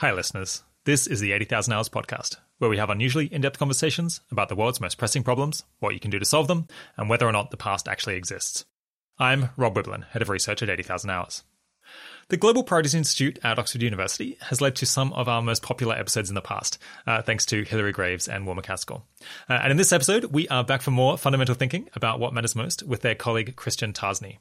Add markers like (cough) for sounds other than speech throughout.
Hi, listeners. This is the 80,000 Hours podcast, where we have unusually in depth conversations about the world's most pressing problems, what you can do to solve them, and whether or not the past actually exists. I'm Rob Wiblin, head of research at 80,000 Hours. The Global Priorities Institute at Oxford University has led to some of our most popular episodes in the past, uh, thanks to Hilary Greaves and Will MacAskill. Uh, and in this episode, we are back for more fundamental thinking about what matters most with their colleague Christian Tarsney.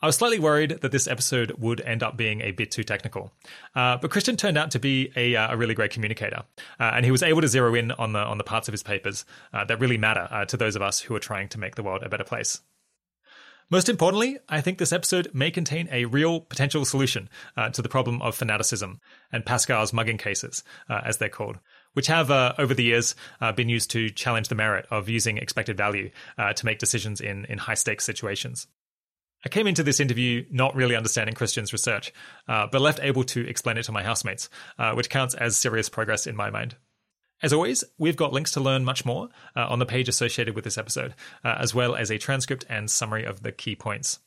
I was slightly worried that this episode would end up being a bit too technical, uh, but Christian turned out to be a, uh, a really great communicator, uh, and he was able to zero in on the on the parts of his papers uh, that really matter uh, to those of us who are trying to make the world a better place. Most importantly, I think this episode may contain a real potential solution uh, to the problem of fanaticism and Pascal's mugging cases, as they're called, which have over the years been used to challenge the merit of using expected value to make decisions in in high stakes situations. I came into this interview not really understanding Christian's research, uh, but left able to explain it to my housemates, uh, which counts as serious progress in my mind. As always, we've got links to learn much more uh, on the page associated with this episode, uh, as well as a transcript and summary of the key points.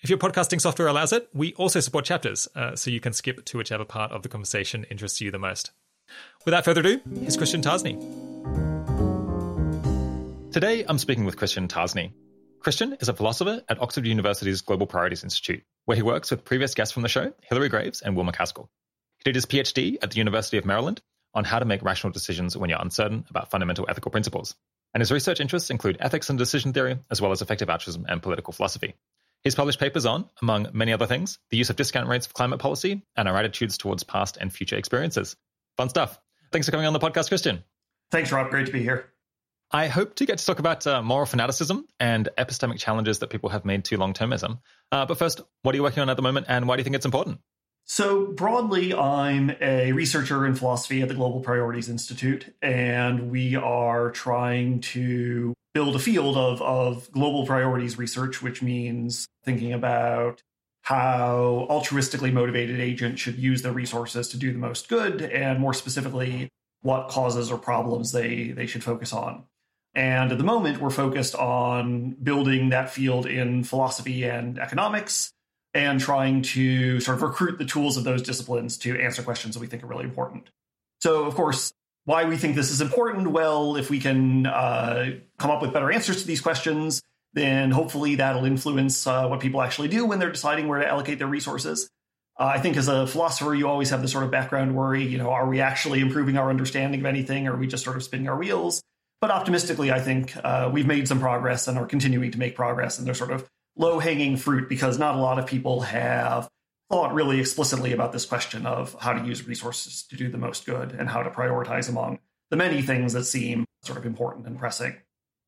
If your podcasting software allows it, we also support chapters, uh, so you can skip to whichever part of the conversation interests you the most. Without further ado, here's Christian Tarsney. Today, I'm speaking with Christian Tarsney. Christian is a philosopher at Oxford University's Global Priorities Institute, where he works with previous guests from the show, Hilary Greaves and Will MacAskill. He did his PhD at the University of Maryland on how to make rational decisions when you're uncertain about fundamental ethical principles. And his research interests include ethics and decision theory, as well as effective altruism and political philosophy. He's published papers on, among many other things, the use of discount rates for climate policy and our attitudes towards past and future experiences. Fun stuff. Thanks for coming on the podcast, Christian. Thanks, Rob. Great to be here. I hope to get to talk about uh, moral fanaticism and epistemic challenges that people have made to long termism. Uh, but first, what are you working on at the moment and why do you think it's important? So, broadly, I'm a researcher in philosophy at the Global Priorities Institute, and we are trying to build a field of, of global priorities research, which means thinking about how altruistically motivated agents should use their resources to do the most good, and more specifically, what causes or problems they, they should focus on. And at the moment, we're focused on building that field in philosophy and economics and trying to sort of recruit the tools of those disciplines to answer questions that we think are really important. So, of course, why we think this is important? Well, if we can uh, come up with better answers to these questions, then hopefully that'll influence uh, what people actually do when they're deciding where to allocate their resources. Uh, I think as a philosopher, you always have this sort of background worry, you know, are we actually improving our understanding of anything? Or are we just sort of spinning our wheels? But optimistically, I think uh, we've made some progress and are continuing to make progress. And they're sort of low hanging fruit because not a lot of people have thought really explicitly about this question of how to use resources to do the most good and how to prioritize among the many things that seem sort of important and pressing.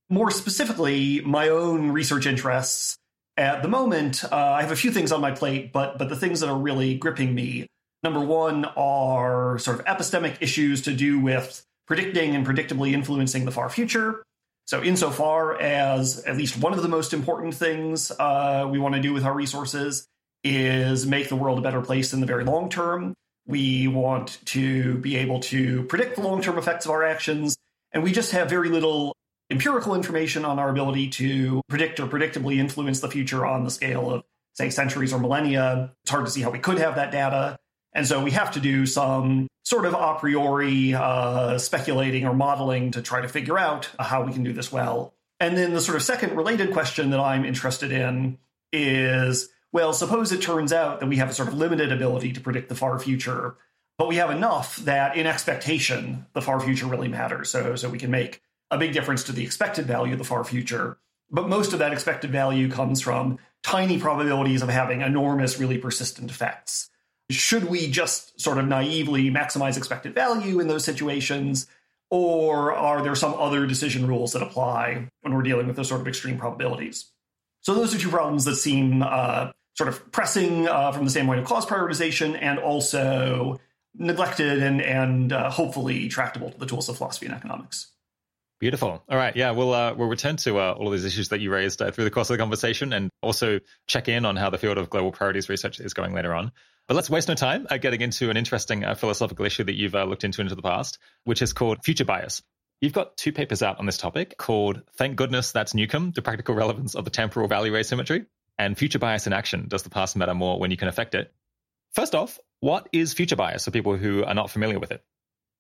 More specifically, my own research interests at the moment, uh, I have a few things on my plate, but but the things that are really gripping me, number one, are sort of epistemic issues to do with predicting and predictably influencing the far future. So, insofar as at least one of the most important things uh, we want to do with our resources is make the world a better place in the very long term, we want to be able to predict the long term effects of our actions. And we just have very little empirical information on our ability to predict or predictably influence the future on the scale of, say, centuries or millennia. It's hard to see how we could have that data. And so we have to do some sort of a priori uh, speculating or modeling to try to figure out how we can do this well. And then the sort of second related question that I'm interested in is well, suppose it turns out that we have a sort of limited ability to predict the far future, but we have enough that in expectation, the far future really matters. So, so we can make a big difference to the expected value of the far future. But most of that expected value comes from tiny probabilities of having enormous, really persistent effects should we just sort of naively maximize expected value in those situations? Or are there some other decision rules that apply when we're dealing with those sort of extreme probabilities? So those are two problems that seem uh, sort of pressing uh, from the standpoint of cause prioritization and also neglected and, and uh, hopefully tractable to the tools of philosophy and economics. Beautiful. All right. Yeah, we'll uh, we'll return to uh, all of these issues that you raised uh, through the course of the conversation, and also check in on how the field of global priorities research is going later on. But let's waste no time uh, getting into an interesting uh, philosophical issue that you've uh, looked into into the past, which is called future bias. You've got two papers out on this topic called "Thank Goodness That's Newcomb: The Practical Relevance of the Temporal Value Asymmetry," and "Future Bias in Action: Does the Past Matter More When You Can Affect It?" First off, What is future bias for people who are not familiar with it?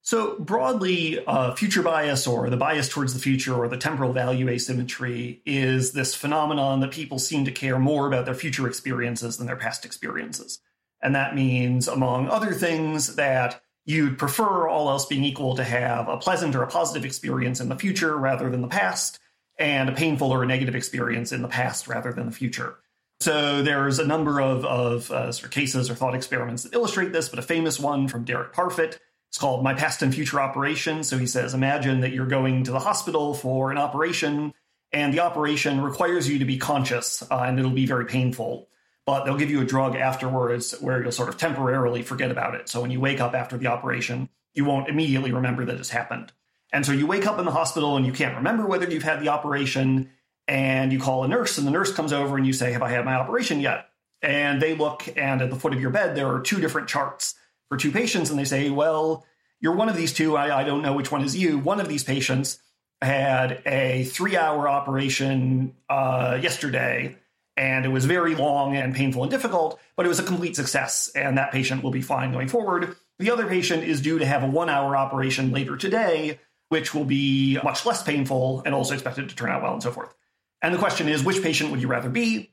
So, broadly, uh, future bias or the bias towards the future or the temporal value asymmetry is this phenomenon that people seem to care more about their future experiences than their past experiences. And that means, among other things, that you'd prefer, all else being equal, to have a pleasant or a positive experience in the future rather than the past, and a painful or a negative experience in the past rather than the future. So there's a number of, of uh, sort of cases or thought experiments that illustrate this, but a famous one from Derek Parfit it's called My Past and Future Operation. So he says, imagine that you're going to the hospital for an operation, and the operation requires you to be conscious, uh, and it'll be very painful. But they'll give you a drug afterwards where you'll sort of temporarily forget about it. So when you wake up after the operation, you won't immediately remember that it's happened. And so you wake up in the hospital and you can't remember whether you've had the operation, and you call a nurse, and the nurse comes over and you say, Have I had my operation yet? And they look, and at the foot of your bed, there are two different charts for two patients and they say, well, you're one of these two. I, I don't know which one is you. One of these patients had a three hour operation uh, yesterday and it was very long and painful and difficult, but it was a complete success, and that patient will be fine going forward. The other patient is due to have a one hour operation later today, which will be much less painful and also expected to turn out well and so forth. And the question is, which patient would you rather be?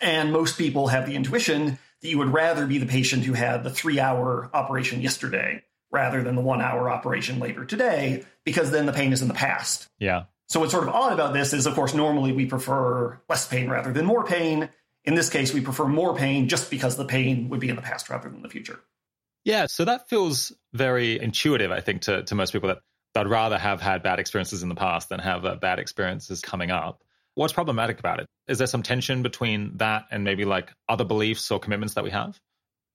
And most people have the intuition that you would rather be the patient who had the three hour operation yesterday rather than the one hour operation later today, because then the pain is in the past. Yeah. So what's sort of odd about this is, of course, normally we prefer less pain rather than more pain. In this case, we prefer more pain just because the pain would be in the past rather than the future. Yeah, so that feels very intuitive, I think, to, to most people that they'd rather have had bad experiences in the past than have uh, bad experiences coming up. What's problematic about it? Is there some tension between that and maybe like other beliefs or commitments that we have?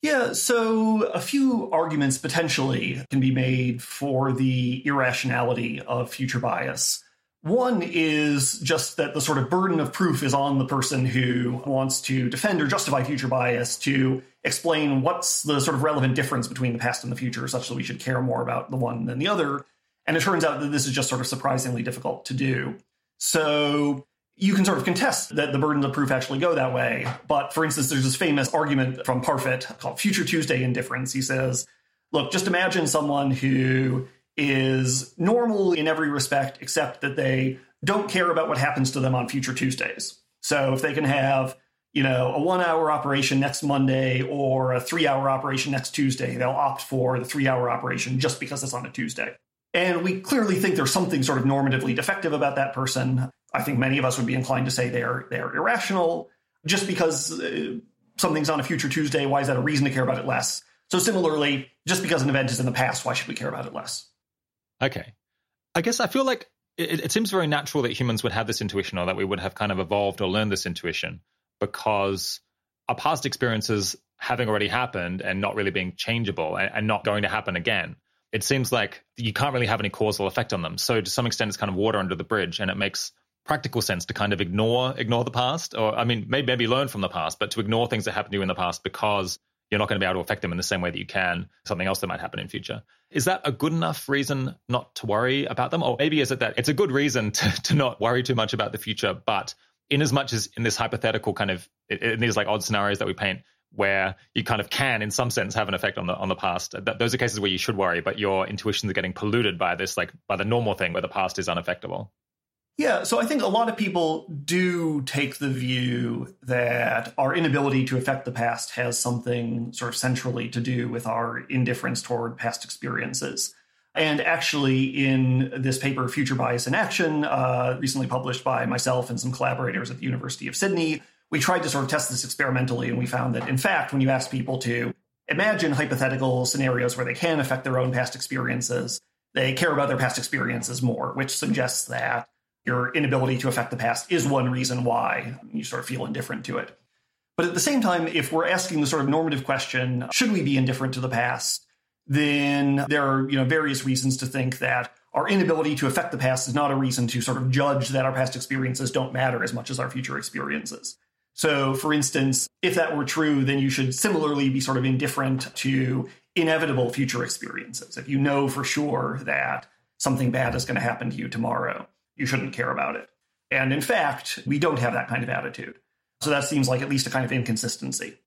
Yeah, so a few arguments potentially can be made for the irrationality of future bias. One is just that the sort of burden of proof is on the person who wants to defend or justify future bias to explain what's the sort of relevant difference between the past and the future, such that we should care more about the one than the other. And it turns out that this is just sort of surprisingly difficult to do. So you can sort of contest that the burdens of proof actually go that way. But for instance, there's this famous argument from Parfit called Future Tuesday Indifference. He says, look, just imagine someone who is normal in every respect, except that they don't care about what happens to them on future Tuesdays. So if they can have, you know, a one hour operation next Monday or a three hour operation next Tuesday, they'll opt for the three hour operation just because it's on a Tuesday. And we clearly think there's something sort of normatively defective about that person. I think many of us would be inclined to say they're they're irrational just because uh, something's on a future Tuesday. Why is that a reason to care about it less? So similarly, just because an event is in the past, why should we care about it less? Okay, I guess I feel like it, it seems very natural that humans would have this intuition, or that we would have kind of evolved or learned this intuition because our past experiences having already happened and not really being changeable and, and not going to happen again it seems like you can't really have any causal effect on them. So to some extent, it's kind of water under the bridge, and it makes practical sense to kind of ignore ignore the past, or I mean, maybe maybe learn from the past, but to ignore things that happened to you in the past because you're not going to be able to affect them in the same way that you can something else that might happen in future. Is that a good enough reason not to worry about them, or maybe is it that it's a good reason (laughs) to, to not worry too much about the future, but in as much as in this hypothetical kind of in these like odd scenarios that we paint, where you kind of can, in some sense, have an effect on the on the past. That, those are cases where you should worry, but your intuitions are getting polluted by this, like by the normal thing where the past is unaffectable. Yeah, so I think a lot of people do take the view that our inability to affect the past has something sort of centrally to do with our indifference toward past experiences. And actually, in this paper, Future Bias in Action, uh, recently published by myself and some collaborators at the University of Sydney, we tried to sort of test this experimentally, and we found that, in fact, when you ask people to imagine hypothetical scenarios where they can affect their own past experiences, they care about their past experiences more, which suggests that your inability to affect the past is one reason why you sort of feel indifferent to it. But at the same time, if we're asking the sort of normative question, should we be indifferent to the past? Then there are, you know, various reasons to think that our inability to affect the past is not a reason to sort of judge that our past experiences don't matter as much as our future experiences. So, for instance, if that were true, then you should similarly be sort of indifferent to inevitable future experiences. If you know for sure that something bad is going to happen to you tomorrow, you shouldn't care about it. And in fact, we don't have that kind of attitude. So that seems like at least a kind of inconsistency.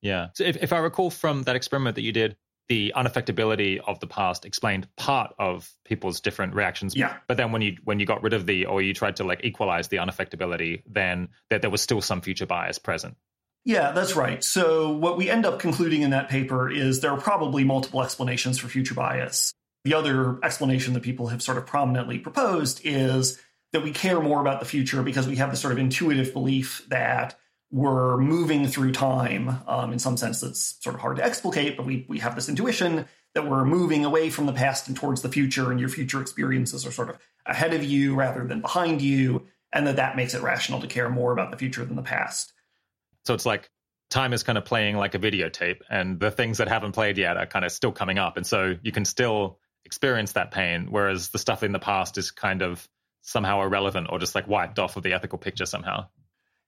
Yeah. So if, if I recall from that experiment that you did, the unaffectability of the past explained part of people's different reactions. Yeah. But then when you when you got rid of the or you tried to like equalize the unaffectability, then that there was still some future bias present. Yeah, that's right. So what we end up concluding in that paper is there are probably multiple explanations for future bias. The other explanation that people have sort of prominently proposed is that we care more about the future because we have this sort of intuitive belief that we're moving through time. Um, in some sense, that's sort of hard to explicate, but we, we have this intuition that we're moving away from the past and towards the future, and your future experiences are sort of ahead of you rather than behind you, and that that makes it rational to care more about the future than the past. So it's like time is kind of playing like a videotape, and the things that haven't played yet are kind of still coming up, and so you can still experience that pain, whereas the stuff in the past is kind of somehow irrelevant or just like wiped off of the ethical picture somehow.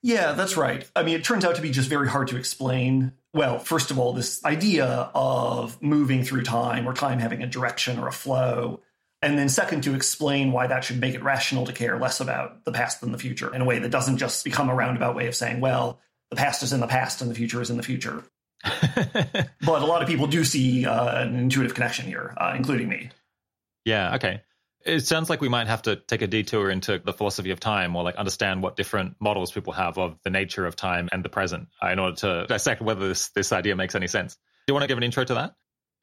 Yeah, that's right. I mean, it turns out to be just very hard to explain. Well, first of all, this idea of moving through time or time having a direction or a flow. And then, second, to explain why that should make it rational to care less about the past than the future in a way that doesn't just become a roundabout way of saying, well, the past is in the past and the future is in the future. But a lot of people do see uh, an intuitive connection here, uh, including me. Yeah, okay it sounds like we might have to take a detour into the philosophy of time or like understand what different models people have of the nature of time and the present uh, in order to dissect whether this, this idea makes any sense. Do you want to give an intro to that?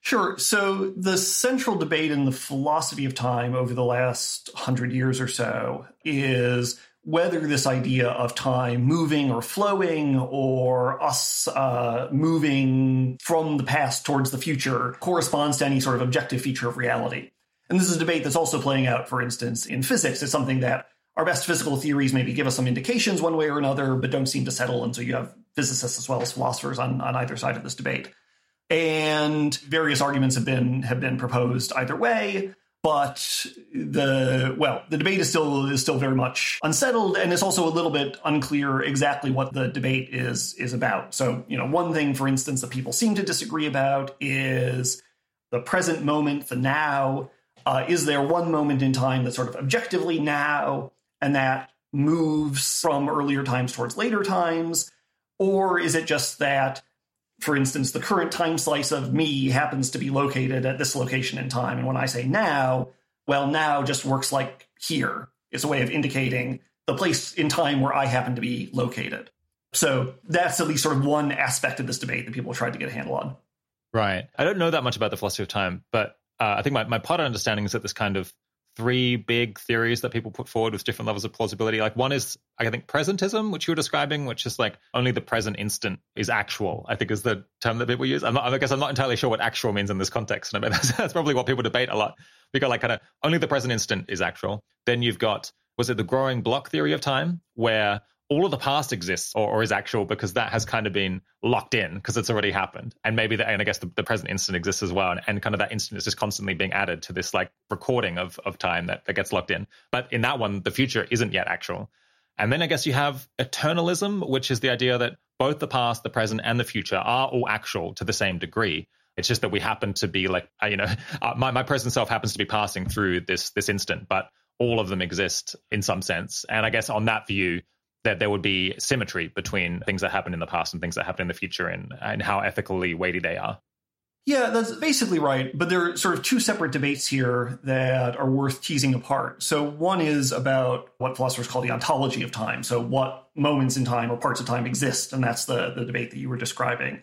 Sure. So, the central debate in the philosophy of time over the last hundred years or so is whether this idea of time moving or flowing or us uh, moving from the past towards the future corresponds to any sort of objective feature of reality. And this is a debate that's also playing out, for instance, in physics. It's something that our best physical theories maybe give us some indications one way or another, but don't seem to settle. And so you have physicists as well as philosophers on, on either side of this debate. And various arguments have been have been proposed either way. But the well, the debate is still is still very much unsettled, and it's also a little bit unclear exactly what the debate is is about. So, you know, one thing, for instance, that people seem to disagree about is the present moment, the now, uh, is there one moment in time that's sort of objectively now and that moves from earlier times towards later times? Or is it just that, for instance, the current time slice of me happens to be located at this location in time? And when I say now, well, now just works like here. It's a way of indicating the place in time where I happen to be located. So that's at least sort of one aspect of this debate that people have tried to get a handle on. Right. I don't know that much about the philosophy of time, but uh, I think my, my part understanding is that this kind of three big theories that people put forward with different levels of plausibility. Like one is, I think, presentism, which you were describing, which is like only the present instant is actual. I think is the term that people use. I'm not, I guess I'm not entirely sure what actual means in this context. (laughs) And I mean, that's, that's probably what people debate a lot. Got like kind of only the present instant is actual. Then you've got was it the growing block theory of time, where all of the past exists or, or, is actual because that has kind of been locked in because it's already happened. And maybe the, and I guess the, the present instant exists as well. And, and, kind of that instant is just constantly being added to this like recording of, of time that, that gets locked in. But in that one, the future isn't yet actual. And then I guess you have eternalism, which is the idea that both the past, the present, and the future are all actual to the same degree. It's just that we happen to be like, uh, you know, (laughs) uh, my, my present self happens to be passing through this this instant, but all of them exist in some sense. And I guess on that view, that there would be symmetry between things that happen in the past and things that happen in the future and, and how ethically weighty they are. Yeah, that's basically right. But there are sort of two separate debates here that are worth teasing apart. So, one is about what philosophers call the ontology of time. So, what moments in time or parts of time exist. And that's the, the debate that you were describing.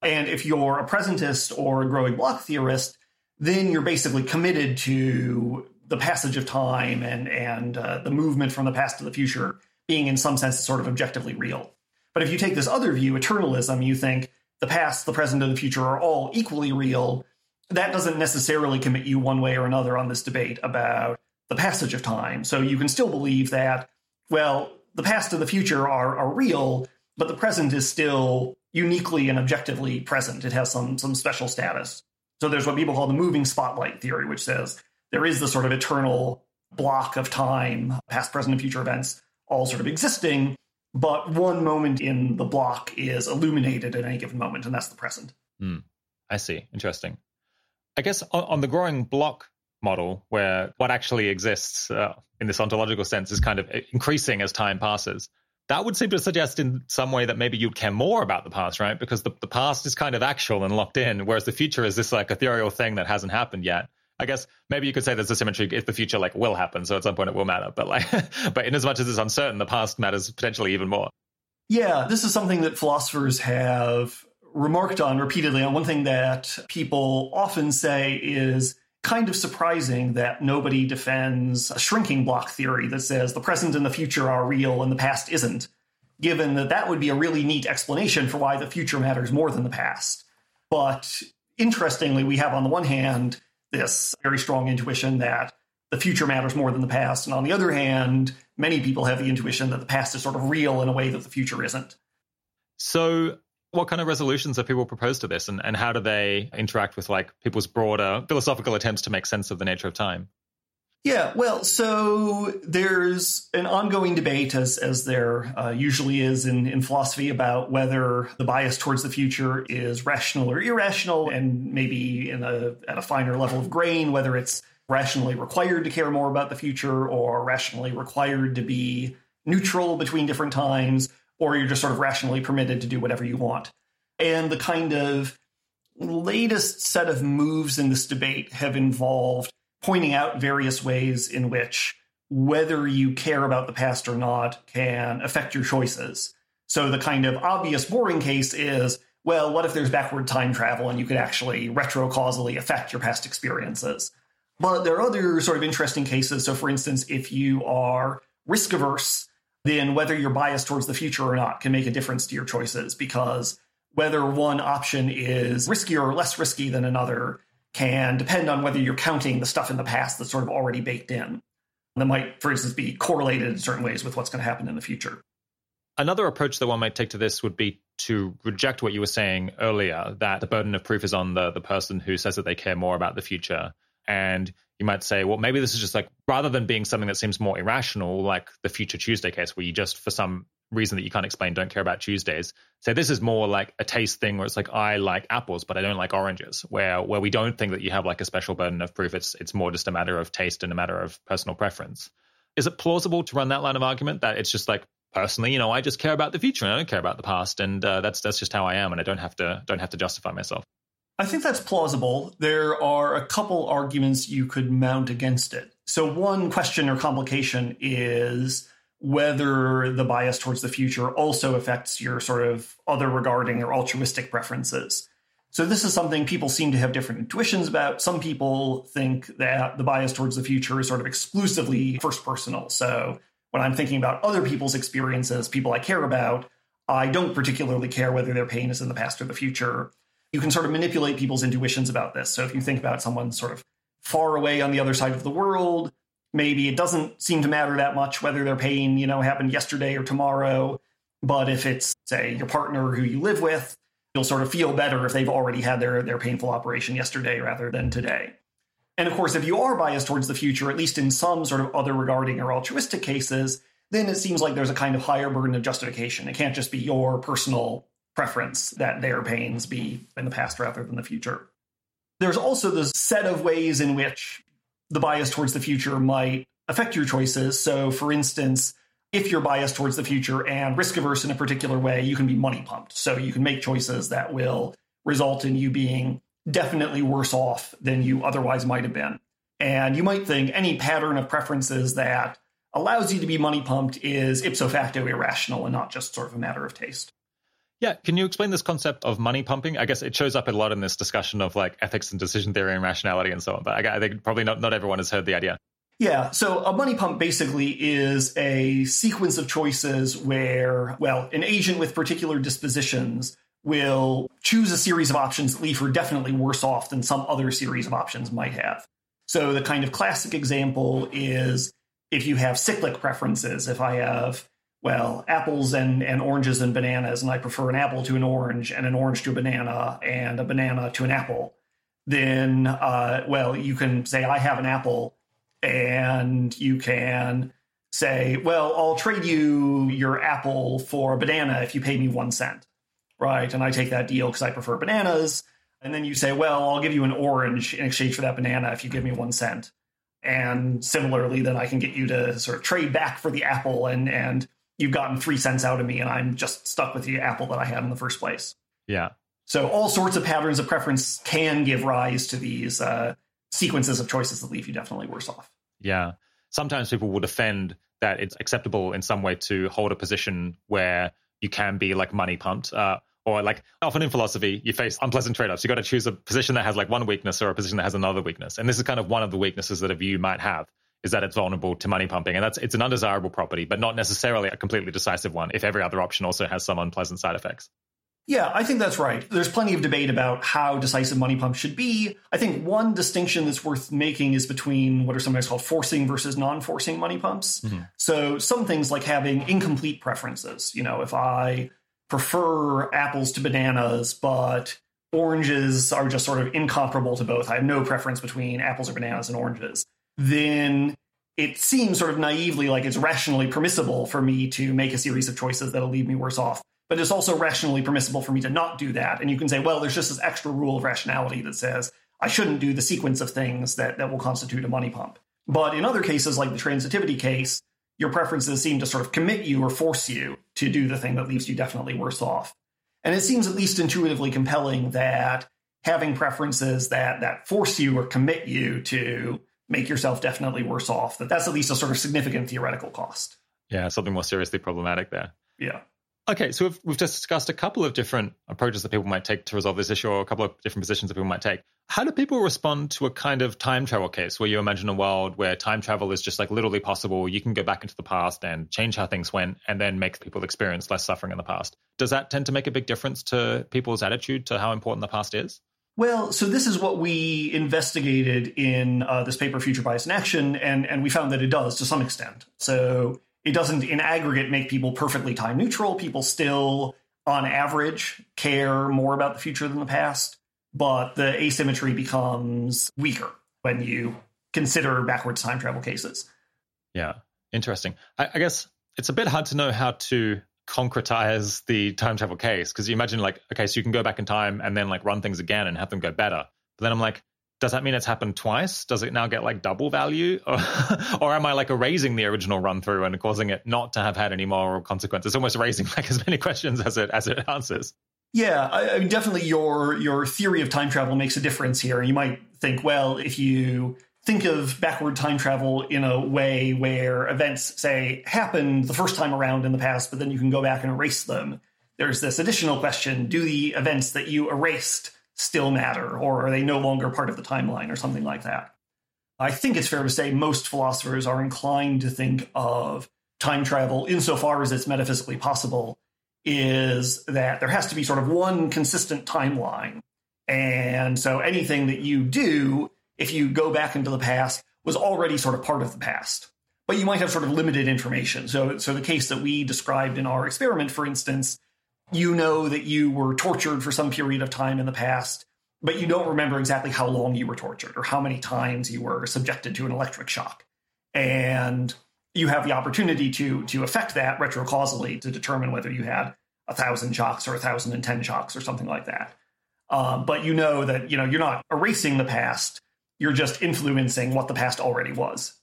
And if you're a presentist or a growing block theorist, then you're basically committed to the passage of time and, and uh, the movement from the past to the future being in some sense sort of objectively real. But if you take this other view, eternalism, you think the past, the present, and the future are all equally real. That doesn't necessarily commit you one way or another on this debate about the passage of time. So you can still believe that, well, the past and the future are, are real, but the present is still uniquely and objectively present. It has some, some special status. So there's what people call the moving spotlight theory, which says there is this sort of eternal block of time, past, present, and future events all sort of existing, but one moment in the block is illuminated at any given moment, and that's the present. Mm, I see. Interesting. I guess on, on, the growing block model, where what actually exists uh, in this ontological sense is kind of increasing as time passes, that would seem to suggest in some way that maybe you'd care more about the past, right? Because the, the past is kind of actual and locked in, whereas the future is this like ethereal thing that hasn't happened yet. I guess maybe you could say there's a symmetry if the future like will happen, so at some point it will matter. But like, (laughs) but in as much as it's uncertain, the past matters potentially even more. Yeah, this is something that philosophers have remarked on repeatedly. And one thing that people often say is kind of surprising that nobody defends a shrinking block theory that says the present and the future are real and the past isn't, given that that would be a really neat explanation for why the future matters more than the past. But interestingly, we have on the one hand this very strong intuition that the future matters more than the past. And on the other hand, many people have the intuition that the past is sort of real in a way that the future isn't. So, what kind of resolutions have people proposed to this, and, and how do they interact with like people's broader philosophical attempts to make sense of the nature of time? Yeah, well, so there's an ongoing debate, as as there uh, usually is in, in philosophy, about whether the bias towards the future is rational or irrational, and maybe in a at a finer level of grain, whether it's rationally required to care more about the future or rationally required to be neutral between different times, or you're just sort of rationally permitted to do whatever you want. And the kind of latest set of moves in this debate have involved pointing out various ways in which whether you care about the past or not can affect your choices. So the kind of obvious boring case is well, what if there's backward time travel and you could actually retrocausally affect your past experiences? But there are other sort of interesting cases. So, for instance, if you are risk averse, then whether you're biased towards the future or not can make a difference to your choices because whether one option is riskier or less risky than another can depend on whether you're counting the stuff in the past that's sort of already baked in. That might, for instance, be correlated in certain ways with what's going to happen in the future. Another approach that one might take to this would be to reject what you were saying earlier that the burden of proof is on the, the person who says that they care more about the future and you might say, well, maybe this is just like rather than being something that seems more irrational, like the future Tuesday case, where you just for some reason that you can't explain don't care about Tuesdays. So this is more like a taste thing where it's like I like apples, but I don't like oranges. Where where we don't think that you have like a special burden of proof. It's it's more just a matter of taste and a matter of personal preference. Is it plausible to run that line of argument that it's just like personally, you know, I just care about the future and I don't care about the past, and uh, that's that's just how I am, and I don't have to don't have to justify myself. I think that's plausible. There are a couple arguments you could mount against it. So, one question or complication is whether the bias towards the future also affects your sort of other regarding or altruistic preferences. So, this is something people seem to have different intuitions about. Some people think that the bias towards the future is sort of exclusively first personal. So, when I'm thinking about other people's experiences, people I care about, I don't particularly care whether their pain is in the past or the future you can sort of manipulate people's intuitions about this. So if you think about someone sort of far away on the other side of the world, maybe it doesn't seem to matter that much whether their pain, you know, happened yesterday or tomorrow. But if it's, say, your partner who you live with, you'll sort of feel better if they've already had their, their painful operation yesterday rather than today. And of course, if you are biased towards the future, at least in some sort of other regarding or altruistic cases, then it seems like there's a kind of higher burden of justification. It can't just be your personal preference that their pains be in the past rather than the future. There's also this set of ways in which the bias towards the future might affect your choices. So, for instance, if you're biased towards the future and risk averse in a particular way, you can be money pumped. So, you can make choices that will result in you being definitely worse off than you otherwise might have been. And you might think any pattern of preferences that allows you to be money pumped is ipso facto irrational and not just sort of a matter of taste. Yeah, can you explain this concept of money pumping? I guess it shows up a lot in this discussion of like ethics and decision theory and rationality and so on. But I, think probably not, not everyone has heard the idea. Yeah, so a money pump basically is a sequence of choices where, well, an agent with particular dispositions will choose a series of options that leave her definitely worse off than some other series of options might have. So the kind of classic example is if you have cyclic preferences, if I have well, apples and, and oranges and bananas, and I prefer an apple to an orange and an orange to a banana and a banana to an apple, then, uh, well, you can say, I have an apple, and you can say, well, I'll trade you your apple for a banana if you pay me one cent, right? And I take that deal because I prefer bananas. And then you say, well, I'll give you an orange in exchange for that banana if you give me one cent. And similarly, then I can get you to sort of trade back for the apple and and you've gotten three cents out of me and I'm just stuck with the apple that I had in the first place. Yeah. So all sorts of patterns of preference can give rise to these uh, sequences of choices that leave you definitely worse off. Yeah. Sometimes people will defend that it's acceptable in some way to hold a position where you can be like money pumped. Uh, or like often in philosophy, you face unpleasant trade-offs. You got to choose a position that has like one weakness or a position that has another weakness. And this is kind of one of the weaknesses that a view might have is that it's vulnerable to money pumping. And that's it's an undesirable property, but not necessarily a completely decisive one if every other option also has some unpleasant side effects. Yeah, I think that's right. There's plenty of debate about how decisive money pumps should be. I think one distinction that's worth making is between what are sometimes called forcing versus non-forcing money pumps. Mm-hmm. So some things like having incomplete preferences. You know, if I prefer apples to bananas, but oranges are just sort of incomparable to both. I have no preference between apples or bananas and oranges. Then it seems sort of naively like it's rationally permissible for me to make a series of choices that'll leave me worse off. But it's also rationally permissible for me to not do that. And you can say, well, there's just this extra rule of rationality that says I shouldn't do the sequence of things that, that will constitute a money pump. But in other cases, like the transitivity case, your preferences seem to sort of commit you or force you to do the thing that leaves you definitely worse off. And it seems at least intuitively compelling that having preferences that that force you or commit you to make yourself definitely worse off, that that's at least a sort of significant theoretical cost. Yeah, something more seriously problematic there. Yeah. Okay, so we've, we've just discussed a couple of different approaches that people might take to resolve this issue, or a couple of different positions that people might take. How do people respond to a kind of time travel case where you imagine a world where time travel is just like literally possible? You can go back into the past and change how things went and then make people experience less suffering in the past. Does that tend to make a big difference to people's attitude to how important the past is? Well, so this is what we investigated in uh, this paper, Future Bias in Action, and, and we found that it does to some extent. So it doesn't, in aggregate, make people perfectly time neutral. People still, on average, care more about the future than the past but the asymmetry becomes weaker when you consider backwards time travel cases. Yeah, interesting. I, I guess it's a bit hard to know how to concretize the time travel case. Because you imagine like okay so you can go back in time and then like run things again and have them go better. But then i'm like does that mean it's happened twice? Does it now get like double value? (laughs) Or, or am i like erasing the original run through and causing it not to have had any moral consequences? Almost raising (laughs) like as many questions as it as it answers. Yeah, I, I mean, definitely your your theory of time travel makes a difference here. You might think, well, if you think of backward time travel in a way where events, say, happened the first time around in the past, but then you can go back and erase them. There's this additional question do the events that you erased still matter, or are they no longer part of the timeline, or something like that? I think it's fair to say most philosophers are inclined to think of time travel, insofar as it's metaphysically possible, is that there has to be sort of one consistent timeline. And so anything that you do, if you go back into the past, was already sort of part of the past. But you might have sort of limited information. So, so the case that we described in our experiment, for instance, you know that you were tortured for some period of time in the past, but you don't remember exactly how long you were tortured or how many times you were subjected to an electric shock. And you have the opportunity to to affect that retrocausally to determine whether you had a thousand shocks or a thousand and ten shocks or something like that. Um, but you know that you know you're not erasing the past; you're just influencing what the past already was.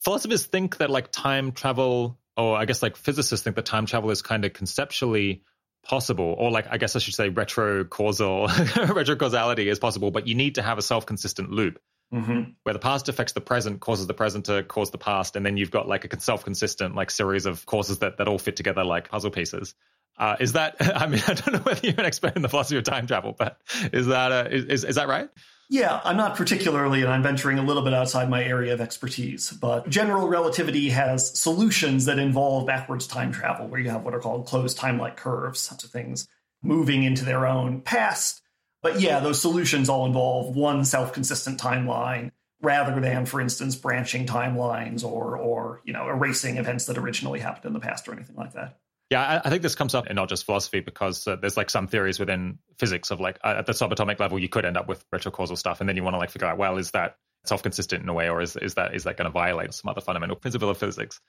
Philosophers think that like time travel, or I guess like physicists think that time travel is kind of conceptually possible, or like I guess I should say retrocausal (laughs) retrocausality is possible, but you need to have a self-consistent loop mm-hmm. where the past affects the present, causes the present to cause the past, and then you've got like a self-consistent like series of causes that, that all fit together like puzzle pieces. Uh, is that? (laughs) I mean, I don't know whether you're an expert in the philosophy of time travel, but is that uh, is is that right? Yeah, I'm not particularly, and I'm venturing a little bit outside my area of expertise, but general relativity has solutions that involve backwards time travel, where you have what are called closed time-like curves, so things moving into their own past but yeah, those solutions all involve one self-consistent timeline rather than, for instance, branching timelines or or you know erasing events that originally happened in the past or anything like that. Yeah, I, think this comes up in not just philosophy because uh, there's like some theories within physics of like at the subatomic level you could end up with retrocausal stuff, and then you want to like figure out well is that self-consistent in a way or is is that is that going to violate some other fundamental principle of physics?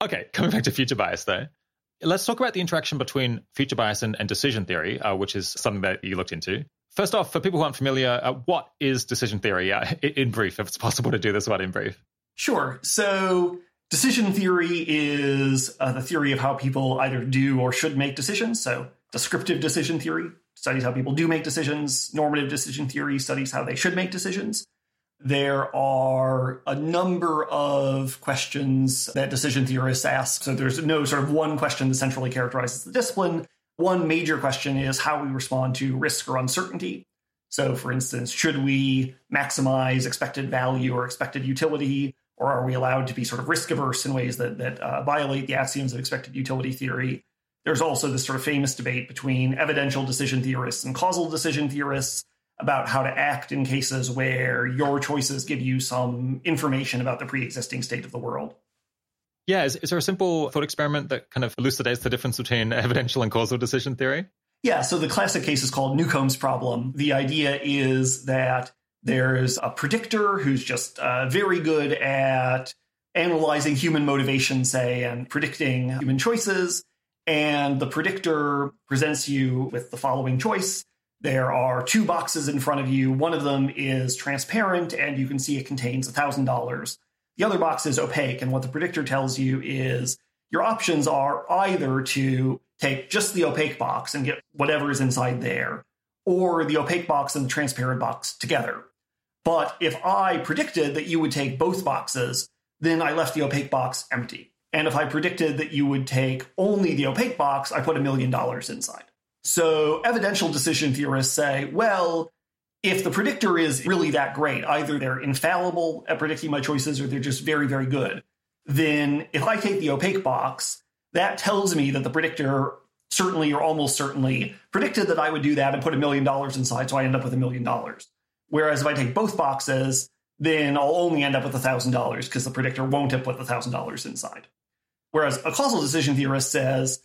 Okay, (laughs) coming back to future bias though. Let's talk about the interaction between future bias and, and decision theory, uh, which is something that you looked into. First off, for people who aren't familiar, uh, what is decision theory? Uh, (laughs) in brief, if it's possible to do this one in brief. Sure. So Decision theory is uh, the theory of how people either do or should make decisions. So, descriptive decision theory studies how people do make decisions. Normative decision theory studies how they should make decisions. There are a number of questions that decision theorists ask. So, there's no sort of one question that centrally characterizes the discipline. One major question is how we respond to risk or uncertainty. So, for instance, should we maximize expected value or expected utility or are we allowed to be sort of risk averse in ways that, that uh, violate the axioms of expected utility theory? There's also this sort of famous debate between evidential decision theorists and causal decision theorists about how to act in cases where your choices give you some information about the pre existing state of the world. Yeah, is, is there a simple thought experiment that kind of elucidates the difference between evidential and causal decision theory? Yeah, so the classic case is called Newcomb's problem. The idea is that there's a predictor who's just uh, very good at analyzing human motivation, say, and predicting human choices. And the predictor presents you with the following choice. There are two boxes in front of you. One of them is transparent, and you can see it contains $1,000. The other box is opaque. And what the predictor tells you is your options are either to take just the opaque box and get whatever is inside there, or the opaque box and the transparent box together. But if I predicted that you would take both boxes, then I left the opaque box empty. And if I predicted that you would take only the opaque box, I put a million dollars inside. So evidential decision theorists say, well, if the predictor is really that great, either they're infallible at predicting my choices or they're just very, very good, then if I take the opaque box, that tells me that the predictor certainly or almost certainly predicted that I would do that and put a million dollars inside, so I end up with a million dollars. Whereas if I take both boxes, then I'll only end up with $1,000 because the predictor won't have put the $1,000 inside. Whereas a causal decision theorist says,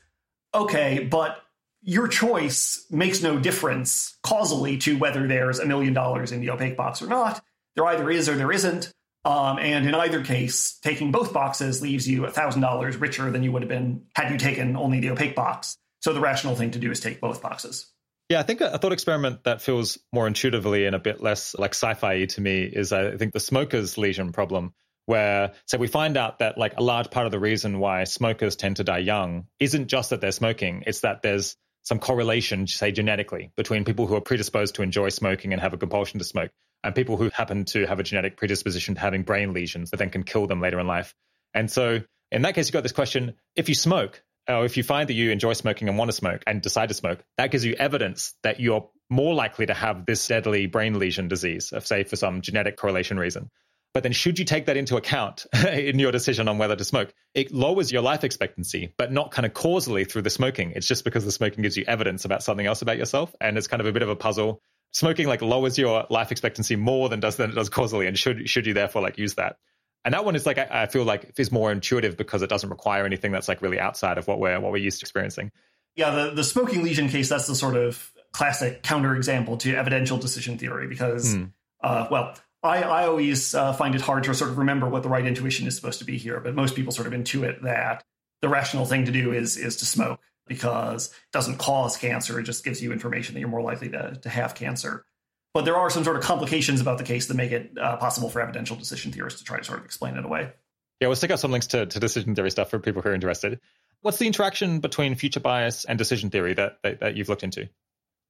okay, but your choice makes no difference causally to whether there's a million dollars in the opaque box or not. There either is or there isn't. Um, and in either case, taking both boxes leaves you $1,000 richer than you would have been had you taken only the opaque box. So the rational thing to do is take both boxes. Yeah, I think a, thought experiment that feels more intuitively and a bit less like sci-fi to me is I think the smoker's lesion problem, where so we find out that like a large part of the reason why smokers tend to die young isn't just that they're smoking, it's that there's some correlation, say genetically, between people who are predisposed to enjoy smoking and have a compulsion to smoke, and people who happen to have a genetic predisposition to having brain lesions that then can kill them later in life. And so in that case, you've got this question: if you smoke, or if you find that you enjoy smoking and want to smoke and decide to smoke, that gives you evidence that you're more likely to have this deadly brain lesion disease, of say for some genetic correlation reason. But then, should you take that into account (laughs) in your decision on whether to smoke? It lowers your life expectancy, but not kind of causally through the smoking. It's just because the smoking gives you evidence about something else about yourself. And it's kind of a bit of a puzzle. Smoking like lowers your life expectancy more than does than it does causally. And should should you therefore like use that? And that one is like I, I feel like is more intuitive because it doesn't require anything that's like really outside of what we're what we're used to experiencing. Yeah, the, the smoking lesion case, that's the sort of classic counterexample to evidential decision theory because, hmm. uh, well, I, I always uh, find it hard to sort of remember what the right intuition is supposed to be here, but most people sort of intuit that the rational thing to do is is to smoke because it doesn't cause cancer; it just gives you information that you're more likely to, to have cancer. But there are some sort of complications about the case that make it uh, possible for evidential decision theorists to try to sort of explain it away. Yeah, we'll stick out some links to, to decision theory stuff for people who are interested. What's the interaction between future bias and decision theory that, that, that you've looked into?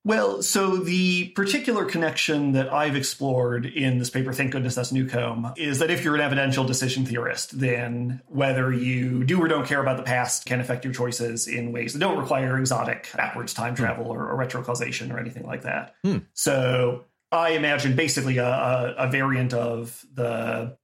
Well, so the particular connection that I've explored in this paper, Thank Goodness That's Newcomb, is that if you're an evidential decision theorist, then whether you do or don't care about the past can affect your choices in ways that don't require exotic backwards time travel or, or retrocausation or anything like that. Hmm. So I imagine basically a, a, a variant of the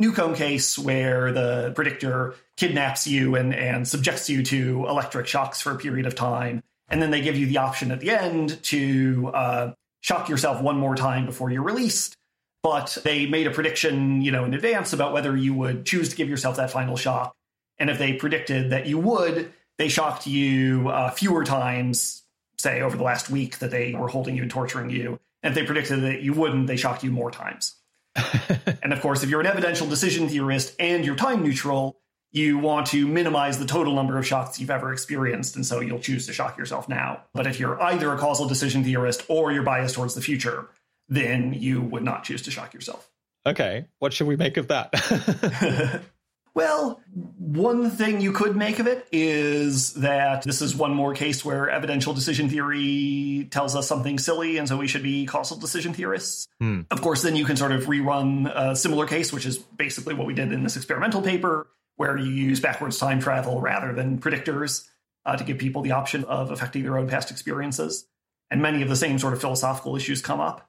Newcomb case where the predictor kidnaps you and, and subjects you to electric shocks for a period of time. And then they give you the option at the end to uh, shock yourself one more time before you're released. But they made a prediction, you know, in advance about whether you would choose to give yourself that final shock. And if they predicted that you would, they shocked you uh, fewer times, say over the last week that they were holding you and torturing you and if they predicted that you wouldn't, they shocked you more times. (laughs) and of course, if you're an evidential decision theorist and you're time neutral, you want to minimize the total number of shocks you've ever experienced, and so you'll choose to shock yourself now. But if you're either a causal decision theorist or you're biased towards the future, then you would not choose to shock yourself. Okay, what should we make of that? (laughs) (laughs) Well, one thing you could make of it is that this is one more case where evidential decision theory tells us something silly, and so we should be causal decision theorists. Hmm. Of course, then you can sort of rerun a similar case, which is basically what we did in this experimental paper, where you use backwards time travel rather than predictors uh, to give people the option of affecting their own past experiences. And many of the same sort of philosophical issues come up.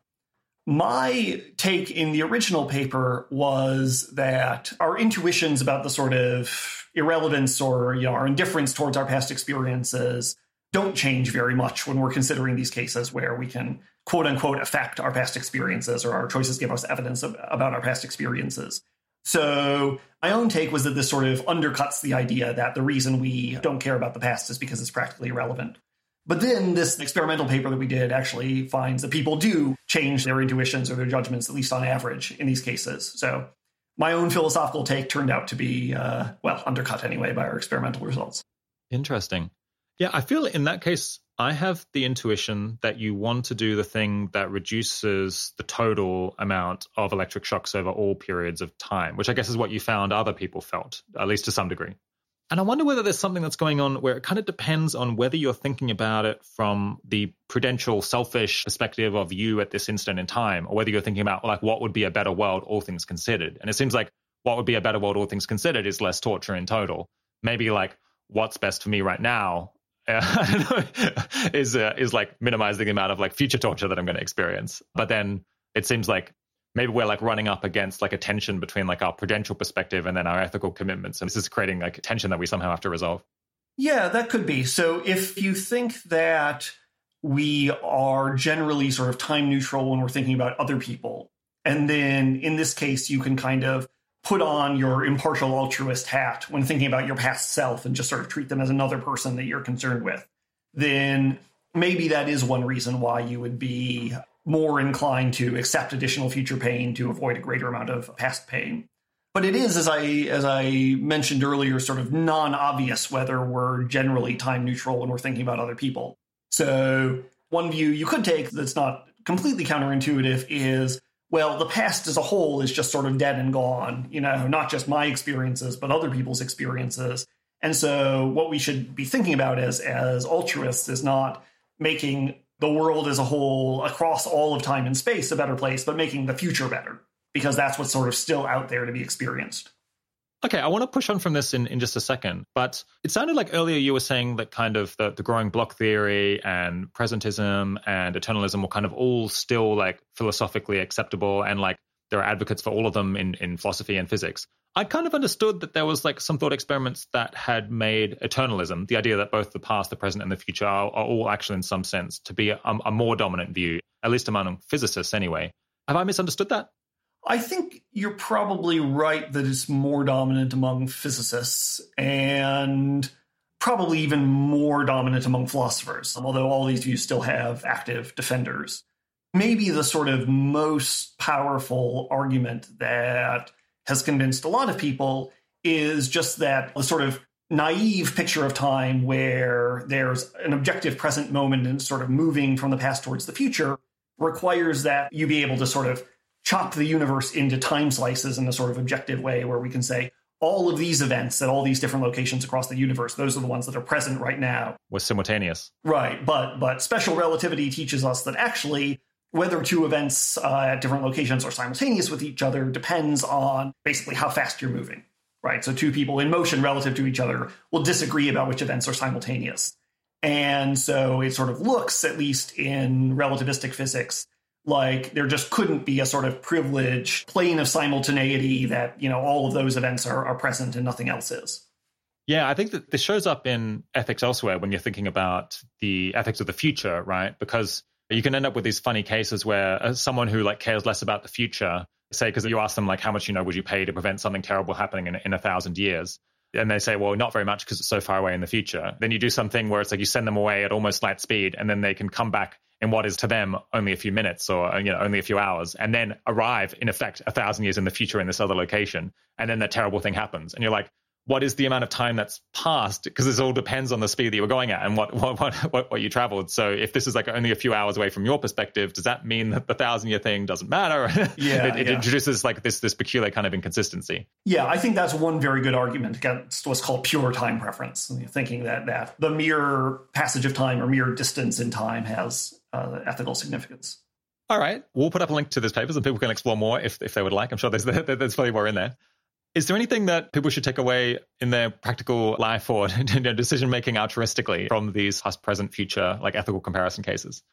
My take in the original paper was that our intuitions about the sort of irrelevance or you know our indifference towards our past experiences don't change very much when we're considering these cases where we can quote unquote affect our past experiences or our choices give us evidence of, about our past experiences. So my own take was that this sort of undercuts the idea that the reason we don't care about the past is because it's practically irrelevant. But then this experimental paper that we did actually finds that people do change their intuitions or their judgments, at least on average, in these cases. So my own philosophical take turned out to be, uh, well, undercut anyway by our experimental results. Interesting. Yeah, I feel in that case, I have the intuition that you want to do the thing that reduces the total amount of electric shocks over all periods of time, which I guess is what you found other people felt, at least to some degree. And I wonder whether there's something that's going on where it kind of depends on whether you're thinking about it from the prudential, selfish perspective of you at this instant in time, or whether you're thinking about like what would be a better world, all things considered. And it seems like what would be a better world, all things considered, is less torture in total. Maybe like what's best for me right now (laughs) is uh, is like minimizing the amount of like future torture that I'm going to experience. But then it seems like maybe we're like running up against like a tension between like our prudential perspective and then our ethical commitments and this is creating like a tension that we somehow have to resolve. Yeah that could be. So if you think that we are generally sort of time neutral when we're thinking about other people and then in this case you can kind of put on your impartial altruist hat when thinking about your past self and just sort of treat them as another person that you're concerned with then maybe that is one reason why you would be more inclined to accept additional future pain to avoid a greater amount of past pain. But it is, as I as I mentioned earlier, sort of non-obvious whether we're generally time neutral when we're thinking about other people. So one view you could take that's not completely counterintuitive is well, the past as a whole is just sort of dead and gone, you know, not just my experiences, but other people's experiences. And so what we should be thinking about as as altruists is not making the world as a whole across all of time and space a better place, but making the future better because that's what's sort of still out there to be experienced. Okay, I want to push on from this in, in just a second, but it sounded like earlier you were saying that kind of the, the growing block theory and presentism and eternalism were kind of all still like philosophically acceptable and like there are advocates for all of them in, in philosophy and physics. I kind of understood that there was like some thought experiments that had made eternalism, the idea that both the past, the present, and the future are, are all actually, in some sense, to be a, a more dominant view, at least among physicists anyway. Have I misunderstood that? I think you're probably right that it's more dominant among physicists and probably even more dominant among philosophers, although all these views still have active defenders. Maybe the sort of most powerful argument that has convinced a lot of people is just that the sort of naive picture of time where there's an objective present moment and sort of moving from the past towards the future requires that you be able to sort of chop the universe into time slices in a sort of objective way where we can say all of these events at all these different locations across the universe those are the ones that are present right now. Was simultaneous. Right but but special relativity teaches us that actually whether two events uh, at different locations are simultaneous with each other depends on basically how fast you're moving, right? So, two people in motion relative to each other will disagree about which events are simultaneous. And so it sort of looks, at least in relativistic physics, like there just couldn't be a sort of privileged plane of simultaneity that, you know, all of those events are, are present and nothing else is. Yeah, I think that this shows up in ethics elsewhere when you're thinking about the ethics of the future, right? Because you can end up with these funny cases where uh, someone who like cares less about the future, say, because you ask them like, how much you know would you pay to prevent something terrible happening in, in a thousand years? And they say, well, not very much because it's so far away in the future. Then you do something where it's like you send them away at almost light speed, and then they can come back in what is to them only a few minutes or you know only a few hours, and then arrive in effect a thousand years in the future in this other location, and then that terrible thing happens, and you're like, what is the amount of time that's passed? Because this all depends on the speed that you were going at and what, what, what, what, you traveled. So if this is like only a few hours away from your perspective, does that mean that the thousand year thing doesn't matter? (laughs) Yeah. it, it yeah. introduces like this, this peculiar kind of inconsistency. Yeah, I think that's one very good argument against what's called pure time preference, thinking that, that the mere passage of time or mere distance in time has uh, ethical significance. All right. We'll put up a link to this paper and people can explore more if, if they would like. I'm sure there's, (laughs) there's probably more in there. Is there anything that people should take away in their practical life or (laughs) decision making altruistically from these past, present, future, like ethical comparison cases?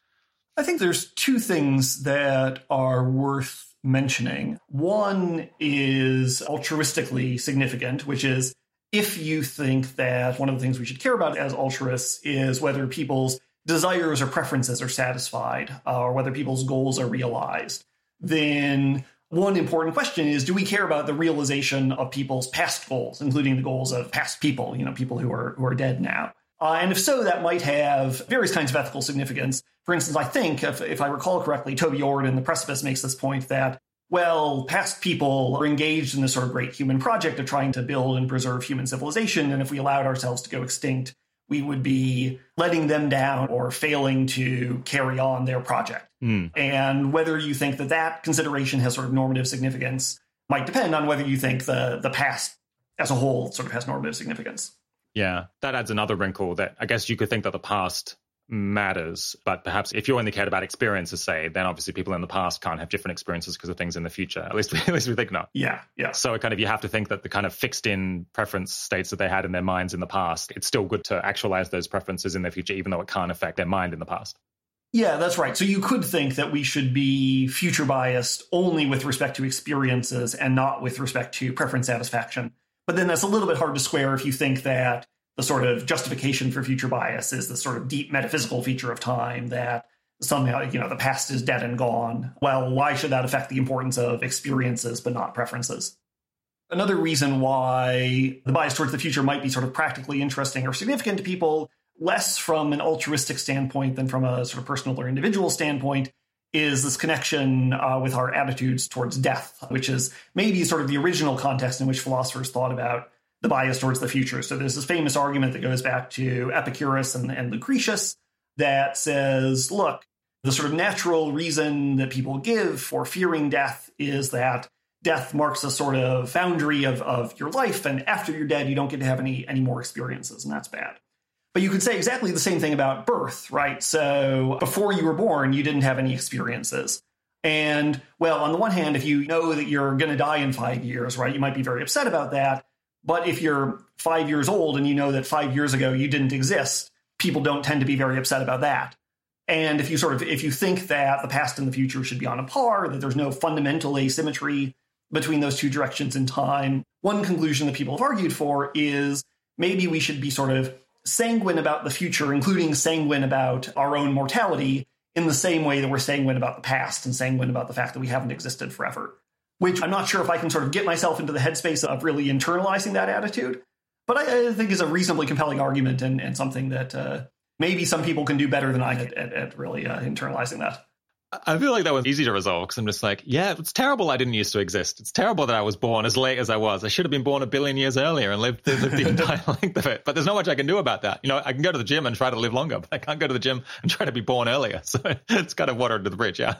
I think there's two things that are worth mentioning. One is altruistically significant, which is if you think that one of the things we should care about as altruists is whether people's desires or preferences are satisfied uh, or whether people's goals are realized, then one important question is do we care about the realization of people's past goals including the goals of past people you know people who are who are dead now? Uh, and if so that might have various kinds of ethical significance. For instance i think if, if i recall correctly toby ord in the precipice makes this point that well past people are engaged in this sort of great human project of trying to build and preserve human civilization and if we allowed ourselves to go extinct we would be letting them down or failing to carry on their project. Mm. And whether you think that that consideration has sort of normative significance might depend on whether you think the the past as a whole sort of has normative significance. Yeah, that adds another wrinkle that I guess you could think that the past matters. But perhaps if you only cared about experiences, say, then obviously people in the past can't have different experiences because of things in the future. At least, we, (laughs) at least we think not. Yeah, yeah. So kind of you have to think that the kind of fixed in preference states that they had in their minds in the past, it's still good to actualize those preferences in their future, even though it can't affect their mind in the past. Yeah, that's right. So you could think that we should be future biased only with respect to experiences and not with respect to preference satisfaction. But then that's a little bit hard to square if you think that the sort of justification for future bias is the sort of deep metaphysical feature of time that somehow you know the past is dead and gone. Well why should that affect the importance of experiences but not preferences? Another reason why the bias towards the future might be sort of practically interesting or significant to people less from an altruistic standpoint than from a sort of personal or individual standpoint is this connection uh, with our attitudes towards death which is maybe sort of the original context in which philosophers thought about the bias towards the future. So there's this famous argument that goes back to Epicurus and, and Lucretius that says, look, the sort of natural reason that people give for fearing death is that death marks a sort of boundary of, of your life, and after you're dead, you don't get to have any, any more experiences, and that's bad. But you could say exactly the same thing about birth, right? So before you were born, you didn't have any experiences. And well, on the one hand, if you know that you're going to die in five years, right, you might be very upset about that. But if you're five years old and you know that five years ago you didn't exist, people don't tend to be very upset about that. And if you sort of if you think that the past and the future should be on a par, that there's no fundamental asymmetry between those two directions in time, one conclusion that people have argued for is maybe we should be sort of sanguine about the future, including sanguine about our own mortality, in the same way that we're sanguine about the past and sanguine about the fact that we haven't existed forever which I'm not sure if I can sort of get myself into the headspace of really internalizing that attitude. But I, I think is a reasonably compelling argument and, and something that uh, maybe some people can do better than I at, at, at really uh, internalizing that. I feel like that was easy to resolve because I'm just like, yeah, it's terrible I didn't used to exist. It's terrible that I was born as late as I was. I should have been born a billion years earlier and lived, lived the (laughs) entire length of it. But there's not much I can do about that. You know, I can go to the gym and try to live longer, but I can't go to the gym and try to be born earlier. (laughs) So it's kind of water under the bridge, yeah.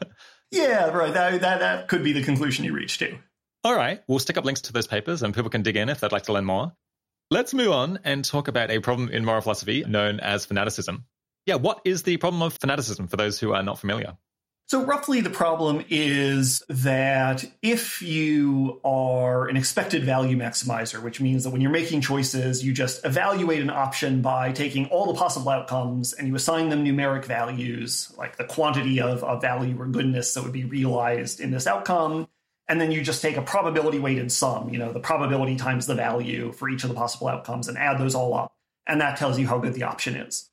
Yeah, right. That, that, that could be the conclusion you reach too. All right. We'll stick up links to those papers and people can dig in if they'd like to learn more. Let's move on and talk about a problem in moral philosophy known as fanaticism. Yeah, what is the problem of fanaticism for those who are not familiar? So, roughly, the problem is that if you are an expected value maximizer, which means that when you're making choices, you just evaluate an option by taking all the possible outcomes and you assign them numeric values, like the quantity of, of value or goodness that would be realized in this outcome. And then you just take a probability weighted sum, you know, the probability times the value for each of the possible outcomes and add those all up. And that tells you how good the option is.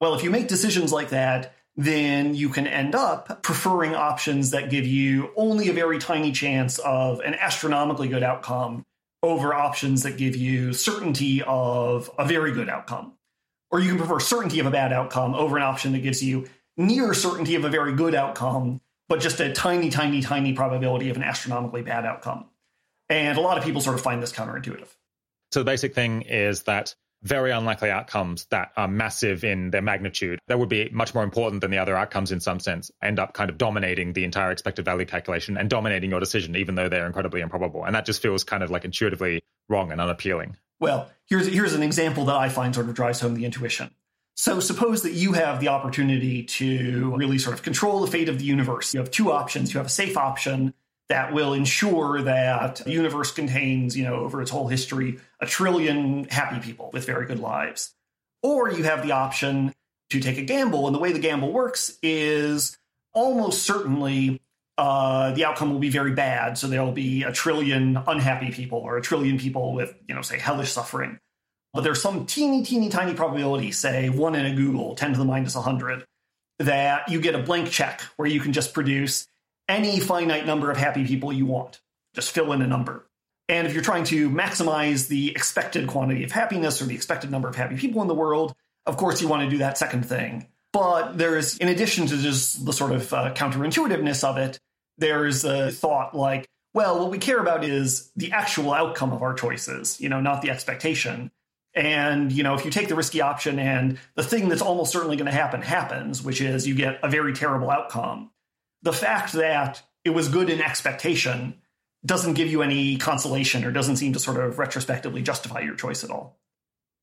Well, if you make decisions like that, then you can end up preferring options that give you only a very tiny chance of an astronomically good outcome over options that give you certainty of a very good outcome. Or you can prefer certainty of a bad outcome over an option that gives you near certainty of a very good outcome, but just a tiny, tiny, tiny probability of an astronomically bad outcome. And a lot of people sort of find this counterintuitive. So the basic thing is that very unlikely outcomes that are massive in their magnitude, that would be much more important than the other outcomes in some sense, end up kind of dominating the entire expected value calculation and dominating your decision, even though they're incredibly improbable. And that just feels kind of like intuitively wrong and unappealing. Well, here's here's an example that I find sort of drives home the intuition. So suppose that you have the opportunity to really sort of control the fate of the universe. You have two options. You have a safe option that will ensure that the universe contains, you know, over its whole history, a trillion happy people with very good lives. Or you have the option to take a gamble. And the way the gamble works is almost certainly uh, the outcome will be very bad. So there'll be a trillion unhappy people or a trillion people with, you know, say hellish suffering. But there's some teeny, teeny, tiny probability, say one in a googol, 10 to the minus 100, that you get a blank check where you can just produce any finite number of happy people you want. Just fill in a number. And if you're trying to maximize the expected quantity of happiness or the expected number of happy people in the world, of course you want to do that second thing. But there's, in addition to just the sort of uh, counterintuitiveness of it, there's a thought like, well, what we care about is the actual outcome of our choices, you know, not the expectation. And, you know, if you take the risky option and the thing that's almost certainly going to happen happens, which is you get a very terrible outcome, the fact that it was good in expectation doesn't give you any consolation or doesn't seem to sort of retrospectively justify your choice at all.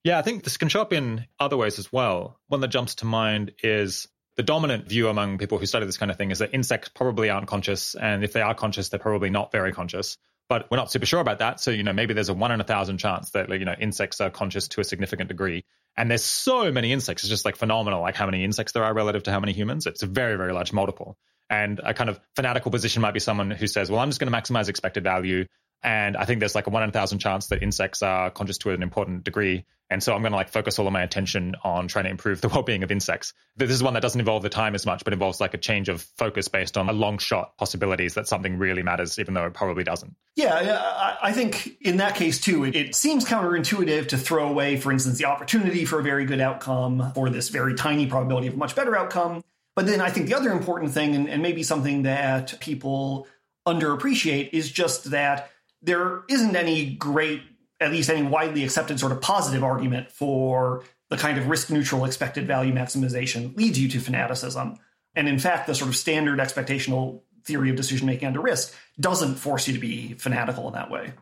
Yeah, I think this can show up in other ways as well. One that jumps to mind is the dominant view among people who study this kind of thing is that insects probably aren't conscious, and if they are conscious, they're probably not very conscious. But we're not super sure about that. So, you know, maybe there's a one in a thousand chance that, you know, insects are conscious to a significant degree. And there's so many insects. It's just like phenomenal, like how many insects there are relative to how many humans. It's a very, very large multiple. And a kind of fanatical position might be someone who says, well, I'm just going to maximize expected value. And I think there's like a one in a thousand chance that insects are conscious to an important degree. And so I'm going to like focus all of my attention on trying to improve the (laughs) well-being of insects. This is one that doesn't involve the time as much, but involves like a change of focus based on a long shot possibilities that something really matters, even though it probably doesn't. Yeah, I think in that case too, it seems counterintuitive to throw away, for instance, the opportunity for a very good outcome or this very tiny probability of a much better outcome. But then I think the other important thing, and, and maybe something that people underappreciate, is just that there isn't any great, at least any widely accepted sort of positive argument for the kind of risk neutral expected value maximization leads you to fanaticism. And in fact, the sort of standard expectational theory of decision making under risk doesn't force you to be fanatical in that way.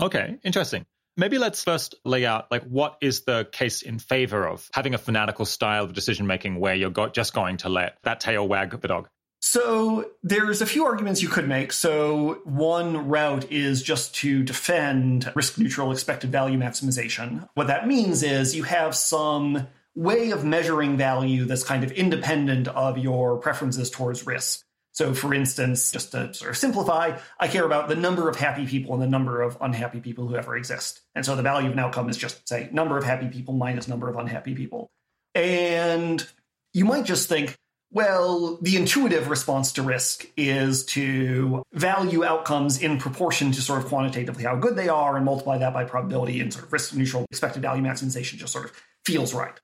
Okay, interesting. Maybe let's first lay out like what is the case in favor of having a fanatical style of decision making where you're just going to let that tail wag the dog. So there's a few arguments you could make. So one route is just to defend risk neutral expected value maximization. What that means is you have some way of measuring value that's kind of independent of your preferences towards risk. So, for instance, just to sort of simplify, I care about the number of happy people and the number of unhappy people who ever exist. And so the value of an outcome is just, say, number of happy people minus number of unhappy people. And you might just think, well, the intuitive response to risk is to value outcomes in proportion to sort of quantitatively how good they are and multiply that by probability and sort of risk neutral expected value maximization just sort of feels right.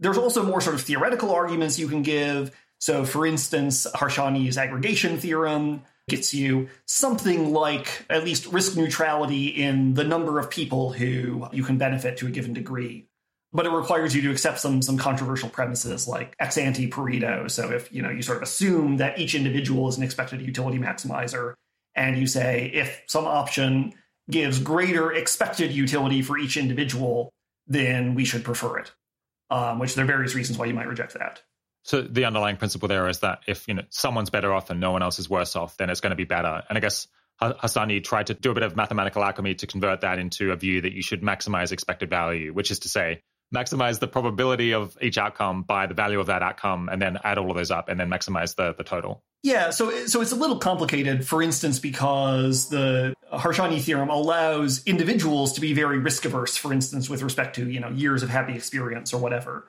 There's also more sort of theoretical arguments you can give so, for instance, Harsanyi's aggregation theorem gets you something like at least risk neutrality in the number of people who you can benefit to a given degree. But it requires you to accept some some controversial premises like ex ante Pareto. So if you know you sort of assume that each individual is an expected utility maximizer, and you say if some option gives greater expected utility for each individual, then we should prefer it. Um, which there are various reasons why you might reject that. So the underlying principle there is that if you know someone's better off and no one else is worse off, then it's going to be better. And I guess Harsanyi tried to do a bit of mathematical alchemy to convert that into a view that you should maximize expected value, which is to say, maximize the probability of each outcome by the value of that outcome, and then add all of those up, and then maximize the the total. Yeah, so so it's a little complicated. For instance, because the Harsanyi theorem allows individuals to be very risk averse. For instance, with respect to you know years of happy experience or whatever.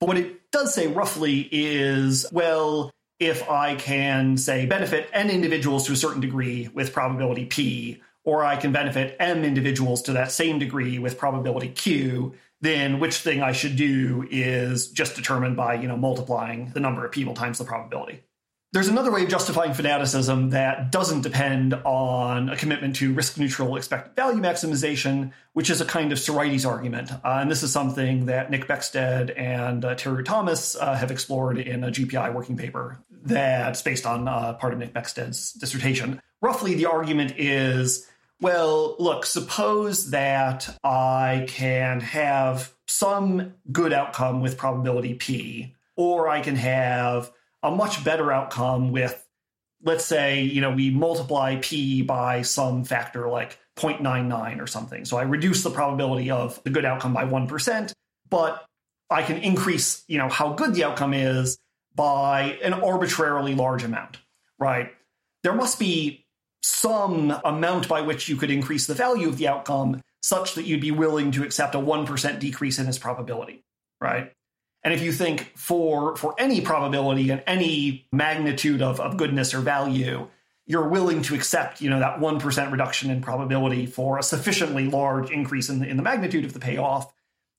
But what it does say roughly is, well, if I can say benefit n individuals to a certain degree with probability p, or I can benefit m individuals to that same degree with probability q, then which thing I should do is just determined by, you know, multiplying the number of people times the probability. There's another way of justifying fanaticism that doesn't depend on a commitment to risk neutral expected value maximization, which is a kind of Sorites argument. Uh, and this is something that Nick Beckstead and uh, Teruji Thomas uh, have explored in a GPI working paper that's based on uh, part of Nick Beckstead's dissertation. Roughly, the argument is well, look, suppose that I can have some good outcome with probability P, or I can have a much better outcome with, let's say, you know, we multiply P by some factor like 0.99 or something. So I reduce the probability of the good outcome by 1%, but I can increase, you know, how good the outcome is by an arbitrarily large amount, right? There must be some amount by which you could increase the value of the outcome such that you'd be willing to accept a 1% decrease in its probability, right? And if you think for for any probability and any magnitude of, of goodness or value, you're willing to accept, you know, that 1% reduction in probability for a sufficiently large increase in the, in the magnitude of the payoff,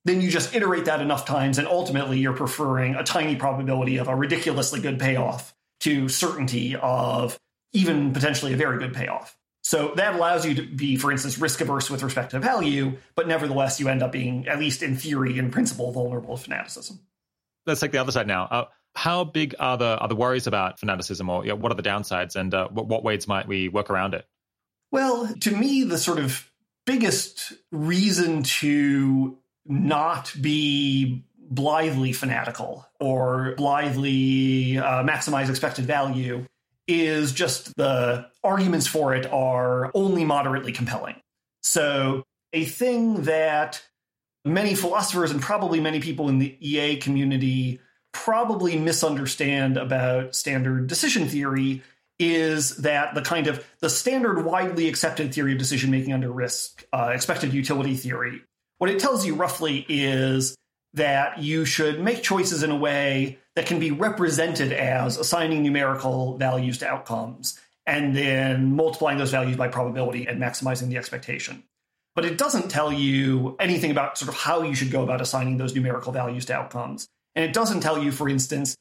then you just iterate that enough times and ultimately you're preferring a tiny probability of a ridiculously good payoff to certainty of even potentially a very good payoff. So that allows you to be, for instance, risk averse with respect to value, but nevertheless, you end up being, at least in theory, in principle, vulnerable to fanaticism. Let's take the other side now. Uh, how big are the are the worries about fanaticism, or you know, what are the downsides, and uh, what, what ways might we work around it? Well, to me, the sort of biggest reason to not be blithely fanatical or blithely uh, maximize expected value is just the arguments for it are only moderately compelling. So, a thing that many philosophers and probably many people in the EA community probably misunderstand about standard decision theory is that the kind of the standard widely accepted theory of decision making under risk uh, expected utility theory what it tells you roughly is that you should make choices in a way that can be represented as assigning numerical values to outcomes and then multiplying those values by probability and maximizing the expectation. But it doesn't tell you anything about sort of how you should go about assigning those numerical values to outcomes. And it doesn't tell you, for instance,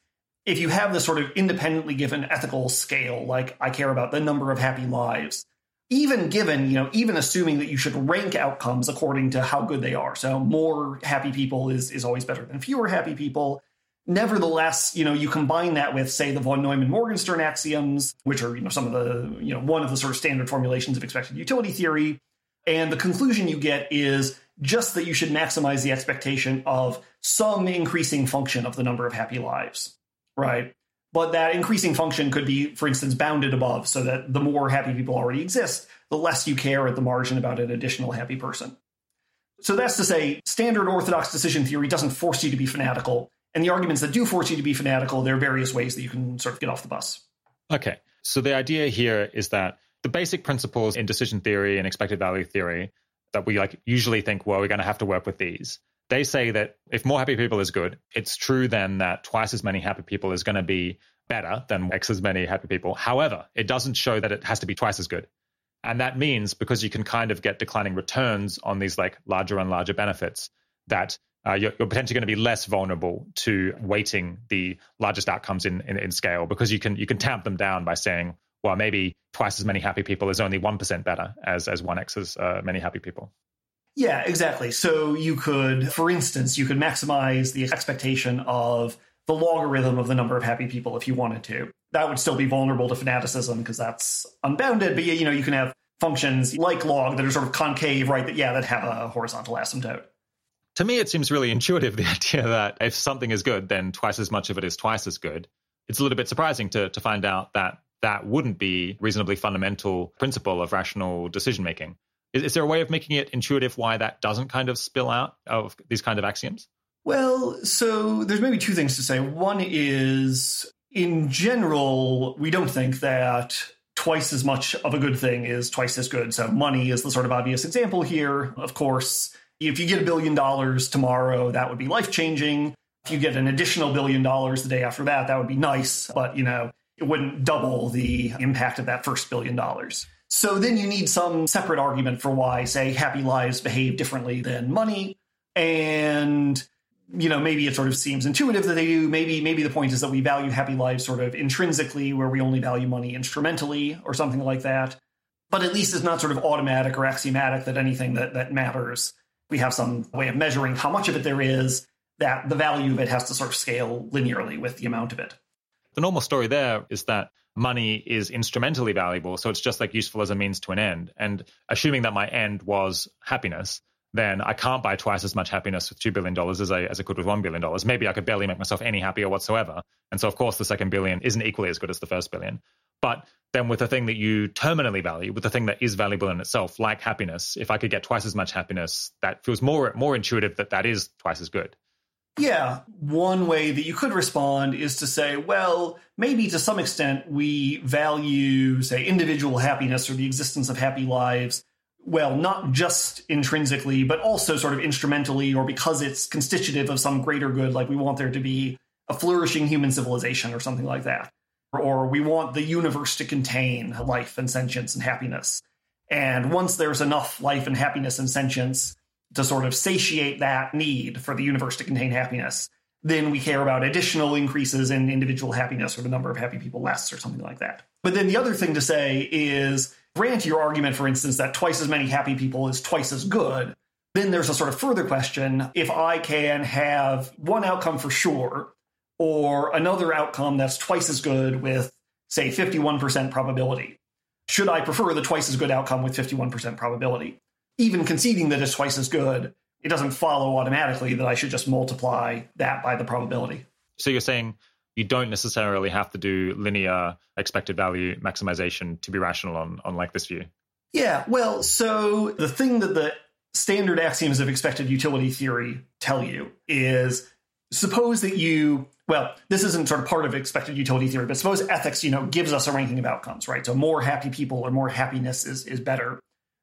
if you have this sort of independently given ethical scale, like I care about the number of happy lives, even given, you know, even assuming that you should rank outcomes according to how good they are. So more happy people is is always better than fewer happy people. Nevertheless, you know, you combine that with, say, the von Neumann Morgenstern axioms, which are, you know, some of the, you know, one of the sort of standard formulations of expected utility theory. And the conclusion you get is just that you should maximize the expectation of some increasing function of the number of happy lives, right? But that increasing function could be, for instance, bounded above so that the more happy people already exist, the less you care at the margin about an additional happy person. So that's to say, standard orthodox decision theory doesn't force you to be fanatical. And the arguments that do force you to be fanatical, there are various ways that you can sort of get off the bus. Okay. So the idea here is that the basic principles in decision theory and expected value theory that we like usually think, well, we're going to have to work with these. They say that if more happy people is good, it's true then that twice as many happy people is going to be better than X as many happy people. However, it doesn't show that it has to be twice as good. And that means because you can kind of get declining returns on these like larger and larger benefits, that uh, you're, you're, potentially going to be less vulnerable to weighting the largest outcomes in, in, in scale because you can you can tamp them down by saying, well, maybe twice as many happy people is only one percent better as as one x as uh, many happy people. Yeah, exactly. So you could, for instance, you could maximize the expectation of the logarithm of the number of happy people if you wanted to. That would still be vulnerable to fanaticism because that's unbounded. But you know, you can have functions like log that are sort of concave, right? That yeah, that have a horizontal asymptote to me, it seems really intuitive (laughs) the idea that if something is good, then twice as much of it is twice as good. It's a little bit surprising to, to find out that that wouldn't be reasonably fundamental principle of rational decision making. Is, is there a way of making it intuitive why that doesn't kind of spill out of these kind of axioms? Well, so there's maybe two things to say. One is, in general, we don't think that twice as much of a good thing is twice as good. So money is the sort of obvious example here. Of course, if you get a billion dollars tomorrow, that would be life changing. If you get an additional billion dollars the day after that, that would be nice, but you know, it wouldn't double the impact of that first billion dollars. So then you need some separate argument for why, say, happy lives behave differently than money. And you know, maybe it sort of seems intuitive that they do. Maybe maybe the point is that we value happy lives sort of intrinsically, where we only value money instrumentally, or something like that. But at least it's not sort of automatic or axiomatic that anything that that matters. We have some way of measuring how much of it there is. That the value of it has to sort of scale linearly with the amount of it. The normal story there is that money is instrumentally valuable, so it's just like useful as a means to an end. And assuming that my end was happiness, then I can't buy twice as much happiness with $2 billion as I, as I could with $1 billion. Maybe I could barely make myself any happier whatsoever. And so, of course, the second billion isn't equally as good as the first billion. But then with the thing that you terminally value, with the thing that is valuable in itself, like happiness, if I could get twice as much happiness, that feels more more intuitive that that is twice as good. Yeah, one way that you could respond is to say, well, maybe to some extent we value, say, individual happiness or the existence of happy lives well, not just intrinsically, but also sort of instrumentally or because it's constitutive of some greater good, like we want there to be a flourishing human civilization or something like that. Or we want the universe to contain life and sentience and happiness. And once there's enough life and happiness and sentience to sort of satiate that need for the universe to contain happiness, then we care about additional increases in individual happiness or the number of happy people less or something like that. But then the other thing to say is grant your argument, for instance, that twice as many happy people is twice as good, then there's a sort of further question. If I can have one outcome for sure, or another outcome that's twice as good with, say, 51% probability, should I prefer the twice as good outcome with 51% probability? Even conceding that it's twice as good, it doesn't follow automatically that I should just multiply that by the probability. So you're saying you don't necessarily have to do linear expected value maximization to be rational on, on like this view. Yeah, well, so the thing that the standard axioms of expected utility theory tell you is suppose that you well this isn't sort of part of expected utility theory but suppose ethics you know gives us a ranking of outcomes right so more happy people or more happiness is is better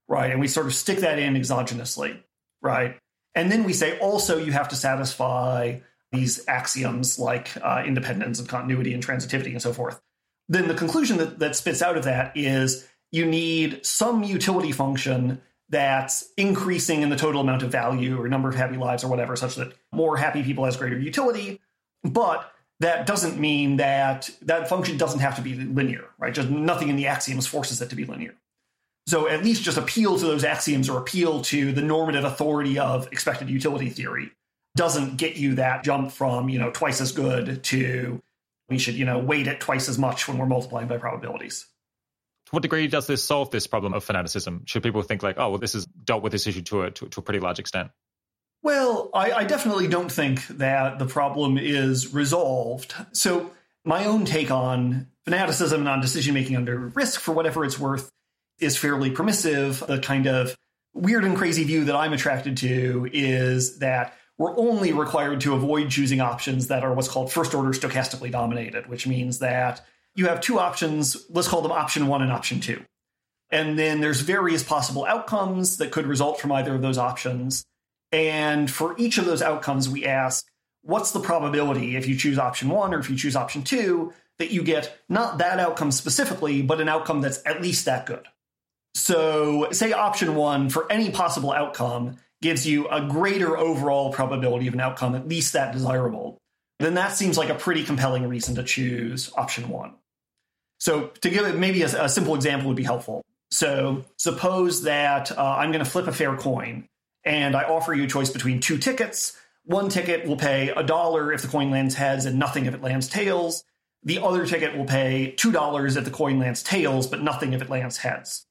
right and we sort of stick that in exogenously right and then we say also you have to satisfy these axioms like uh, independence and continuity and transitivity and so forth, then the conclusion that, that spits out of that is you need some utility function that's increasing in the total amount of value or number of happy lives or whatever, such that more happy people has greater utility. But that doesn't mean that that function doesn't have to be linear, right? Just nothing in the axioms forces it to be linear. So at least just appeal to those axioms or appeal to the normative authority of expected utility theory doesn't get you that jump from, you know, twice as good to we should, you know, weight it twice as much when we're multiplying by probabilities. To what degree does this solve this problem of fanaticism? Should people think like, oh, well, this has dealt with this issue to a, to, to a pretty large extent? Well, I, I definitely don't think that the problem is resolved. So, my own take on fanaticism and on decision making under risk, for whatever it's worth, is fairly permissive. The kind of weird and crazy view that I'm attracted to is that we're only required to avoid choosing options that are what's called first order stochastically dominated, which means that you have two options. Let's call them option one and option two. And then there's various possible outcomes that could result from either of those options. And for each of those outcomes, we ask, what's the probability if you choose option one or if you choose option two that you get not that outcome specifically, but an outcome that's at least that good? So, say option one for any possible outcome gives you a greater overall probability of an outcome, at least that desirable, then that seems like a pretty compelling reason to choose option one. So, to give it maybe a, a simple example would be helpful. So, suppose that uh, I'm going to flip a fair coin and I offer you a choice between two tickets. One ticket will pay a dollar if the coin lands heads and nothing if it lands tails. The other ticket will pay $2 if the coin lands tails, but nothing if it lands heads.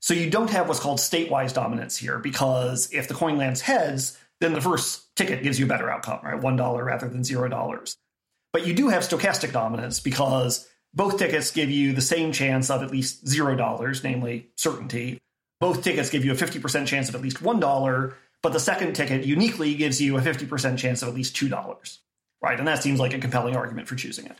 So you don't have what's called statewise dominance here because if the coin lands heads, then the first ticket gives you a better outcome, right? $1 rather than $0. But you do have stochastic dominance because both tickets give you the same chance of at least $0, namely certainty. Both tickets give you a 50% chance of at least $1, but the second ticket uniquely gives you a 50% chance of at least $2, right? And that seems like a compelling argument for choosing it.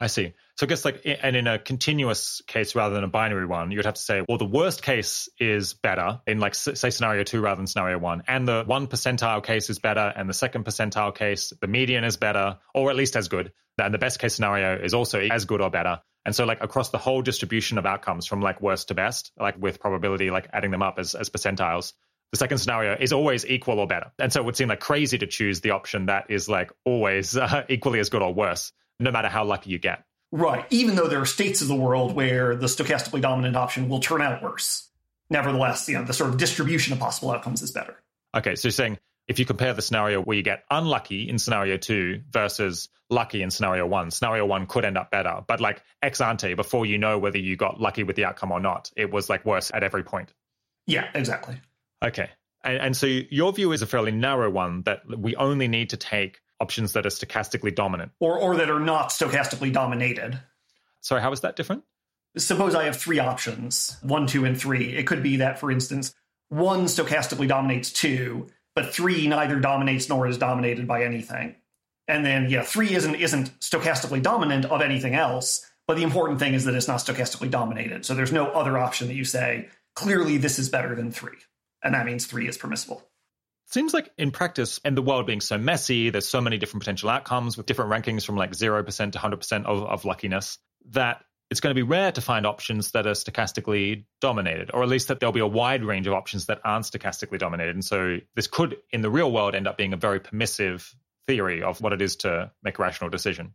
I see. So I guess like, and in a continuous case rather than a binary one, you'd have to say, well, the worst case is better in like say scenario two rather than scenario one, and the one percentile case is better, and the second percentile case, the median is better, or at least as good. And the best case scenario is also as good or better. And so like across the whole distribution of outcomes from like worst to best, like with probability, like adding them up as, as percentiles, the second scenario is always equal or better. And so it would seem like crazy to choose the option that is like always uh, (laughs) equally as good or worse, no matter how lucky you get. Right. Even though there are states of the world where the stochastically dominant option will turn out worse. Nevertheless, you know, the sort of distribution of possible outcomes is better. Okay. So you're saying if you compare the scenario where you get unlucky in scenario two versus lucky in scenario one, scenario one could end up better. But like ex ante, before you know whether you got lucky with the outcome or not, it was like worse at every point. Yeah, exactly. Okay. And, and so your view is a fairly narrow one that we only need to take options that are stochastically dominant. Or, or that are not stochastically dominated. Sorry, how is that different? Suppose I have three options one, two, and three. It could be that, for instance, one stochastically dominates two, but three neither dominates nor is dominated by anything. And then, yeah, three isn't isn't stochastically dominant of anything else, but the important thing is that it's not stochastically dominated. So there's no other option that you say, clearly this is better than three. And that means three is permissible. Seems like in practice, and the world being so messy, there's so many different potential outcomes with different rankings from like 0% to 100% of, of luckiness, that it's going to be rare to find options that are stochastically dominated, or at least that there'll be a wide range of options that aren't stochastically dominated. And so this could, in the real world, end up being a very permissive theory of what it is to make a rational decision.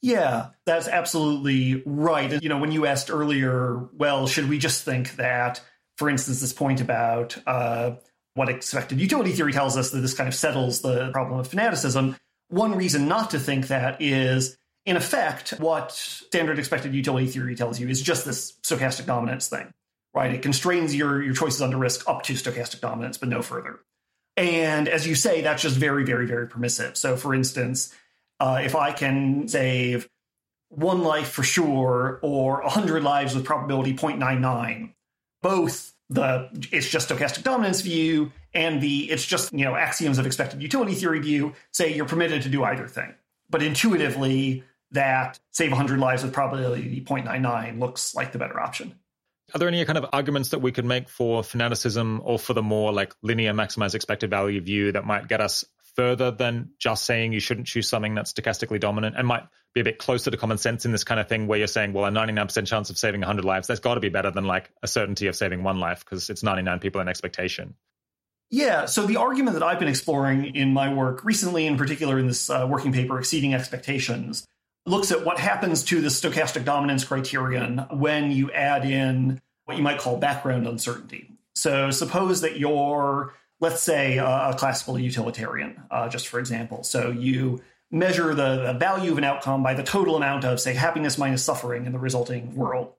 Yeah, that's absolutely right. You know, when you asked earlier, well, should we just think that, for instance, this point about uh, what expected utility theory tells us that this kind of settles the problem of fanaticism. One reason not to think that is, in effect, what standard expected utility theory tells you is just this stochastic dominance thing, right? It constrains your, your choices under risk up to stochastic dominance, but no further. And as you say, that's just very, very, very permissive. So, for instance, uh, if I can save one life for sure or 100 lives with probability 0.99, both the it's just stochastic dominance view and the it's just you know axioms of expected utility theory view say you're permitted to do either thing. But intuitively that save 100 lives with probability 0.99 looks like the better option. Are there any kind of arguments that we could make for fanaticism or for the more like linear maximize expected value view that might get us further than just saying you shouldn't choose something that's stochastically dominant and might be a bit closer to common sense in this kind of thing where you're saying, well, a 99% chance of saving 100 lives, that's got to be better than like a certainty of saving one life because it's 99 people in expectation. Yeah, so the argument that I've been exploring in my work recently, in particular in this uh, working paper, Exceeding Expectations, looks at what happens to the stochastic dominance criterion when you add in what you might call background uncertainty. So suppose that you're let's say a, a classical utilitarian, uh, just for example. So you measure the, the value of an outcome by the total amount of, say, happiness minus suffering in the resulting world.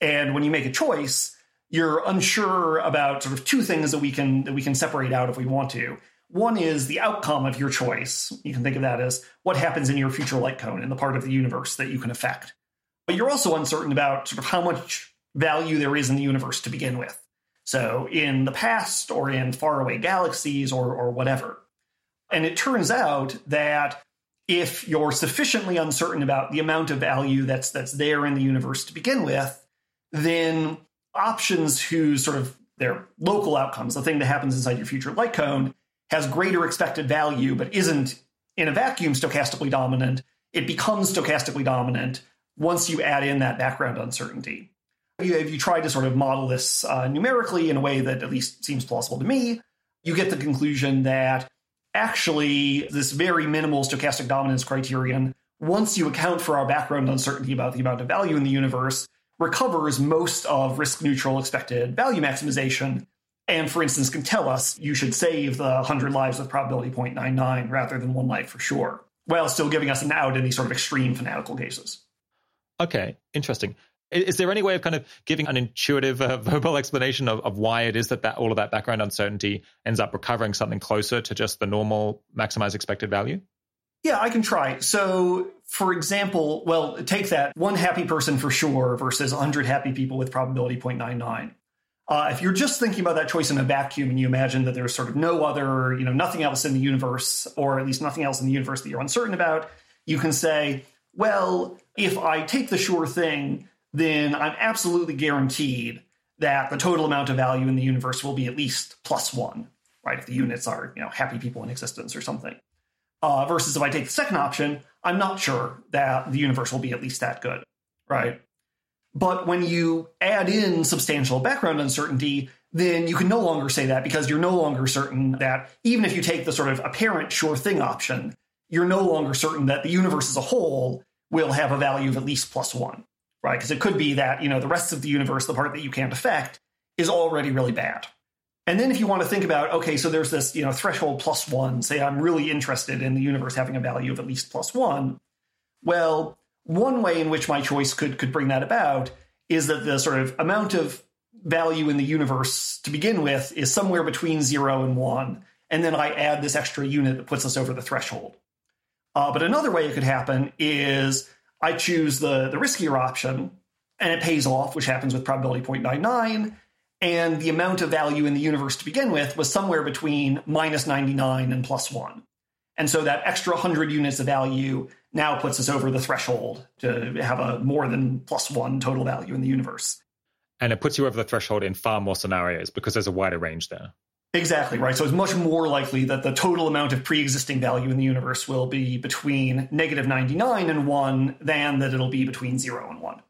And when you make a choice, you're unsure about sort of two things that we can that we can separate out if we want to. One is the outcome of your choice. You can think of that as what happens in your future light cone in the part of the universe that you can affect. But you're also uncertain about sort of how much value there is in the universe to begin with. So in the past or in faraway galaxies or, or whatever. And it turns out that if you're sufficiently uncertain about the amount of value that's that's there in the universe to begin with, then options whose sort of their local outcomes, the thing that happens inside your future light cone, has greater expected value, but isn't in a vacuum stochastically dominant, it becomes stochastically dominant once you add in that background uncertainty. If you try to sort of model this uh, numerically in a way that at least seems plausible to me, you get the conclusion that actually this very minimal stochastic dominance criterion, once you account for our background uncertainty about the amount of value in the universe, recovers most of risk neutral expected value maximization. And for instance, can tell us you should save the 100 lives with probability 0.99 rather than one life for sure, while still giving us an out in these sort of extreme fanatical cases. Okay, interesting. Is there any way of kind of giving an intuitive uh, (laughs) verbal explanation of, of why it is that, that all of that background uncertainty ends up recovering something closer to just the normal maximize expected value? Yeah, I can try. So, for example, well, take that one happy person for sure versus 100 happy people with probability 0.99. Uh, if you're just thinking about that choice in a vacuum and you imagine that there's sort of no other, you know, nothing else in the universe, or at least nothing else in the universe that you're uncertain about, you can say, well, if I take the sure thing, then I'm absolutely guaranteed that the total amount of value in the universe will be at least plus one, right? If the units are, you know, happy people in existence or something. Uh, versus if I take the second option, I'm not sure that the universe will be at least that good, right? But when you add in substantial background uncertainty, then you can no longer say that because you're no longer certain that even if you take the sort of apparent sure thing option, you're no longer certain that the universe as a whole will have a value of at least plus one, right? Because it could be that, you know, the rest of the universe, the part that you can't affect, is already really bad. And then if you want to think about, okay, so there's this, you know, threshold plus one, say I'm really interested in the universe having a value of at least plus one. Well, one way in which my choice could could bring that about is that the sort of amount of value in the universe to begin with is somewhere between zero and one. And then I add this extra unit that puts us over the threshold. Uh, but another way it could happen is I choose the, the riskier option and it pays off, which happens with probability 0.99. And the amount of value in the universe to begin with was somewhere between minus 99 and plus one. And so that extra 100 units of value now puts us over the threshold to have a more than plus one total value in the universe. And it puts you over the threshold in far more scenarios because there's a wider range there. Exactly right. So it's much more likely that the total amount of pre existing value in the universe will be between negative 99 and 1 than that it'll be between 0 and 1.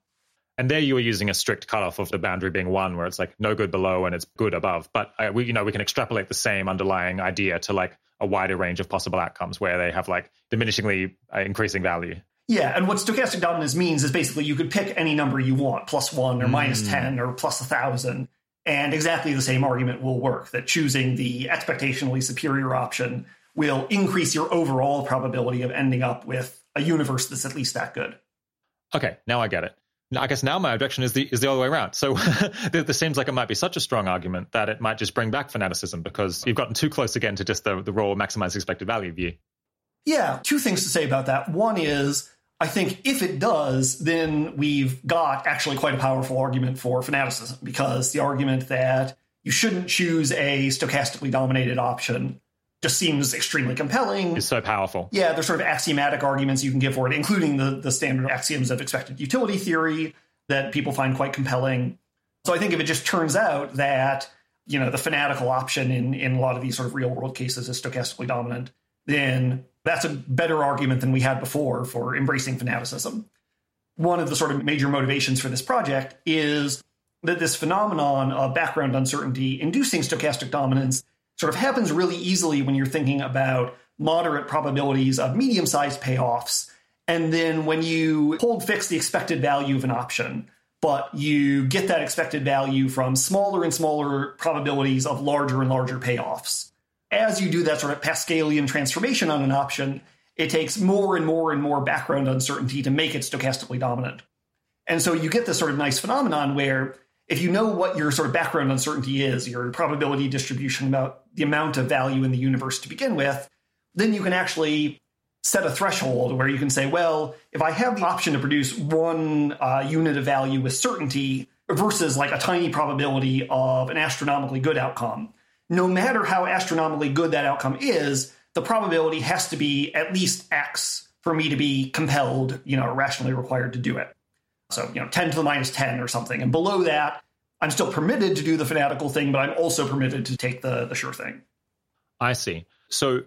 And there you were using a strict cutoff of the boundary being 1, where it's like no good below and it's good above. But uh, we, you know, we can extrapolate the same underlying idea to like a wider range of possible outcomes where they have like diminishingly uh, increasing value. Yeah, and what stochastic dominance means is basically you could pick any number you want, plus one or minus 10 or plus a thousand, and exactly the same argument will work that choosing the expectationally superior option will increase your overall probability of ending up with a universe that's at least that good. Okay, now I get it. I guess now my objection is the is the other way around. So (laughs) this seems like it might be such a strong argument that it might just bring back fanaticism because you've gotten too close again to just the, the raw maximize expected value view. Yeah, two things to say about that. One is I think if it does, then we've got actually quite a powerful argument for fanaticism because the argument that you shouldn't choose a stochastically dominated option just seems extremely compelling. It's so powerful. Yeah, there's sort of axiomatic arguments you can give for it, including the, the standard axioms of expected utility theory that people find quite compelling. So I think if it just turns out that, you know, the fanatical option in, in a lot of these sort of real world cases is stochastically dominant, then that's a better argument than we had before for embracing fanaticism. One of the sort of major motivations for this project is that this phenomenon of background uncertainty inducing stochastic dominance sort of happens really easily when you're thinking about moderate probabilities of medium sized payoffs. And then when you hold fixed the expected value of an option, but you get that expected value from smaller and smaller probabilities of larger and larger payoffs as you do that sort of Pascalian transformation on an option, it takes more and more and more background uncertainty to make it stochastically dominant. And so you get this sort of nice phenomenon where if you know what your sort of background uncertainty is, your probability distribution about the amount of value in the universe to begin with, then you can actually set a threshold where you can say, well, if I have the option to produce one uh, unit of value with certainty versus like a tiny probability of an astronomically good outcome, no matter how astronomically good that outcome is, the probability has to be at least X for me to be compelled, you know, rationally required to do it. So, you know, 10 to the minus 10 or something. And below that, I'm still permitted to do the fanatical thing, but I'm also permitted to take the, the sure thing. I see. So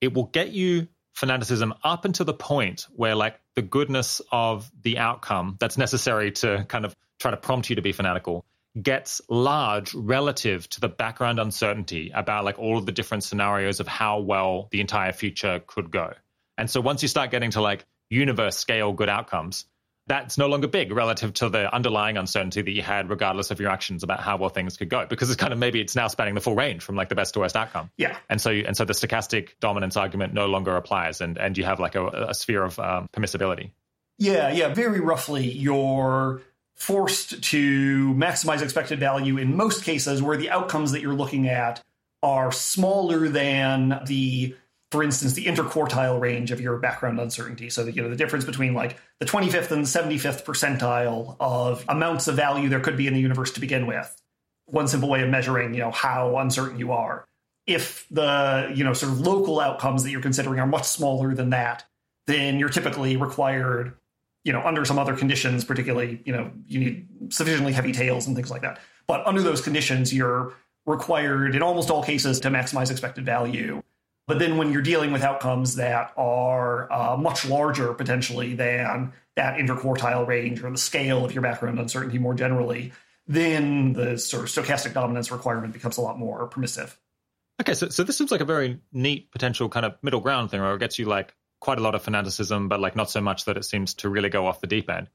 it will get you fanaticism up until the point where, like, the goodness of the outcome that's necessary to kind of try to prompt you to be fanatical gets large relative to the background uncertainty about like all of the different scenarios of how well the entire future could go. And so once you start getting to like universe scale good outcomes, that's no longer big relative to the underlying uncertainty that you had regardless of your actions about how well things could go because it's kind of maybe it's now spanning the full range from like the best to worst outcome. Yeah. And so and so the stochastic dominance argument no longer applies and and you have like a, a sphere of um, permissibility. Yeah yeah very roughly your forced to maximize expected value in most cases where the outcomes that you're looking at are smaller than the for instance the interquartile range of your background uncertainty. So that you know the difference between like the 25th and 75th percentile of amounts of value there could be in the universe to begin with. One simple way of measuring you know how uncertain you are. If the you know sort of local outcomes that you're considering are much smaller than that then you're typically required you know, under some other conditions, particularly, you know, you need sufficiently heavy tails and things like that. But under those conditions, you're required in almost all cases to maximize expected value. But then when you're dealing with outcomes that are uh, much larger potentially than that interquartile range or the scale of your background uncertainty more generally, then the sort of stochastic dominance requirement becomes a lot more permissive. Okay, so, so this seems like a very neat potential kind of middle ground thing where it gets you like quite a lot of fanaticism, but like not so much that it seems to really go off the deep end.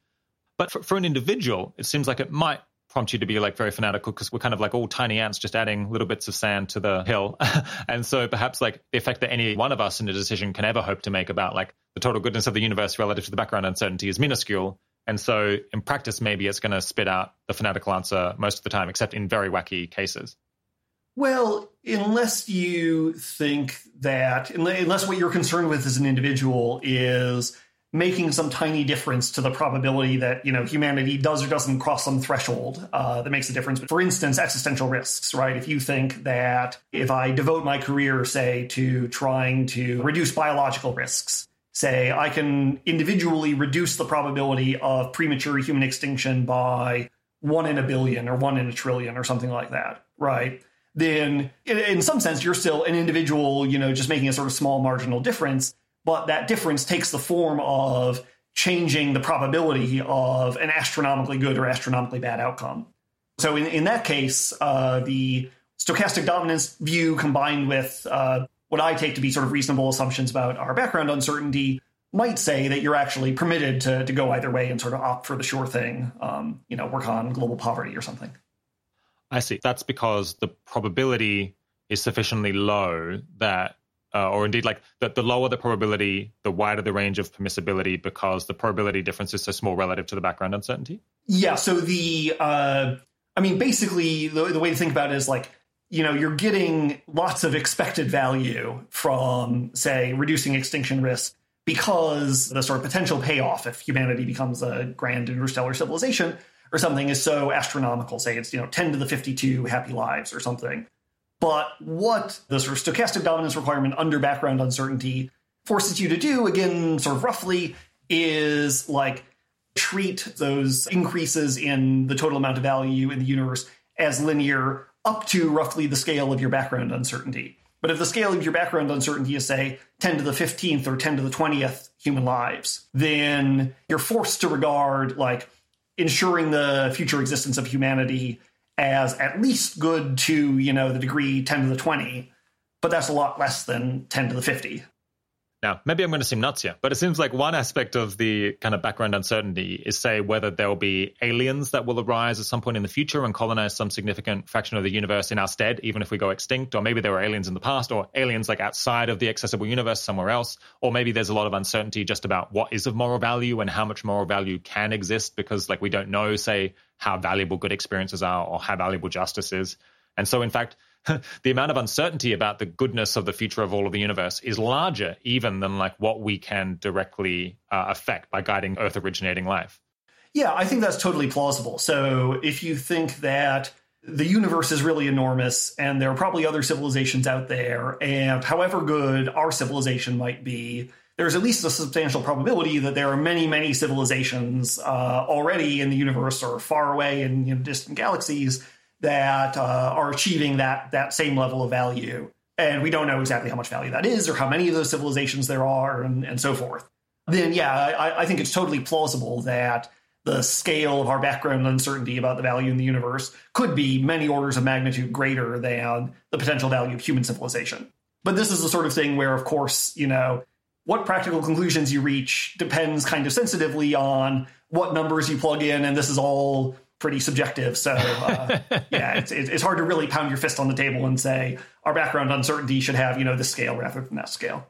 But for, for an individual, it seems like it might prompt you to be like very fanatical because we're kind of like all tiny ants just adding little bits of sand to the hill. (laughs) and so perhaps like the effect that any one of us in a decision can ever hope to make about like the total goodness of the universe relative to the background uncertainty is minuscule. And so in practice, maybe it's going to spit out the fanatical answer most of the time, except in very wacky cases. Well, unless you think that, unless what you're concerned with as an individual is making some tiny difference to the probability that you know humanity does or doesn't cross some threshold uh, that makes a difference. For instance, existential risks, right? If you think that if I devote my career, say, to trying to reduce biological risks, say I can individually reduce the probability of premature human extinction by one in a billion or one in a trillion or something like that, right? Then, in some sense, you're still an individual, you know, just making a sort of small marginal difference but that difference takes the form of changing the probability of an astronomically good or astronomically bad outcome. So in, in that case, uh, the stochastic dominance view combined with uh, what I take to be sort of reasonable assumptions about our background uncertainty might say that you're actually permitted to, to go either way and sort of opt for the sure thing, um, you know, work on global poverty or something. I see. That's because the probability is sufficiently low that uh, or indeed like that the lower the probability, the wider the range of permissibility because the probability difference is so small relative to the background uncertainty? Yeah. So the, uh, I mean, basically, the, the way to think about it is like, you know, you're getting lots of expected value from, say, reducing extinction risk because the sort of potential payoff if humanity becomes a grand interstellar civilization or something is so astronomical. Say it's, you know, 10 to the 52 happy lives or something. But what the sort of stochastic dominance requirement under background uncertainty forces you to do, again, sort of roughly, is like treat those increases in the total amount of value in the universe as linear up to roughly the scale of your background uncertainty. But if the scale of your background uncertainty is, say, 10 to the 15th or 10 to the 20th human lives, then you're forced to regard like ensuring the future existence of humanity as at least good to, you know, the degree 10 to the 20, but that's a lot less than 10 to the 50. Now, maybe I'm going to seem nuts here, but it seems like one aspect of the kind of background uncertainty is, say, whether there will be aliens that will arise at some point in the future and colonize some significant fraction of the universe in our stead, even if we go extinct, or maybe there were aliens in the past, or aliens like outside of the accessible universe somewhere else, or maybe there's a lot of uncertainty just about what is of moral value and how much moral value can exist because, like, we don't know, say, how valuable good experiences are or how valuable justice is. And so, in fact, (laughs) the amount of uncertainty about the goodness of the future of all of the universe is larger even than like what we can directly uh, affect by guiding earth originating life. Yeah i think that's totally plausible. So if you think that the universe is really enormous and there are probably other civilizations out there and however good our civilization might be there's at least a substantial probability that there are many many civilizations uh, already in the universe or far away in you know, distant galaxies that uh, are achieving that that same level of value. And we don't know exactly how much value that is or how many of those civilizations there are and, and so forth. Then, yeah, I, I think it's totally plausible that the scale of our background uncertainty about the value in the universe could be many orders of magnitude greater than the potential value of human civilization. But this is the sort of thing where, of course, you know, what practical conclusions you reach depends kind of sensitively on what numbers you plug in, and this is all pretty subjective. So uh, (laughs) yeah, it's, it's hard to really pound your fist on the table and say our background uncertainty should have you know this scale rather than that scale.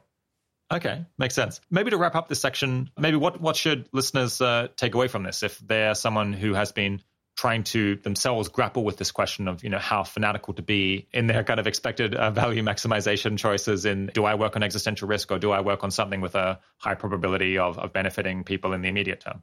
Okay, makes sense. Maybe to wrap up this section, maybe what what should listeners uh, take away from this if they're someone who has been trying to themselves grapple with this question of you know how fanatical to be in their kind of expected uh, value maximization choices in do I work on existential risk or do I work on something with a high probability of, of benefiting people in the immediate term?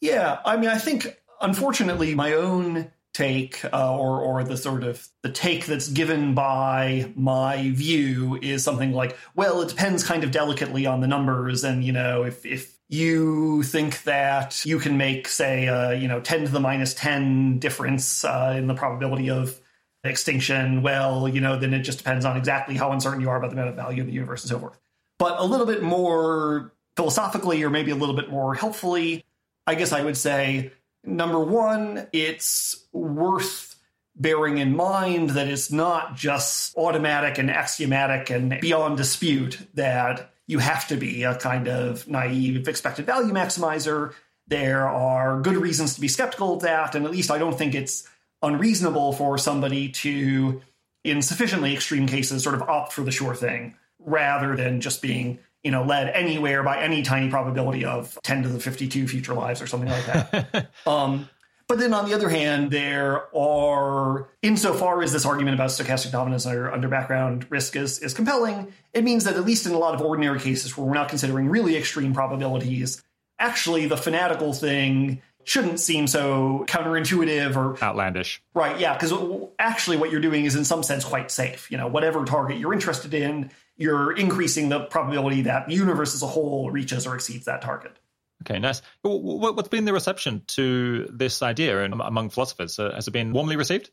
Yeah, I mean, I think unfortunately, my own take uh, or or the sort of the take that's given by my view is something like well it depends kind of delicately on the numbers and you know if if you think that you can make say uh, you know 10 to the minus 10 difference uh, in the probability of extinction well you know then it just depends on exactly how uncertain you are about the amount of value of the universe and so forth. But a little bit more philosophically or maybe a little bit more helpfully i guess i would say Number one, it's worth bearing in mind that it's not just automatic and axiomatic and beyond dispute that you have to be a kind of naive expected value maximizer. There are good reasons to be skeptical of that, and at least I don't think it's unreasonable for somebody to, in sufficiently extreme cases, sort of opt for the sure thing rather than just being you know led anywhere by any tiny probability of 10 to the 52 future lives or something like that (laughs) um, but then on the other hand, there are, insofar as this argument about stochastic dominance under, under background risk is, is compelling, it means that at least in a lot of ordinary cases where we're not considering really extreme probabilities, actually the fanatical thing shouldn't seem so counterintuitive or outlandish. Right, yeah, because actually what you're doing is in some sense quite safe. You know, whatever target you're interested in, you're increasing the probability that the universe as a whole reaches or exceeds that target. Okay, nice. What's been the reception to this idea among philosophers? Uh, has it been warmly received?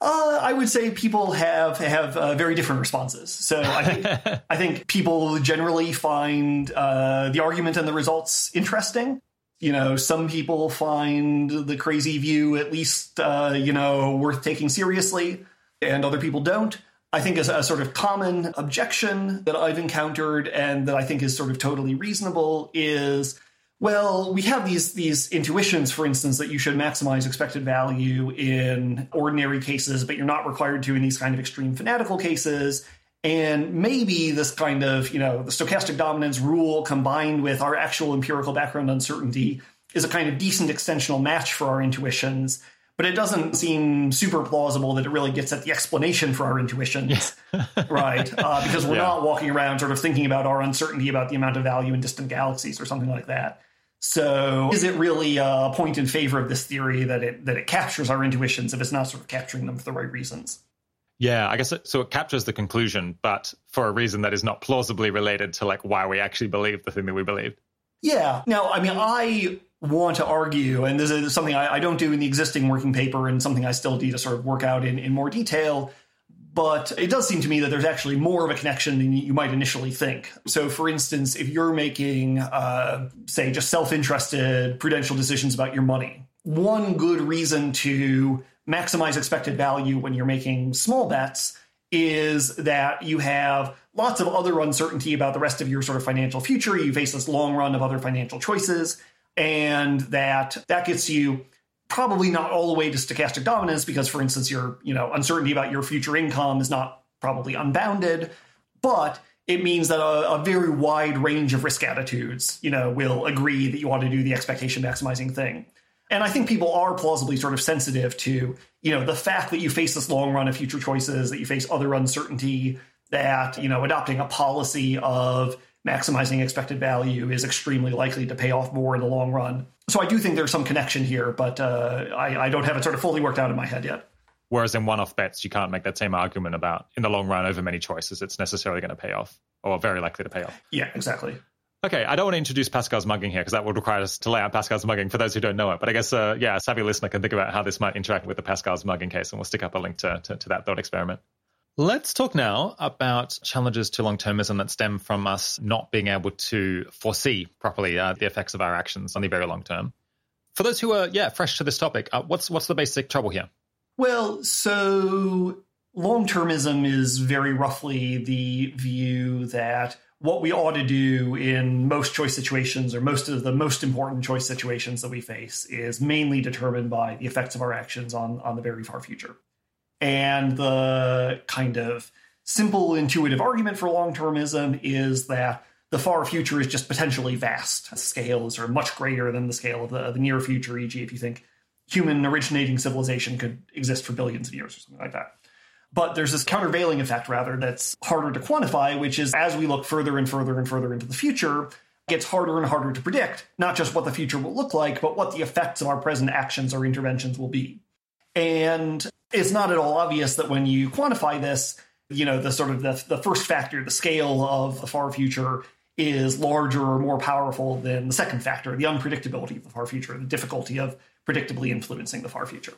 Uh, I would say people have have uh, very different responses. So I think (laughs) I think people generally find uh, the argument and the results interesting. You know, some people find the crazy view at least uh, you know worth taking seriously, and other people don't. I think is a sort of common objection that I've encountered and that I think is sort of totally reasonable is well, we have these these intuitions, for instance, that you should maximize expected value in ordinary cases, but you're not required to in these kind of extreme fanatical cases. And maybe this kind of, you know, the stochastic dominance rule combined with our actual empirical background uncertainty is a kind of decent extensional match for our intuitions. But it doesn't seem super plausible that it really gets at the explanation for our intuitions, (laughs) right? Uh, because we're yeah. not walking around sort of thinking about our uncertainty about the amount of value in distant galaxies or something like that. So, is it really a point in favor of this theory that it that it captures our intuitions if it's not sort of capturing them for the right reasons? Yeah, I guess it, so. It captures the conclusion, but for a reason that is not plausibly related to like why we actually believe the thing that we believed. Yeah. Now, I mean, I want to argue, and this is something I, I don't do in the existing working paper, and something I still need to sort of work out in in more detail but it does seem to me that there's actually more of a connection than you might initially think. So, for instance, if you're making, uh, say, just self interested prudential decisions about your money, one good reason to maximize expected value when you're making small bets is that you have lots of other uncertainty about the rest of your sort of financial future. You face this long run of other financial choices, and that that gets you probably not all the way to stochastic dominance because for instance your you know uncertainty about your future income is not probably unbounded but it means that a, a, very wide range of risk attitudes you know will agree that you want to do the expectation maximizing thing. And i think people are plausibly sort of sensitive to you know the fact that you face this long run of future choices that you face other uncertainty that you know adopting a policy of maximizing expected value is extremely likely to pay off more in the long run. So I do think there's some connection here, but uh, I, I don't have it sort of fully worked out in my head yet. Whereas in one-off bets, you can't make that same argument about in the long run over many choices, it's necessarily going to pay off or very likely to pay off. Yeah, exactly. Okay, I don't want to introduce Pascal's mugging here because that would require us to lay out Pascal's mugging for those who don't know it. But I guess, uh, yeah, a savvy listener can think about how this might interact with the Pascal's mugging case, and we'll stick up a link to, to, to that thought experiment. Let's talk now about challenges to long termism that stem from us not being able to foresee properly uh, the effects of our actions on the very long term. For those who are, yeah, fresh to this topic, uh, what's what's the basic trouble here? Well, so long termism is very roughly the view that what we ought to do in most choice situations or most of the most important choice situations that we face is mainly determined by the effects of our actions on, on the very far future. And the kind of simple intuitive argument for long termism is that the far future is just potentially vast. Scales are much greater than the scale of the, the near future, e.g., if you think human originating civilization could exist for billions of years or something like that. But there's this countervailing effect, rather, that's harder to quantify, which is as we look further and further and further into the future, it gets harder and harder to predict not just what the future will look like, but what the effects of our present actions or interventions will be. And it's not at all obvious that when you quantify this, you know, the sort of the, the first factor, the scale of the far future is larger or more powerful than the second factor, the unpredictability of the far future, the difficulty of predictably influencing the far future.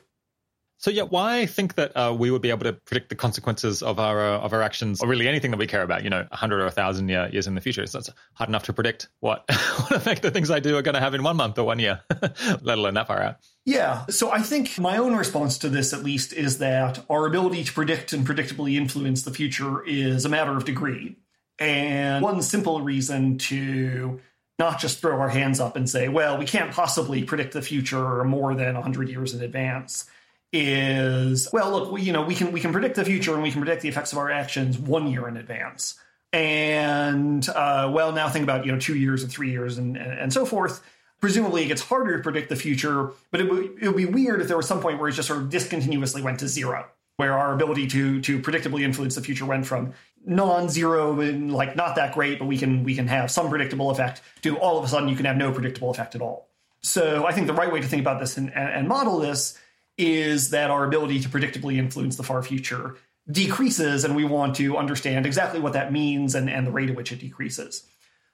So yeah, why think that uh, we would be able to predict the consequences of our uh, of our actions, or really anything that we care about? You know, hundred or thousand years in the future. So it's hard enough to predict what (laughs) what effect the things I do are going to have in one month or one year, (laughs) let alone that far out. Yeah. So I think my own response to this, at least, is that our ability to predict and predictably influence the future is a matter of degree. And one simple reason to not just throw our hands up and say, well, we can't possibly predict the future more than 100 years in advance is well look we, you know we can we can predict the future and we can predict the effects of our actions one year in advance. And uh, well now think about you know two years and three years and, and, and so forth. Presumably it gets harder to predict the future but it would, it would be weird if there was some point where it just sort of discontinuously went to zero where our ability to to predictably influence the future went from non-zero and like not that great but we can we can have some predictable effect to all of a sudden you can have no predictable effect at all. So i think the right way to think about this and, and model this is that our ability to predictably influence the far future decreases, and we want to understand exactly what that means and, and the rate at which it decreases.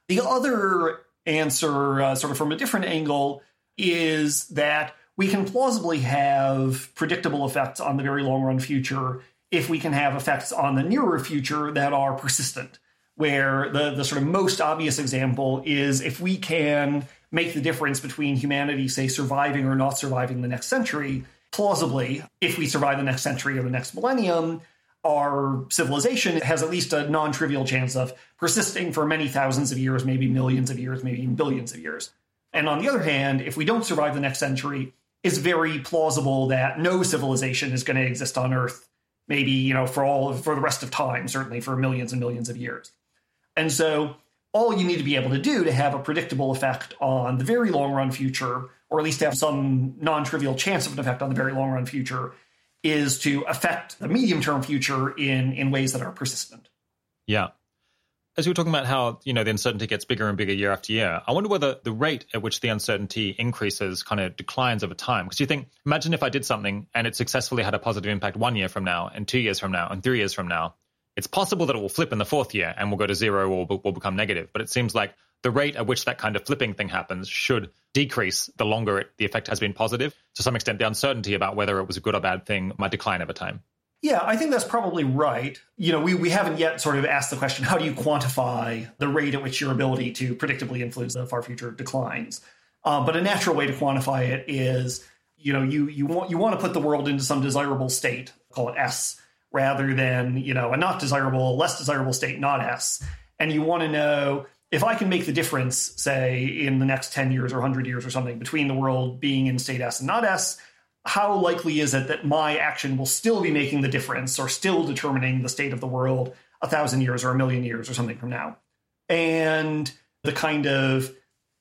The other answer, uh, sort of from a different angle, is that we can plausibly have predictable effects on the very long run future if we can have effects on the nearer future that are persistent. Where the, the sort of most obvious example is if we can make the difference between humanity, say, surviving or not surviving the next century, plausibly, if we survive the next century or the next millennium, our civilization has at least a non trivial chance of persisting for many thousands of years, maybe millions of years, maybe even billions of years. And on the other hand, if we don't survive the next century, it's very plausible that no civilization is going to exist on Earth, maybe, you know, for all for the rest of time, certainly for millions and millions of years. And so all you need to be able to do to have a predictable effect on the very long run future or at least have some non trivial chance of an effect on the very long run future, is to affect the medium term future in, in ways that are persistent. Yeah. As we were talking about how, you know, the uncertainty gets bigger and bigger year after year, I wonder whether the rate at which the uncertainty increases kind of declines over time. Because you think, imagine if I did something and it successfully had a positive impact one year from now, and two years from now, and three years from now. It's possible that it will flip in the fourth year and will go to zero or will become negative. But it seems like the rate at which that kind of flipping thing happens should decrease the longer it, the effect has been positive. To some extent, the uncertainty about whether it was a good or bad thing might decline over time. Yeah, I think that's probably right. You know, we, we haven't yet sort of asked the question how do you quantify the rate at which your ability to predictably influence the far future declines? Um, but a natural way to quantify it is, you know, you you want you want to put the world into some desirable state, call it S, rather than you know a not desirable, less desirable state, not S. And you want to know if I can make the difference, say, in the next 10 years or 100 years or something, between the world being in state S and not S, how likely is it that my action will still be making the difference or still determining the state of the world a thousand years or a million years or something from now? And the kind of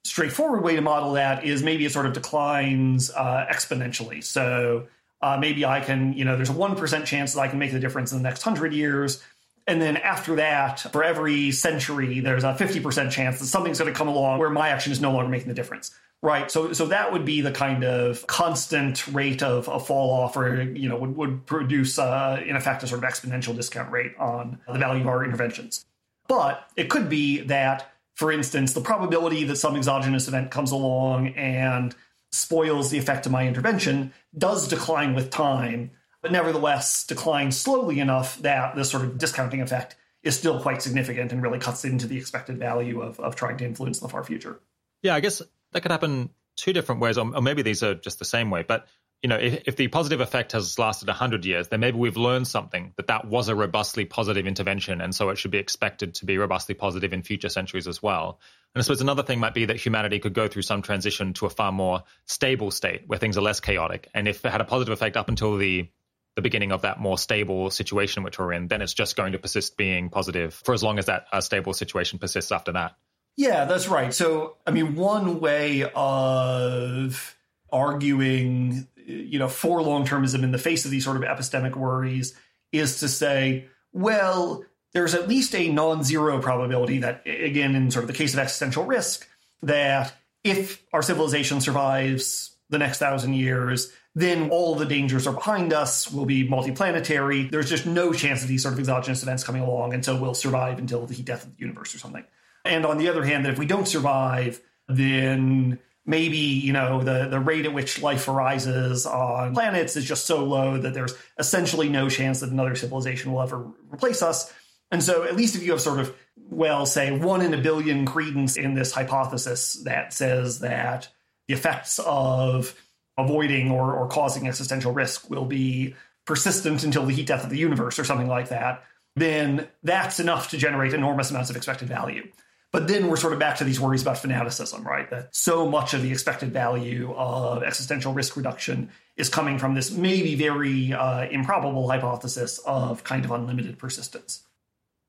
straightforward way to model that is maybe it sort of declines uh, exponentially. So uh, maybe I can, you know, there's a 1% chance that I can make the difference in the next 100 years. And then after that, for every century, there's a 50% chance that something's going to come along where my action is no longer making the difference. Right. So, so that would be the kind of constant rate of, a fall off, or, you know, would, would produce, uh, in effect, a sort of exponential discount rate on the value of our interventions. But it could be that, for instance, the probability that some exogenous event comes along and spoils the effect of my intervention does decline with time but nevertheless declines slowly enough that this sort of discounting effect is still quite significant and really cuts into the expected value of, of trying to influence the far future. Yeah, I guess that could happen two different ways, or maybe these are just the same way. But you know, if, if the positive effect has lasted 100 years, then maybe we've learned something that that was a robustly positive intervention, and so it should be expected to be robustly positive in future centuries as well. And I suppose another thing might be that humanity could go through some transition to a far more stable state where things are less chaotic. And if it had a positive effect up until the the beginning of that more stable situation which we're in, then it's just going to persist being positive for as long as that uh, stable situation persists after that. Yeah, that's right. So, I mean, one way of arguing, you know, for long termism in the face of these sort of epistemic worries is to say, well, there's at least a non zero probability that, again, in sort of the case of existential risk, that if our civilization survives the next thousand years, then all the dangers are behind us. We'll be multiplanetary. There's just no chance of these sort of exogenous events coming along, and so we'll survive until the death of the universe or something. And on the other hand, that if we don't survive, then maybe you know the the rate at which life arises on planets is just so low that there's essentially no chance that another civilization will ever replace us and so at least if you have sort of well say one in a billion credence in this hypothesis that says that the effects of avoiding or, or causing existential risk will be persistent until the heat death of the universe or something like that then that's enough to generate enormous amounts of expected value but then we're sort of back to these worries about fanaticism, right? That so much of the expected value of existential risk reduction is coming from this maybe very uh, improbable hypothesis of kind of unlimited persistence.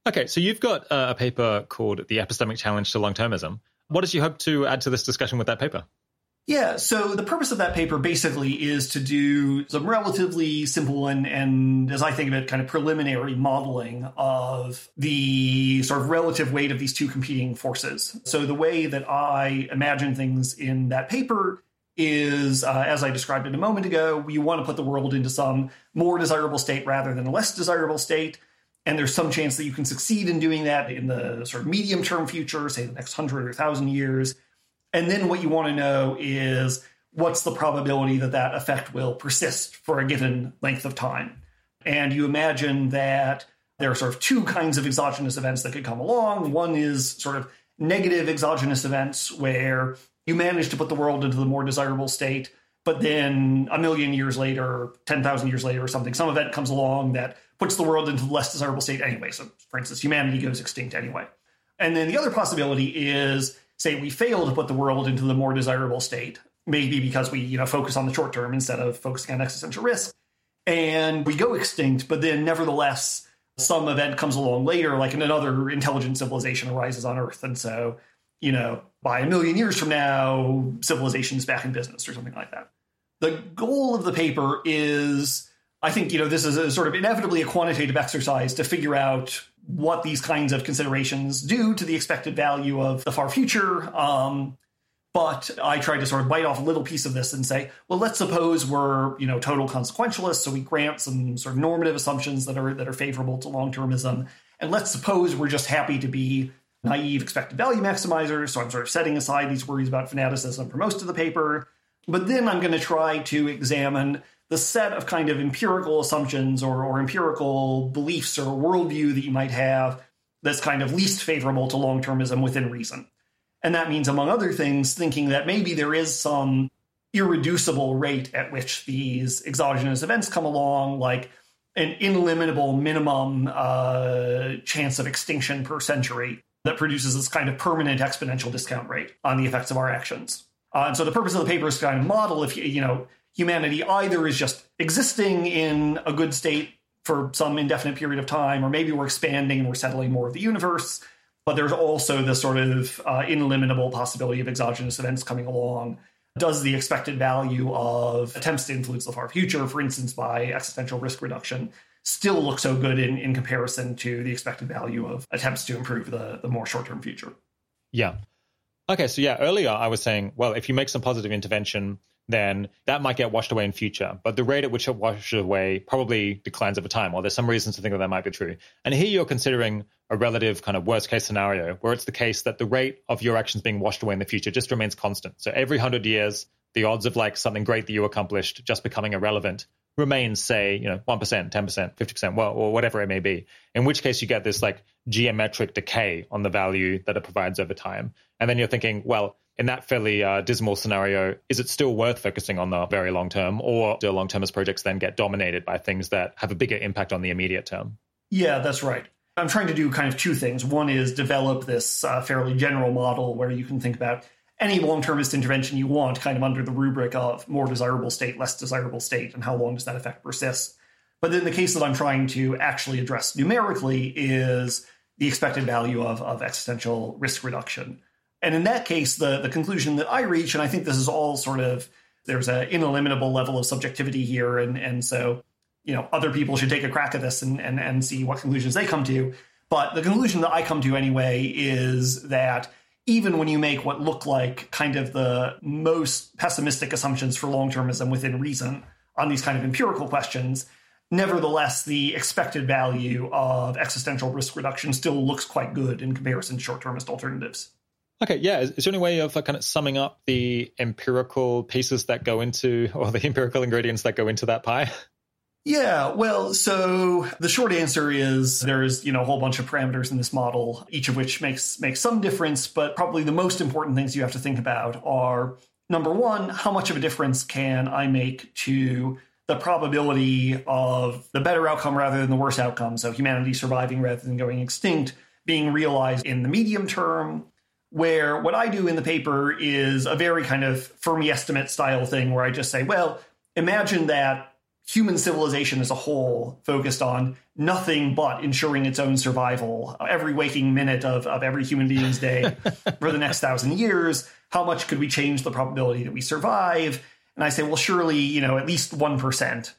Okay, so you've got a paper called The Epistemic Challenge to Long Termism. What does you hope to add to this discussion with that paper? Yeah, so the purpose of that paper basically is to do some relatively simple and, and, as I think of it, kind of preliminary modeling of the sort of relative weight of these two competing forces. So the way that I imagine things in that paper is, uh, as I described it a moment ago, you want to put the world into some more desirable state rather than a less desirable state. And there's some chance that you can succeed in doing that in the sort of medium term future, say the next hundred or thousand years. And then what you want to know is what's the probability that that effect will persist for a given length of time. And you imagine that there are sort of two kinds of exogenous events that could come along. One is sort of negative exogenous events where you manage to put the world into the more desirable state, but then a million years later, 10,000 years later or something, some event comes along that puts the world into the less desirable state anyway. So, for instance, humanity goes extinct anyway. And then the other possibility is say we fail to put the world into the more desirable state, maybe because we, you know, focus on the short term instead of focusing on existential risk, and we go extinct, but then nevertheless some event comes along later, like another intelligent civilization arises on Earth, and so you know, by a million years from now, civilization's back in business or something like that. The goal of the paper is, I think, you know, this is a sort of inevitably a quantitative exercise to figure out what these kinds of considerations do to the expected value of the far future. Um, but I tried to sort of bite off a little piece of this and say, well, let's suppose we're you know total consequentialists, so we grant some sort of normative assumptions that are that are favorable to long termism, and let's suppose we're just happy to be naive expected value maximizers. So I'm sort of setting aside these worries about fanaticism for most of the paper, but then I'm going to try to examine the set of kind of empirical assumptions or, or empirical beliefs or worldview that you might have that's kind of least favorable to long termism within reason. And that means, among other things, thinking that maybe there is some irreducible rate at which these exogenous events come along, like an illimitable minimum uh, chance of extinction per century that produces this kind of permanent exponential discount rate on the effects of our actions. Uh, and so the purpose of the paper is to kind of model if you, you know humanity either is just existing in a good state for some indefinite period of time, or maybe we're expanding and we're settling more of the universe. But there's also the sort of uh, illimitable possibility of exogenous events coming along. Does the expected value of attempts to influence the far future, for instance, by existential risk reduction, still look so good in, in comparison to the expected value of attempts to improve the, the more short term future? Yeah. Okay, so yeah, earlier I was saying, well, if you make some positive intervention, then that might get washed away in future. But the rate at which it washes away probably declines over time, or there's some reasons to think that that might be true. And here you're considering a relative kind of worst case scenario where it's the case that the rate of your actions being washed away in the future just remains constant. So every hundred years, the odds of like something great that you accomplished just becoming irrelevant remains, say, you know, 1%, 10%, 50%, well, or whatever it may be. In which case you get this like geometric decay on the value that it provides over time. And then you're thinking, well, in that fairly uh, dismal scenario, is it still worth focusing on the very long term, or do long termist projects then get dominated by things that have a bigger impact on the immediate term? Yeah, that's right. I'm trying to do kind of two things. One is develop this uh, fairly general model where you can think about any long termist intervention you want, kind of under the rubric of more desirable state, less desirable state, and how long does that effect persist. But then the case that I'm trying to actually address numerically is the expected value of, of existential risk reduction. And in that case, the, the conclusion that I reach, and I think this is all sort of there's an ineliminable level of subjectivity here, and and so you know other people should take a crack at this and and, and see what conclusions they come to. But the conclusion that I come to anyway is that even when you make what look like kind of the most pessimistic assumptions for long termism within reason on these kind of empirical questions, nevertheless, the expected value of existential risk reduction still looks quite good in comparison to short termist alternatives. Okay, yeah. Is, is, there any way of kind of summing up the empirical pieces that go into, or the (laughs) empirical ingredients that go into that pie? Yeah, well, so the short answer is there's, you know, a whole bunch of parameters in this model, each of which makes makes some difference, but probably the most important things you have to think about are number 1, how much of a difference can I make to the probability of the better outcome rather than the worse outcome, so humanity surviving rather than going extinct, being realized in the medium term, where what I do in the paper is a very kind of Fermi estimate style thing where I just say, well, imagine that human civilization as a whole focused on nothing but ensuring its own survival every waking minute of, of every human being's day (laughs) for the next thousand years. How much could we change the probability that we survive? And I say, well, surely, you know, at least 1%.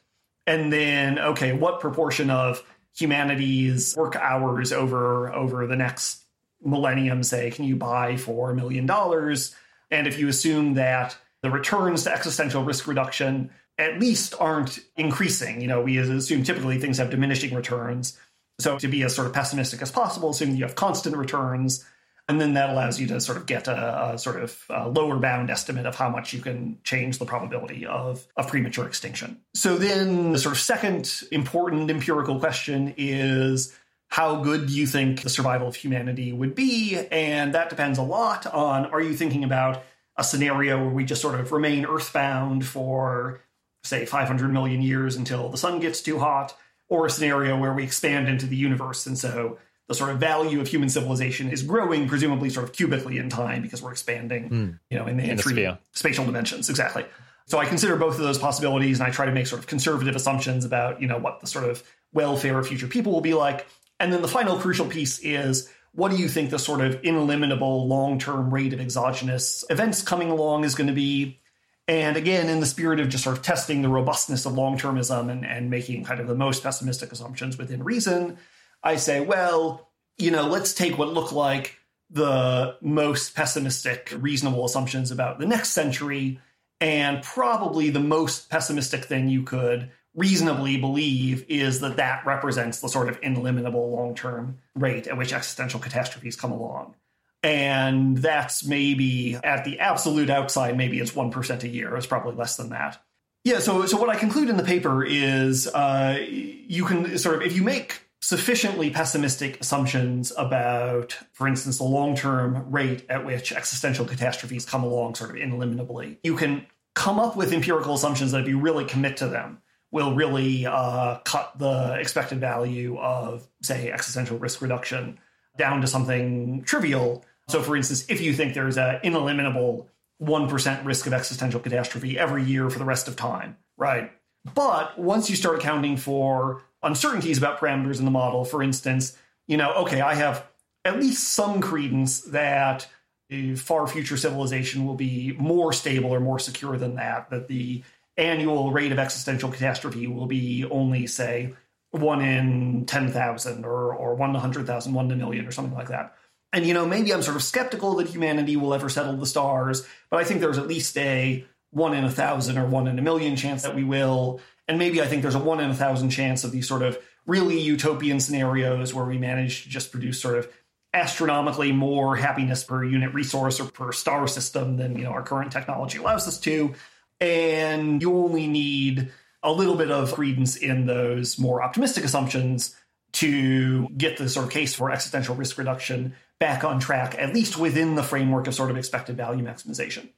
And then, okay, what proportion of humanity's work hours over over the next millennium, say, can you buy for a million dollars? And if you assume that the returns to existential risk reduction at least aren't increasing. You know, we assume typically things have diminishing returns. So to be as sort of pessimistic as possible, assume you have constant returns, and then that allows you to sort of get a, a sort of a lower bound estimate of how much you can change the probability of, of premature extinction. So then the sort of second important empirical question is how good do you think the survival of humanity would be? And that depends a lot on are you thinking about a scenario where we just sort of remain earthbound for say 500 million years until the sun gets too hot, or a scenario where we expand into the universe. And so the sort of value of human civilization is growing, presumably sort of cubically in time because we're expanding, mm. you know, in the, in three spatial dimensions. Exactly. So I consider both of those possibilities and I try to make sort of conservative assumptions about, you know, what the sort of welfare of future people will be like. And then the final crucial piece is what do you think the sort of ineliminable long term rate of exogenous events coming along is going to be? And again, in the spirit of just sort of testing the robustness of long termism and, and making kind of the most pessimistic assumptions within reason, I say, well, you know, let's take what look like the most pessimistic, reasonable assumptions about the next century, and probably the most pessimistic thing you could reasonably believe is that that represents the sort of ineliminable long term rate at which existential catastrophes come along. And that's maybe at the absolute outside maybe it's 1% a year. It's probably less than that. Yeah so so what i conclude in the paper is uh, you can sort of if you make sufficiently pessimistic assumptions about for instance the long-term rate at which existential catastrophes come along sort of ineliminably you can come up with empirical assumptions that if you really commit to them will really uh, cut the expected value of say existential risk reduction down to something trivial so, for instance, if you think there's an ineliminable 1% risk of existential catastrophe every year for the rest of time, right? But once you start accounting for uncertainties about parameters in the model, for instance, you know, okay, I have at least some credence that a far future civilization will be more stable or more secure than that, that the annual rate of existential catastrophe will be only, say, one in 10,000 or, or one in 100,000, one in a million, or something like that. And, you know, maybe I'm sort of skeptical that humanity will ever settle the stars, but I think there's at least a one in a thousand or one in a million chance that we will. And maybe I think there's a one in a thousand chance of these sort of really utopian scenarios where we manage to just produce sort of astronomically more happiness per unit resource or per star system than, you know, our current technology allows us to. And you only need a little bit of credence in those more optimistic assumptions to get the sort of case for existential risk reduction back on track, at least within the framework of sort of expected value maximization.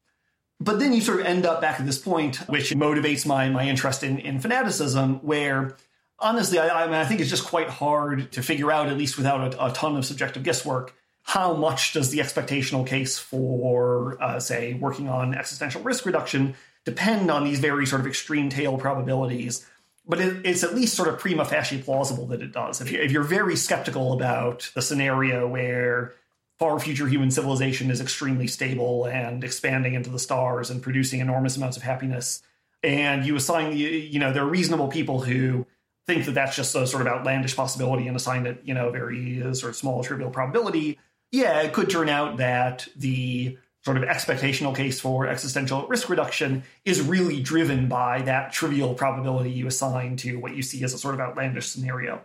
But then you sort of end up back at this point, which motivates my, my interest in, in fanaticism, where honestly, I, I, mean, I think it's just quite hard to figure out, at least without a, a ton of subjective guesswork, how much does the expectational case for, uh, say, working on existential risk reduction depend on these very sort of extreme tail probabilities but it, it's at least sort of prima facie plausible that it does. If, you, if you're very skeptical about the scenario where far future human civilization is extremely stable and expanding into the stars and producing enormous amounts of happiness, and you assign, the, you know, there are reasonable people who think that that's just a sort of outlandish possibility and assign it, you know, very uh, sort of small trivial probability. Yeah, it could turn out that the sort of expectational case for existential risk reduction is really driven by that trivial probability you assign to what you see as a sort of outlandish scenario.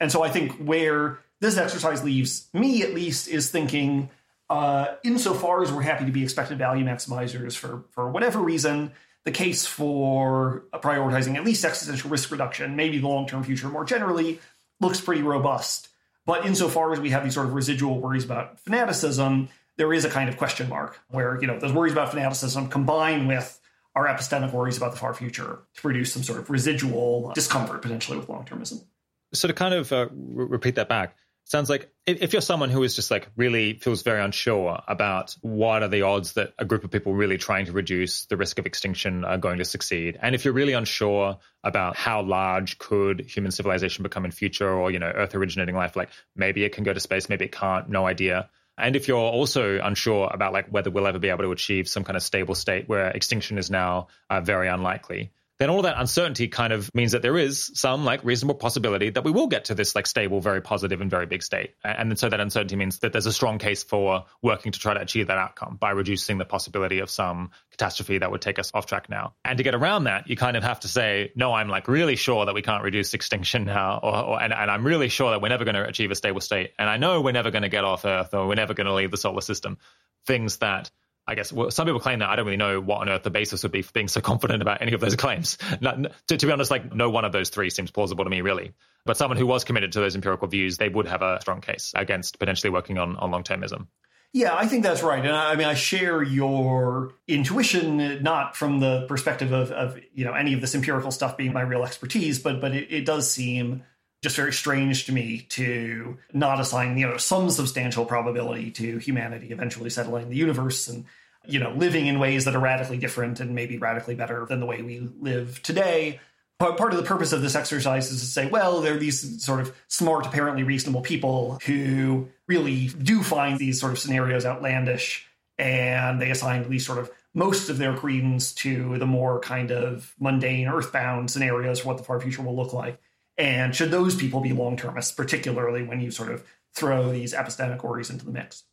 And so I think where this exercise leaves me, at least, is thinking uh, insofar as we're happy to be expected value maximizers for, for whatever reason, the case for prioritizing at least existential risk reduction, maybe the long term future more generally, looks pretty robust. But insofar as we have these sort of residual worries about fanaticism, there is a kind of question mark where, you know, those worries about fanaticism combine with our epistemic worries about the far future to produce some sort of residual discomfort potentially with long termism. So to kind of uh, re- repeat that back, sounds like if you're someone who is just like really feels very unsure about what are the odds that a group of people really trying to reduce the risk of extinction are going to succeed and if you're really unsure about how large could human civilization become in future or you know earth originating life like maybe it can go to space maybe it can't no idea and if you're also unsure about like whether we'll ever be able to achieve some kind of stable state where extinction is now uh, very unlikely then all of that uncertainty kind of means that there is some like reasonable possibility that we will get to this like stable, very positive and very big state. And so that uncertainty means that there's a strong case for working to try to achieve that outcome by reducing the possibility of some catastrophe that would take us off track now. And to get around that, you kind of have to say, no, I'm like really sure that we can't reduce extinction now, or, or and, and I'm really sure that we're never going to achieve a stable state. And I know we're never going to get off Earth or we're never going to leave the solar system. Things that I guess well, some people claim that I don't really know what on earth the basis would be for being so confident about any of those (laughs) claims. Not, to, to, be honest, like no one of those three seems plausible to me, really. But someone who was committed to those empirical views, they would have a strong case against potentially working on, on long termism. Yeah, I think that's right, and I, I mean I share your intuition, not from the perspective of, of you know any of this empirical stuff being my real expertise, but but it, it does seem just very strange to me to not assign you know some substantial probability to humanity eventually settling the universe and you know living in ways that are radically different and maybe radically better than the way we live today. But part of the purpose of this exercise is to say well there are these sort of smart apparently reasonable people who really do find these sort of scenarios outlandish and they assign at least sort of most of their credence to the more kind of mundane earthbound scenarios for what the far future will look like and should those people be long termists, particularly when you sort of throw these epistemic worries into the mix?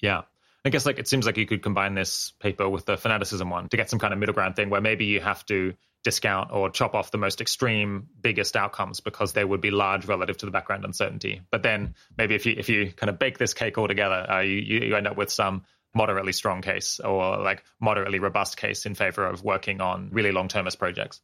Yeah. I guess like it seems like you could combine this paper with the fanaticism one to get some kind of middle ground thing where maybe you have to discount or chop off the most extreme biggest outcomes because they would be large relative to the background uncertainty. But then maybe if you if you kind of bake this cake all together, uh, you you end up with some moderately strong case or like moderately robust case in favor of working on really long termist projects.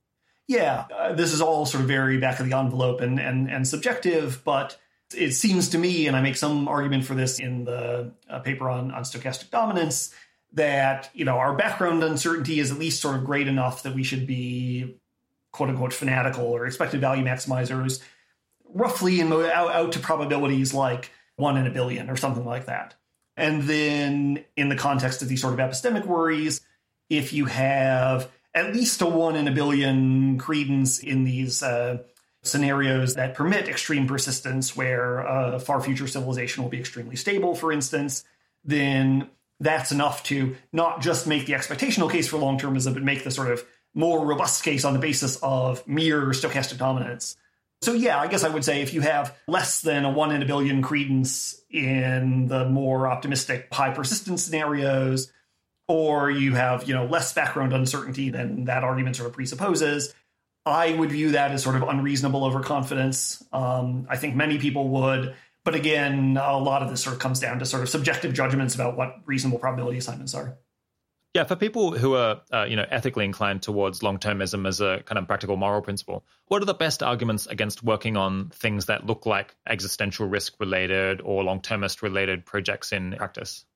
Yeah, uh, this is all sort of very back of the envelope and, and, and subjective, but it seems to me, and I make some argument for this in the uh, paper on, on stochastic dominance, that you know our background uncertainty is at least sort of great enough that we should be quote unquote fanatical or expected value maximizers, roughly in, out, out to probabilities like one in a billion or something like that. And then in the context of these sort of epistemic worries, if you have at least a one in a billion credence in these uh, scenarios that permit extreme persistence, where a far future civilization will be extremely stable, for instance, then that's enough to not just make the expectational case for long termism, but make the sort of more robust case on the basis of mere stochastic dominance. So, yeah, I guess I would say if you have less than a one in a billion credence in the more optimistic high persistence scenarios, or you have you know less background uncertainty than that argument sort of presupposes i would view that as sort of unreasonable overconfidence um, i think many people would but again a lot of this sort of comes down to sort of subjective judgments about what reasonable probability assignments are yeah, for people who are, uh, you know, ethically inclined towards long-termism as a kind of practical moral principle, what are the best arguments against working on things that look like existential risk-related or long-termist-related projects in practice?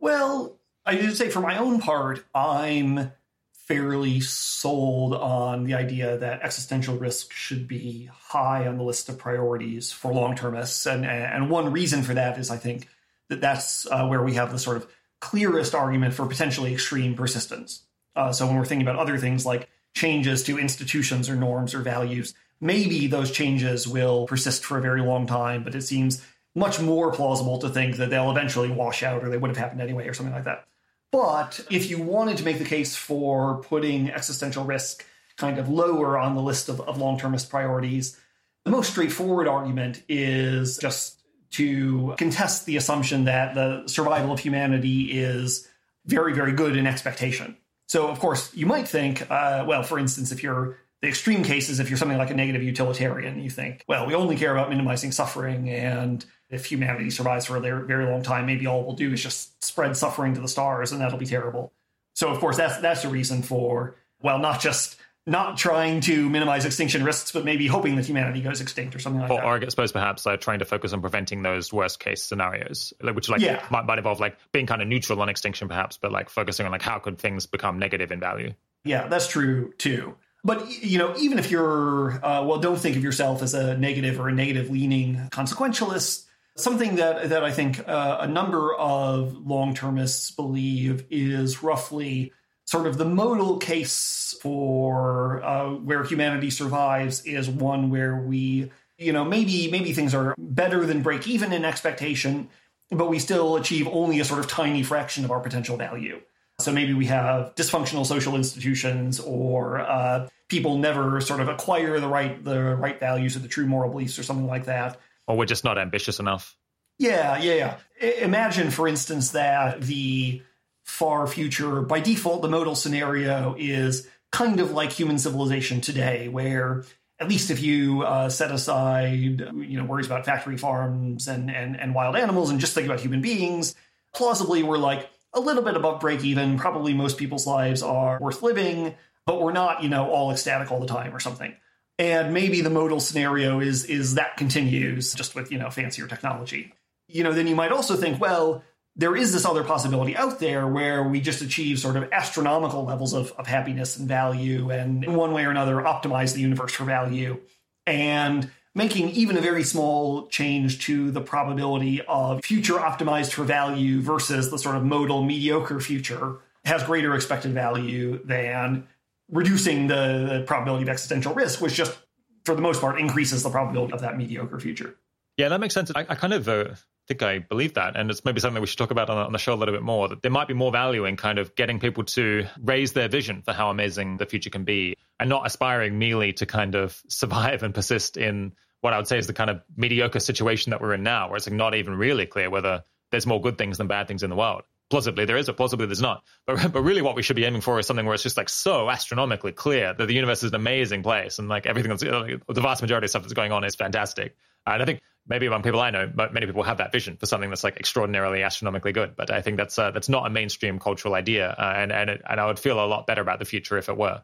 Well, I to say, for my own part, I'm fairly sold on the idea that existential risk should be high on the list of priorities for long termists. And, and one reason for that is I think that that's uh, where we have the sort of clearest argument for potentially extreme persistence. Uh, so when we're thinking about other things like changes to institutions or norms or values, maybe those changes will persist for a very long time, but it seems much more plausible to think that they'll eventually wash out or they would have happened anyway or something like that. But if you wanted to make the case for putting existential risk kind of lower on the list of, of long termist priorities, the most straightforward argument is just to contest the assumption that the survival of humanity is very, very good in expectation. So, of course, you might think, uh, well, for instance, if you're the extreme cases, if you're something like a negative utilitarian, you think, well, we only care about minimizing suffering and if humanity survives for a very long time, maybe all we'll do is just spread suffering to the stars, and that'll be terrible. So, of course, that's that's a reason for well, not just not trying to minimize extinction risks, but maybe hoping that humanity goes extinct or something like or, that. Or I suppose perhaps uh, trying to focus on preventing those worst case scenarios, which like yeah. might, might involve like being kind of neutral on extinction, perhaps, but like focusing on like how could things become negative in value. Yeah, that's true too. But you know, even if you're uh, well, don't think of yourself as a negative or a negative leaning consequentialist. Something that that I think uh, a number of long termists believe is roughly sort of the modal case for uh, where humanity survives is one where we, you know, maybe maybe things are better than break even in expectation, but we still achieve only a sort of tiny fraction of our potential value. So maybe we have dysfunctional social institutions, or uh, people never sort of acquire the right the right values or the true moral beliefs, or something like that. Or we're just not ambitious enough. Yeah, yeah. Imagine, for instance, that the far future, by default, the modal scenario is kind of like human civilization today, where at least if you uh, set aside, you know, worries about factory farms and, and and wild animals and just think about human beings, plausibly we're like a little bit above break even. Probably most people's lives are worth living, but we're not, you know, all ecstatic all the time or something. And maybe the modal scenario is is that continues just with you know fancier technology. You know, then you might also think, well, there is this other possibility out there where we just achieve sort of astronomical levels of, of happiness and value and in one way or another optimize the universe for value and making even a very small change to the probability of future optimized for value versus the sort of modal mediocre future has greater expected value than reducing the, the probability of existential risk which just for the most part increases the probability of that mediocre future yeah, that makes sense. I, I kind of uh, think I believe that. And it's maybe something we should talk about on, on, the show a little bit more. That there might be more value in kind of getting people to raise their vision for how amazing the future can be and not aspiring merely to kind of survive and persist in what I would say is the kind of mediocre situation that we're in now, where it's like not even really clear whether there's more good things than bad things in the world. Plausibly there is, but plausibly there's not. But, (laughs) but really what we should be aiming for is something where it's just like so astronomically clear that the universe is an amazing place and like everything that's, the vast majority of stuff that's going on is fantastic. And I think maybe among people I know, many people have that vision for something that's like extraordinarily astronomically good. But I think that's uh, that's not a mainstream cultural idea, uh, and and it, and I would feel a lot better about the future if it were.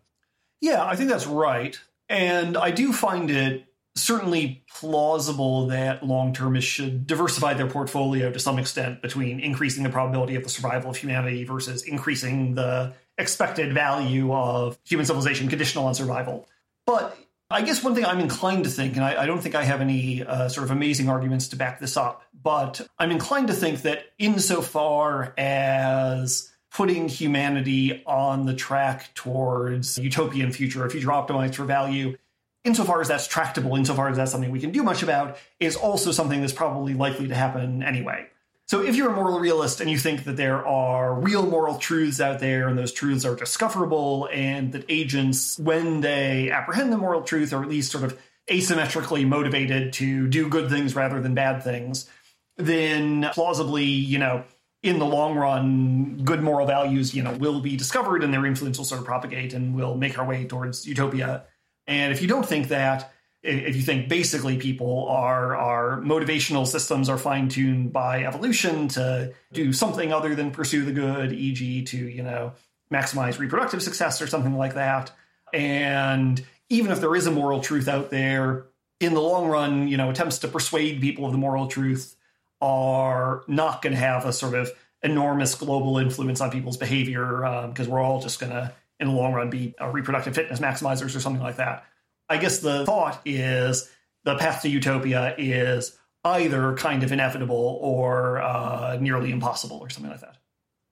Yeah, I think that's right, and I do find it certainly plausible that long termists should diversify their portfolio to some extent between increasing the probability of the survival of humanity versus increasing the expected value of human civilization conditional on survival. But I guess one thing I'm inclined to think, and I, I don't think I have any uh, sort of amazing arguments to back this up, but I'm inclined to think that insofar as putting humanity on the track towards a utopian future, a future optimized for value, insofar as that's tractable, insofar as that's something we can do much about, is also something that's probably likely to happen anyway. So if you're a moral realist and you think that there are real moral truths out there and those truths are discoverable and that agents, when they apprehend the moral truth, are at least sort of asymmetrically motivated to do good things rather than bad things, then plausibly, you know, in the long run, good moral values, you know, will be discovered and their influence will sort of propagate and will make our way towards utopia. And if you don't think that, if you think basically people are our motivational systems are fine tuned by evolution to do something other than pursue the good, e.g., to you know maximize reproductive success or something like that. And even if there is a moral truth out there, in the long run, you know, attempts to persuade people of the moral truth are not going to have a sort of enormous global influence on people's behavior because um, we're all just going to, in the long run, be reproductive fitness maximizers or something like that. I guess the thought is the path to utopia is either kind of inevitable or uh, nearly impossible or something like that.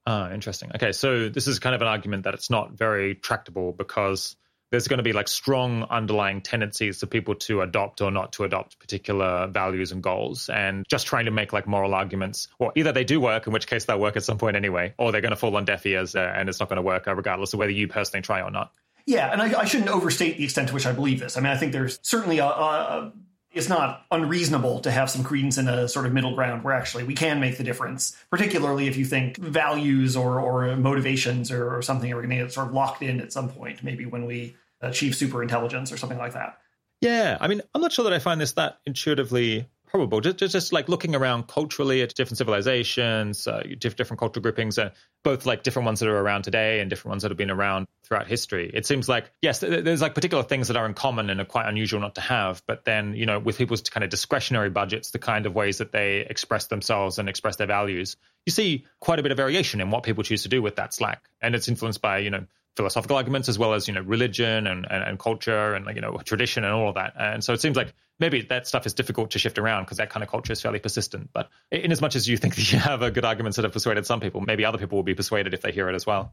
Ah, interesting. Okay, so this is kind of an argument that it's not very tractable because there's going to be like strong underlying tendencies for people to adopt or not to adopt particular values and goals and just trying to make like moral arguments well either they do work in which case they'll work at some point anyway or they're going to fall on deaf ears uh, and it's not going to work regardless of whether you personally try or not yeah, and I, I, shouldn't overstate the extent to which I believe this. I mean, I think there's certainly a, a, it's not unreasonable to have some credence in a sort of middle ground where actually we can make the difference, particularly if you think values or, or motivations or, or something are going to get sort of locked in at some point, maybe when we achieve super intelligence or something like that. Yeah, I mean, I'm not sure that I find this that intuitively probable. Just, just, just like looking around culturally at different civilizations, uh, different cultural groupings, uh, both like different ones that are around today and different ones that have been around throughout history. It seems like yes, there's like particular things that are in common and are quite unusual not to have. But then you know, with people's kind of discretionary budgets, the kind of ways that they express themselves and express their values, you see quite a bit of variation in what people choose to do with that slack, and it's influenced by you know philosophical arguments as well as you know religion and, and, and culture and like you know tradition and all of that. And so it seems like maybe that stuff is difficult to shift around because that kind of culture is fairly persistent. But in as much as you think (laughs) that you have a good arguments that have persuaded some people maybe other people will be persuaded if they hear it as well.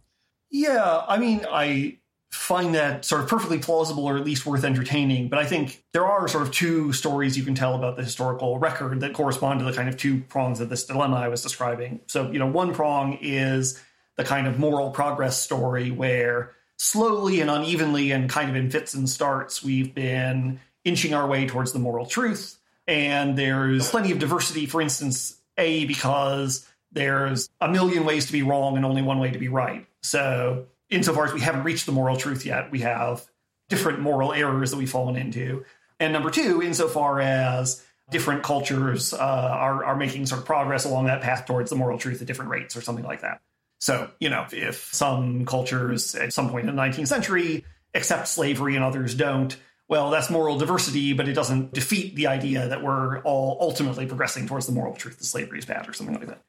Yeah i mean i find that sort of perfectly plausible or at least worth entertaining. But i think there are sort of two stories you can tell about the historical record that correspond to the kind of two prongs of this dilemma i was describing. So you know one prong is the kind of moral progress story where slowly and unevenly and kind of in fits and starts, we've been inching our way towards the moral truth. And there's plenty of diversity, for instance, A, because there's a million ways to be wrong and only one way to be right. So, insofar as we haven't reached the moral truth yet, we have different moral errors that we've fallen into. And number two, insofar as different cultures uh, are, are making sort of progress along that path towards the moral truth at different rates or something like that. So, you know, if some cultures at some point in the 19th century accept slavery and others don't, well, that's moral diversity, but it doesn't defeat the idea that we're all ultimately progressing towards the moral truth that slavery is bad or something like that.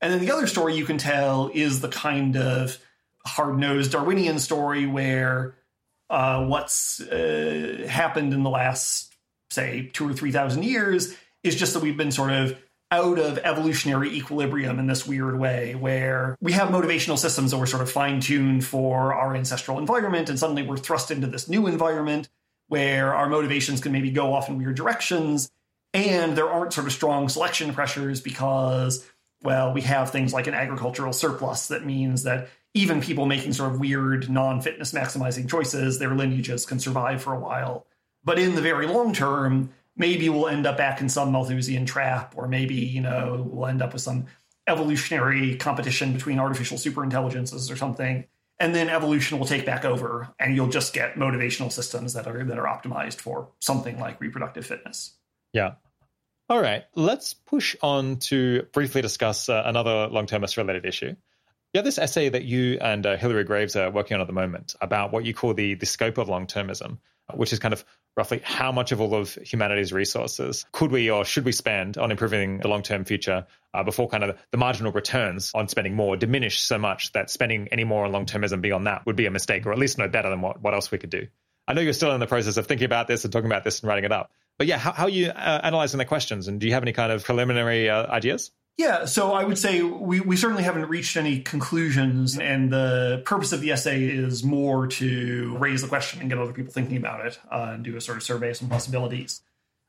And then the other story you can tell is the kind of hard nosed Darwinian story where uh, what's uh, happened in the last, say, two or 3,000 years is just that we've been sort of out of evolutionary equilibrium in this weird way where we have motivational systems that were sort of fine tuned for our ancestral environment, and suddenly we're thrust into this new environment where our motivations can maybe go off in weird directions. And there aren't sort of strong selection pressures because, well, we have things like an agricultural surplus that means that even people making sort of weird non fitness maximizing choices, their lineages can survive for a while. But in the very long term, maybe we'll end up back in some Malthusian trap, or maybe, you know, we'll end up with some evolutionary competition between artificial superintelligences or something. And then evolution will take back over, and you'll just get motivational systems that are that are optimized for something like reproductive fitness. Yeah. All right. Let's push on to briefly discuss uh, another long-termist related issue. Yeah, this essay that you and uh, Hilary Greaves are working on at the moment about what you call the the scope of long-termism, which is kind of roughly how much of all of humanity's resources could we or should we spend on improving the long-term future uh, before kind of the marginal returns on spending more diminish so much that spending any more on long-termism beyond that would be a mistake or at least no better than what, what else we could do. I know you're still in the process of thinking about this and talking about this and writing it up. But yeah, how, how are you uh, analyzing the questions and do you have any kind of preliminary uh, ideas? Yeah, so I would say we, we certainly haven't reached any conclusions, and the purpose of the essay is more to raise the question and get other people thinking about it uh, and do a sort of survey of some possibilities.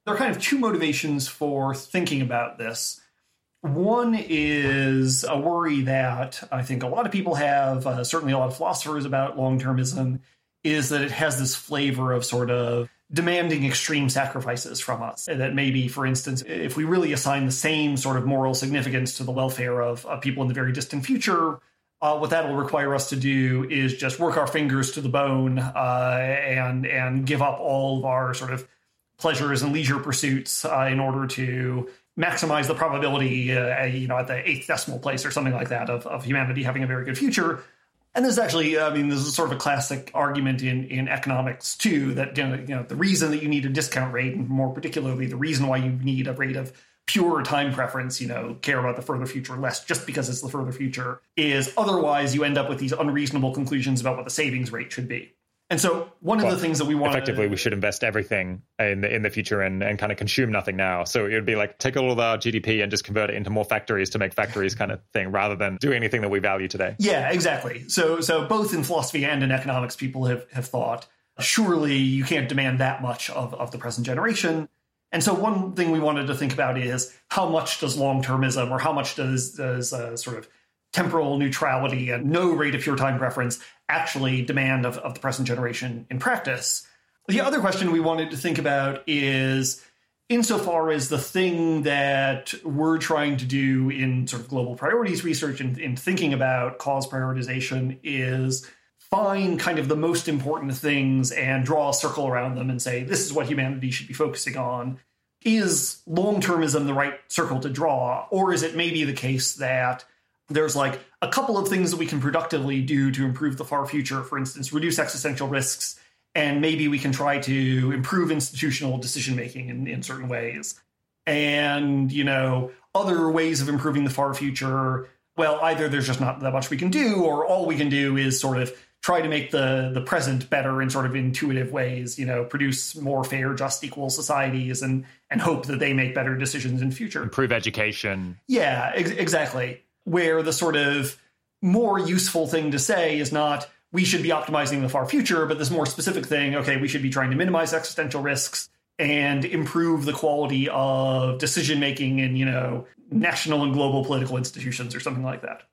There are kind of two motivations for thinking about this. One is a worry that I think a lot of people have, uh, certainly a lot of philosophers about long termism, is that it has this flavor of sort of demanding extreme sacrifices from us. That maybe, for instance, if we really assign the same sort of moral significance to the welfare of, of people in the very distant future, uh, what that will require us to do is just work our fingers to the bone uh, and and give up all of our sort of pleasures and leisure pursuits uh, in order to maximize the probability, uh, you know, at the eighth decimal place or something like that of, of humanity having a very good future. And this is actually, I mean, this is sort of a classic argument in, in economics too. That you know, you know, the reason that you need a discount rate, and more particularly the reason why you need a rate of pure time preference, you know, care about the further future less just because it's the further future, is otherwise you end up with these unreasonable conclusions about what the savings rate should be. And so one of well, the things that we want effectively we should invest everything in the in the future and, and kind of consume nothing now. So it would be like take all of our GDP and just convert it into more factories to make factories kind of thing rather than do anything that we value today. Yeah, exactly. So so both in philosophy and in economics people have, have thought surely you can't demand that much of, of the present generation. And so one thing we wanted to think about is how much does long-termism or how much does does uh, sort of temporal neutrality and no rate of pure time preference actually demand of, of the present generation in practice. The other question we wanted to think about is insofar as the thing that we're trying to do in sort of global priorities research and in thinking about cause prioritization is find kind of the most important things and draw a circle around them and say this is what humanity should be focusing on is long termism the right circle to draw? Or is it maybe the case that there's like a couple of things that we can productively do to improve the far future, for instance, reduce existential risks, and maybe we can try to improve institutional decision making in, in certain ways. And, you know, other ways of improving the far future, well, either there's just not that much we can do, or all we can do is sort of try to make the the present better in sort of intuitive ways you know produce more fair just equal societies and and hope that they make better decisions in future. Improve education. Yeah ex- exactly where the sort of more useful thing to say is not we should be optimizing the far future but this more specific thing okay we should be trying to minimize existential risks and improve the quality of decision making in you know national and global political institutions or something like that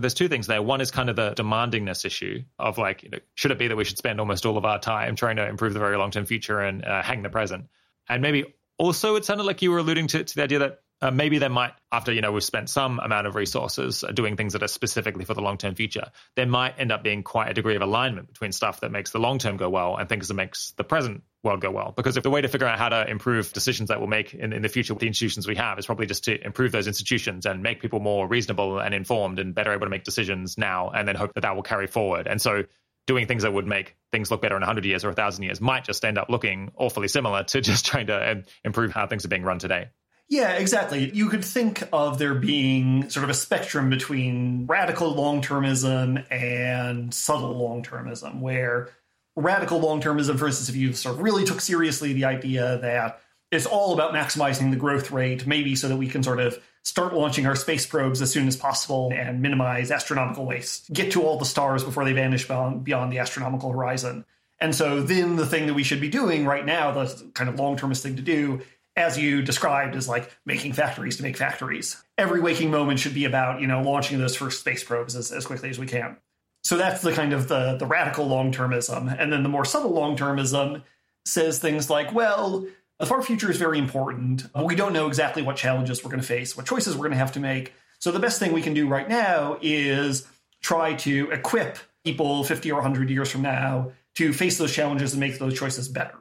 there's two things there. One is kind of the demandingness issue of like, you know, should it be that we should spend almost all of our time trying to improve the very long term future and uh, hang the present? And maybe also it sounded like you were alluding to, to the idea that uh, maybe there might, after you know we've spent some amount of resources doing things that are specifically for the long term future, there might end up being quite a degree of alignment between stuff that makes the long term go well and things that makes the present world go well. Because if the way to figure out how to improve decisions that we'll make in, in the future with the institutions we have is probably just to improve those institutions and make people more reasonable and informed and better able to make decisions now, and then hope that that will carry forward. And so doing things that would make things look better in 100 years or 1,000 years might just end up looking awfully similar to (laughs) just trying to um, improve how things are being run today. Yeah, exactly. You could think of there being sort of a spectrum between radical long termism and subtle long termism, where radical long termism, for instance, if you sort of really took seriously the idea that it's all about maximizing the growth rate, maybe so that we can sort of start launching our space probes as soon as possible and minimize astronomical waste, get to all the stars before they vanish beyond, the astronomical horizon. And so then the thing that we should be doing right now, the kind of long termist thing to do, as you described, is like making factories to make factories. Every waking moment should be about, you know, launching those first space probes as, as quickly as we can. So that's the kind of the, the radical long termism. And then the more subtle long termism says things like, well, the far future is very important, but we don't know exactly what challenges we're going to face, what choices we're going to have to make. So the best thing we can do right now is try to equip people 50 or 100 years from now to face those challenges and make those choices better.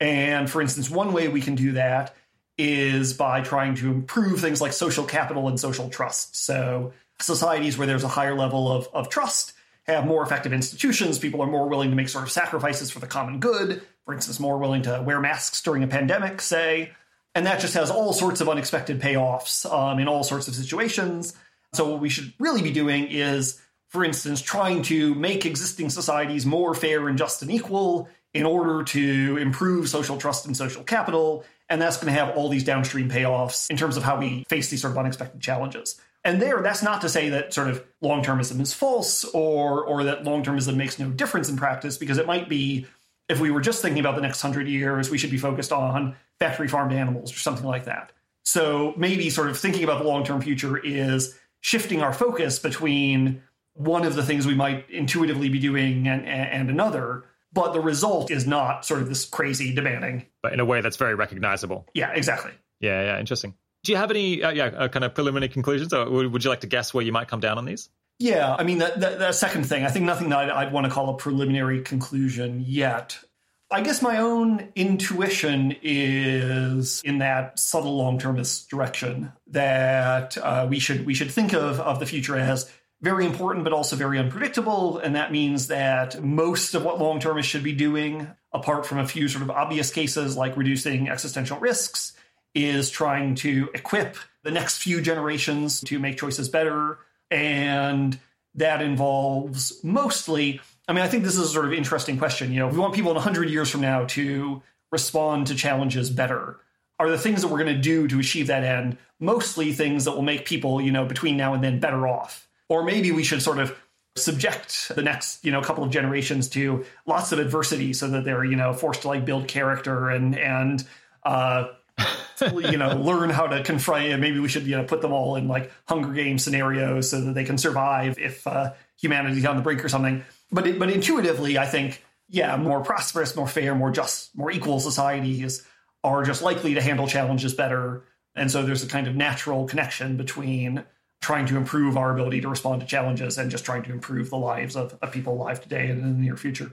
And for instance, one way we can do that is by trying to improve things like social capital and social trust. So, societies where there's a higher level of, of trust have more effective institutions. People are more willing to make sort of sacrifices for the common good. For instance, more willing to wear masks during a pandemic, say. And that just has all sorts of unexpected payoffs um, in all sorts of situations. So, what we should really be doing is, for instance, trying to make existing societies more fair and just and equal in order to improve social trust and social capital. And that's going to have all these downstream payoffs in terms of how we face these sort of unexpected challenges. And there, that's not to say that sort of long termism is false or or that long termism makes no difference in practice, because it might be if we were just thinking about the next hundred years, we should be focused on factory farmed animals or something like that. So maybe sort of thinking about the long term future is shifting our focus between one of the things we might intuitively be doing and, and another but the result is not sort of this crazy demanding. But in a way that's very recognizable. Yeah, exactly. Yeah, yeah, interesting. Do you have any, uh, yeah, uh, kind of preliminary conclusions, or would you like to guess where you might come down on these? Yeah, I mean, that, that, that second thing, I think nothing that I'd, I'd want to call a preliminary conclusion yet. I guess my own intuition is in that subtle long-termist direction that uh, we should we should think of of the future as very important, but also very unpredictable. And that means that most of what long termists should be doing, apart from a few sort of obvious cases like reducing existential risks, is trying to equip the next few generations to make choices better. And that involves mostly, I mean, I think this is a sort of interesting question. You know, if we want people in 100 years from now to respond to challenges better. Are the things that we're going to do to achieve that end mostly things that will make people, you know, between now and then better off? Or maybe we should sort of subject the next you know couple of generations to lots of adversity so that they're you know forced to like build character and and uh (laughs) you know learn how to confront and maybe we should you know put them all in like hunger game scenarios so that they can survive if uh humanity's on the brink or something. But it, but intuitively i think yeah more prosperous more fair more just more equal societies are just likely to handle challenges better. And so there's a kind of natural connection between trying to improve our ability to respond to challenges and just trying to improve the lives of, of people alive today and in the near future.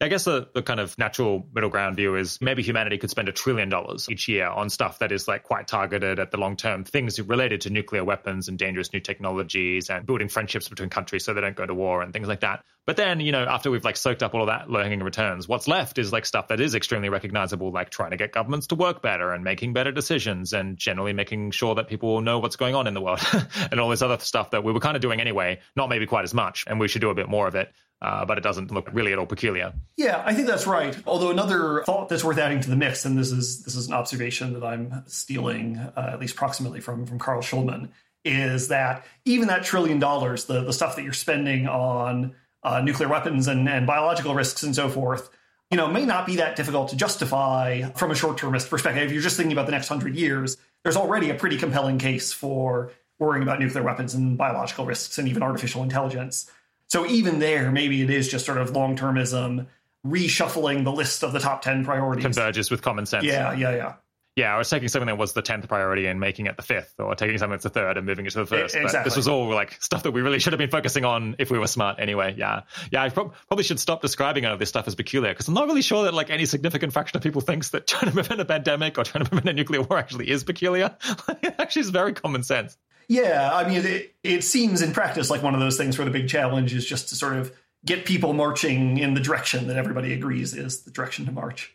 I guess the, the kind of natural middle ground view is maybe humanity could spend a trillion dollars each year on stuff that is like quite targeted at the long term, things related to nuclear weapons and dangerous new technologies and building friendships between countries so they don't go to war and things like that. But then, you know, after we've like soaked up all of that learning returns, what's left is like stuff that is extremely recognizable, like trying to get governments to work better and making better decisions and generally making sure that people know what's going on in the world (laughs) and all this other stuff that we were kind of doing anyway, not maybe quite as much. And we should do a bit more of it uh, but it doesn't look really at all peculiar. Yeah, I think that's right. Although another thought that's worth adding to the mix, and this is this is an observation that I'm stealing uh, at least proximately from from Carl Shulman, is that even that trillion dollars, the the stuff that you're spending on uh, nuclear weapons and, and biological risks and so forth, you know, may not be that difficult to justify from a short-termist perspective. If you're just thinking about the next hundred years, there's already a pretty compelling case for worrying about nuclear weapons and biological risks and even artificial intelligence. So even there, maybe it is just sort of long termism, reshuffling the list of the top 10 priorities. Converges with common sense. Yeah, yeah, yeah. Yeah, I was taking something that was the 10th priority and making it the fifth, or taking something that's the third and moving it to the first. Exactly. But this was all like stuff that we really should have been focusing on if we were smart anyway. Yeah. Yeah, I pro- probably should stop describing all of this stuff as peculiar because I'm not really sure that like any significant fraction of people thinks that (laughs) trying to prevent a pandemic or trying to prevent a nuclear war actually is peculiar. (laughs) it actually is very common sense. Yeah, I mean, it, it seems in practice like one of those things where the big challenge is just to sort of get people marching in the direction that everybody agrees is the direction to march.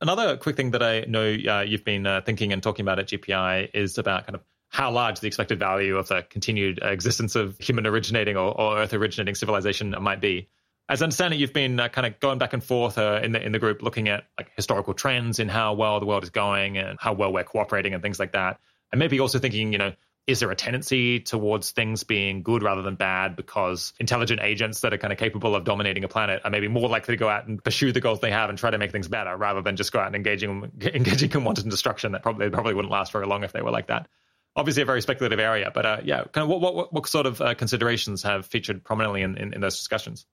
Another quick thing that I know uh, you've been uh, thinking and talking about at GPI is about kind of how large the expected value of the continued existence of human originating or, or Earth originating civilization might be. As I understand it, you've been uh, kind of going back and forth uh, in the in the group, looking at like historical trends in how well the world is going and how well we're cooperating and things like that, and maybe also thinking, you know, is there a tendency towards things being good rather than bad because intelligent agents that are kind of capable of dominating a planet are maybe more likely to go out and pursue the goals they have and try to make things better rather than just go out and engaging (laughs) engaging in wanton destruction that probably probably wouldn't last very long if they were like that. Obviously, a very speculative area, but uh, yeah, kind of what what what sort of uh, considerations have featured prominently in, in, in those discussions?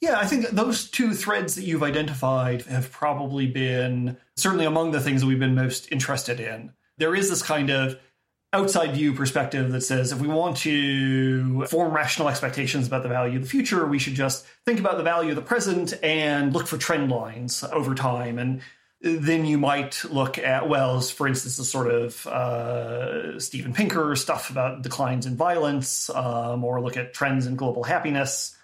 Yeah, I think those two threads that you've identified have probably been certainly among the things that we've been most interested in. There is this kind of outside view perspective that says if we want to form rational expectations about the value of the future, we should just think about the value of the present and look for trend lines over time. And then you might look at, well, for instance, the sort of uh, Steven Pinker stuff about declines in violence, um, or look at trends in global happiness.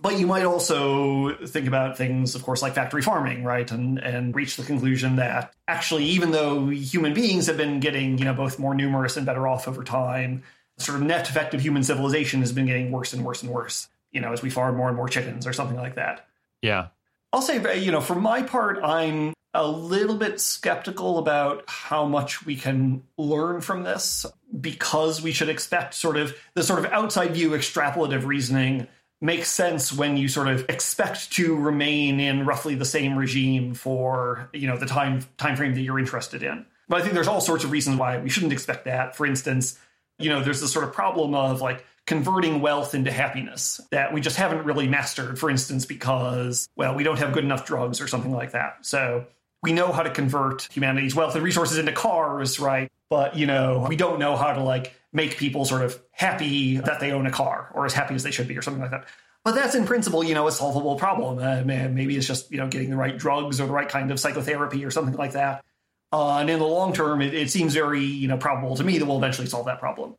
But you might also think about things, of course, like factory farming, right? And and reach the conclusion that actually, even though human beings have been getting, you know, both more numerous and better off over time, sort of net effect of human civilization has been getting worse and worse and worse. You know, as we farm more and more chickens or something like that. Yeah. I'll say, uh, you know, for my part, I'm a little bit skeptical about how much we can learn from this because we should expect sort of the sort of outside view extrapolative reasoning makes sense when you sort of expect to remain in roughly the same regime for you know the time time frame that you're interested in. But i think there's all sorts of reasons why we shouldn't expect that. For instance you know there's this sort of problem of like converting wealth into happiness that we just haven't really mastered for instance because well we don't have good enough drugs or something like that. So we know how to convert humanity's wealth and resources into cars right? But you know we don't know how to like make people sort of happy that they own a car or as happy as they should be or something like that. But that's in principle, you know, a solvable problem. Uh, maybe it's just, you know, getting the right drugs or the right kind of psychotherapy or something like that. Uh, and in the long term, it, it seems very, you know, probable to me that we'll eventually solve that problem.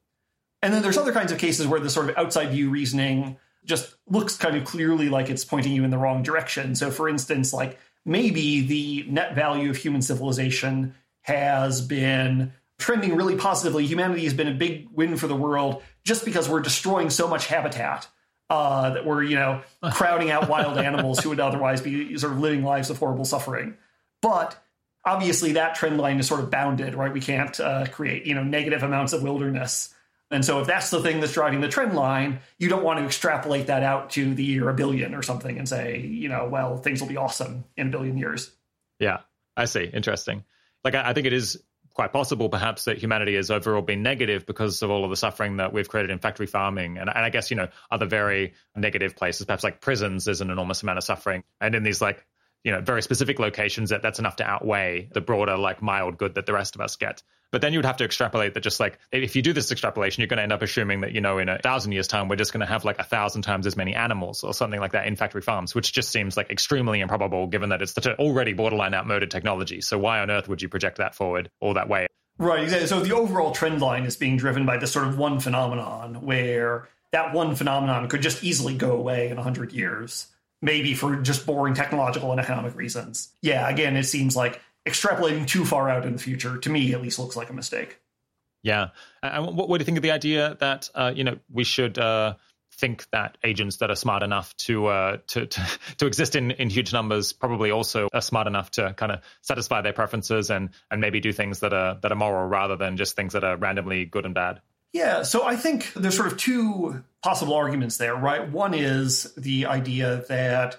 And then there's other kinds of cases where the sort of outside view reasoning just looks kind of clearly like it's pointing you in the wrong direction. So, for instance, like maybe the net value of human civilization has been trending really positively. Humanity has been a big win for the world just because we're destroying so much habitat uh, that we're, you know, (laughs) crowding out wild animals who would otherwise be sort of living lives of horrible suffering. But obviously, that trend line is sort of bounded, right? We can't uh, create, you know, negative amounts of wilderness. And so, if that's the thing that's driving the trend line, you don't want to extrapolate that out to the year a billion or something and say, you know, well, things will be awesome in a billion years. Yeah, I see. Interesting. Like, I, I think it is quite possible perhaps that humanity has overall been negative because of all of the suffering that we've created in factory farming. And, and I guess you know other very negative places perhaps like prisons there's an enormous amount of suffering. And in these like you know very specific locations that that's enough to outweigh the broader like mild good that the rest of us get But then you would have to extrapolate that just like if you do this extrapolation, you're going to end up assuming that, you know, in a thousand years' time, we're just going to have like a thousand times as many animals or something like that in factory farms, which just seems like extremely improbable given that it's such an already borderline outmoded technology. So why on earth would you project that forward all that way? Right, exactly. So the overall trend line is being driven by this sort of one phenomenon where that one phenomenon could just easily go away in 100 years, maybe for just boring technological and economic reasons. Yeah, again, it seems like extrapolating too far out in the future, to me at least, looks like a mistake. Yeah. And what, what do you think of the idea that, uh, you know, we should. Uh, think that agents that are smart enough to uh, to, (laughs) to, to exist in, in huge numbers probably also are smart enough to kind of satisfy their preferences and and maybe do things that are that are moral rather than just things that are randomly good and bad. Yeah, so I think there's sort of two possible arguments there, right? One is the idea that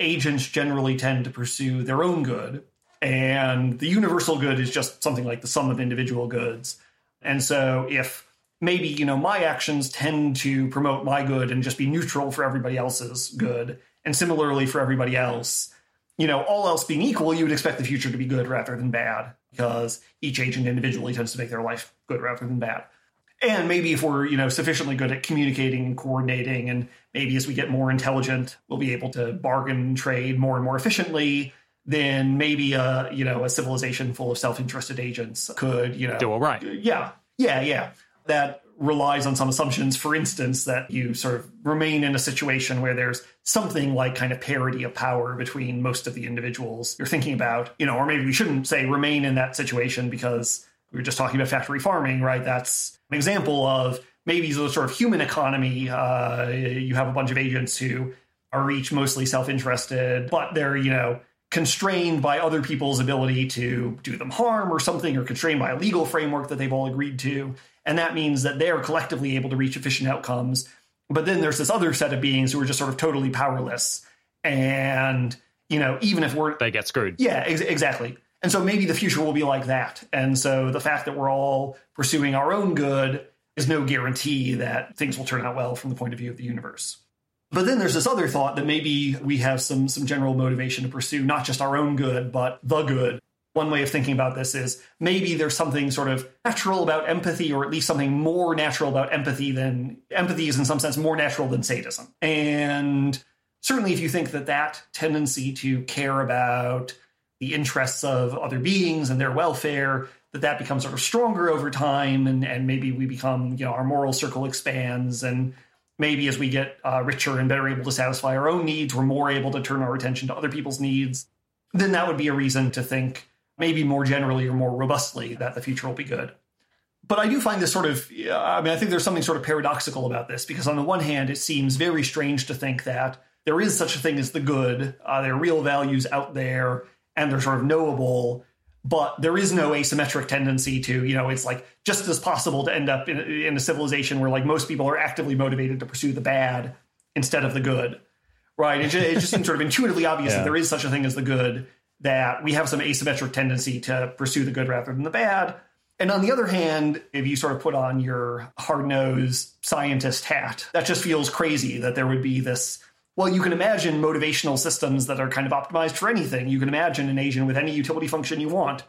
agents generally tend to pursue their own good, and the universal good is just something like the sum of individual goods. And so if maybe, you know, my actions tend to promote my good and just be neutral for everybody else's good, and similarly for everybody else, you know, all else being equal, you would expect the future to be good rather than bad because each agent individually tends to make their life good rather than bad and maybe if we're you know sufficiently good at communicating and coordinating and maybe as we get more intelligent we'll be able to bargain and trade more and more efficiently then maybe a you know a civilization full of self-interested agents could you know do all right yeah yeah yeah that relies on some assumptions for instance that you sort of remain in a situation where there's something like kind of parity of power between most of the individuals you're thinking about you know or maybe we shouldn't say remain in that situation because we were just talking about factory farming, right? That's an example of maybe the sort of human economy. Uh, you have a bunch of agents who are each mostly self-interested, but they're you know constrained by other people's ability to do them harm or something, or constrained by a legal framework that they've all agreed to, and that means that they're collectively able to reach efficient outcomes. But then there's this other set of beings who are just sort of totally powerless, and you know even if we're they get screwed. Yeah, ex- exactly. And so maybe the future will be like that. And so the fact that we're all pursuing our own good is no guarantee that things will turn out well from the point of view of the universe. But then there's this other thought that maybe we have some some general motivation to pursue not just our own good, but the good. One way of thinking about this is maybe there's something sort of natural about empathy, or at least something more natural about empathy than empathy is in some sense more natural than sadism. And certainly if you think that that tendency to care about the interests of other beings and their welfare, that that becomes sort of stronger over time, and and maybe we become you know our moral circle expands, and maybe as we get uh, richer and better able to satisfy our own needs, we're more able to turn our attention to other people's needs. Then that would be a reason to think maybe more generally or more robustly that the future will be good. But I do find this sort of, I mean, I think there's something sort of paradoxical about this because on the one hand, it seems very strange to think that there is such a thing as the good. Uh, there are real values out there and they're sort of knowable but there is no asymmetric tendency to you know it's like just as possible to end up in, in, a civilization where like most people are actively motivated to pursue the bad instead of the good right it just, it just seems sort of (laughs) intuitively obvious yeah. that there is such a thing as the good that we have some asymmetric tendency to pursue the good rather than the bad and on the other hand if you sort of put on your hard-nosed scientist hat that just feels crazy that there would be this well, you can imagine motivational systems that are kind of optimized for anything. You can imagine an agent with any utility function you want,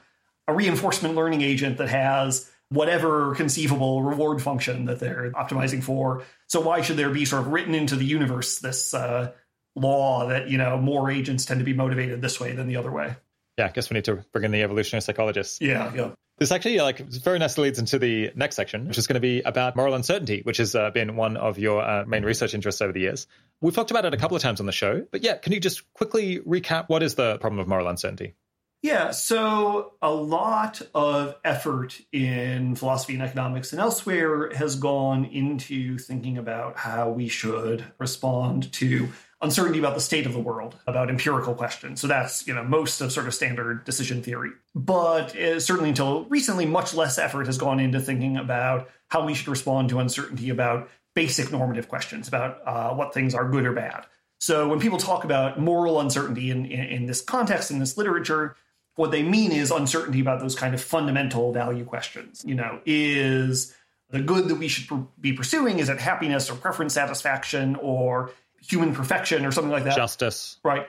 a reinforcement learning agent that has whatever conceivable reward function that they're optimizing for. So why should there be sort of written into the universe this uh, law that you know more agents tend to be motivated this way than the other way? Yeah, I guess we need to bring in the evolutionary psychologists. Yeah, yeah. This actually like very nicely leads into the next section, which is going to be about moral uncertainty, which has uh, been one of your uh, main research interests over the years. We've talked about it a couple of times on the show, but yeah, can you just quickly recap what is the problem of moral uncertainty? Yeah, so a lot of effort in philosophy and economics and elsewhere has gone into thinking about how we should respond to uncertainty about the state of the world, about empirical questions. So that's, you know, most of sort of standard decision theory. But uh, certainly until recently, much less effort has gone into thinking about how we should respond to uncertainty about basic normative questions, about uh, what things are good or bad. So when people talk about moral uncertainty in, in, in this context, in this literature, what they mean is uncertainty about those kind of fundamental value questions. You know, is the good that we should be pursuing is it happiness or preference satisfaction or human perfection or something like that? Justice. Right.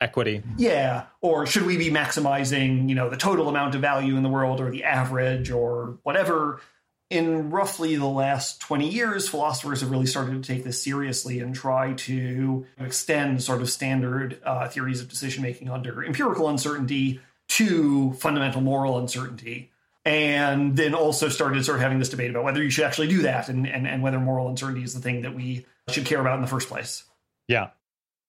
equity. Yeah. Or should we be maximizing, you know, the total amount of value in the world or the average or whatever? In roughly the last 20 years, philosophers have really started to take this seriously and try to extend sort of standard uh, theories of decision making under empirical uncertainty to fundamental moral uncertainty. And then also started sort of having this debate about whether you should actually do that and, and, and whether moral uncertainty is the thing that we should care about in the first place. Yeah.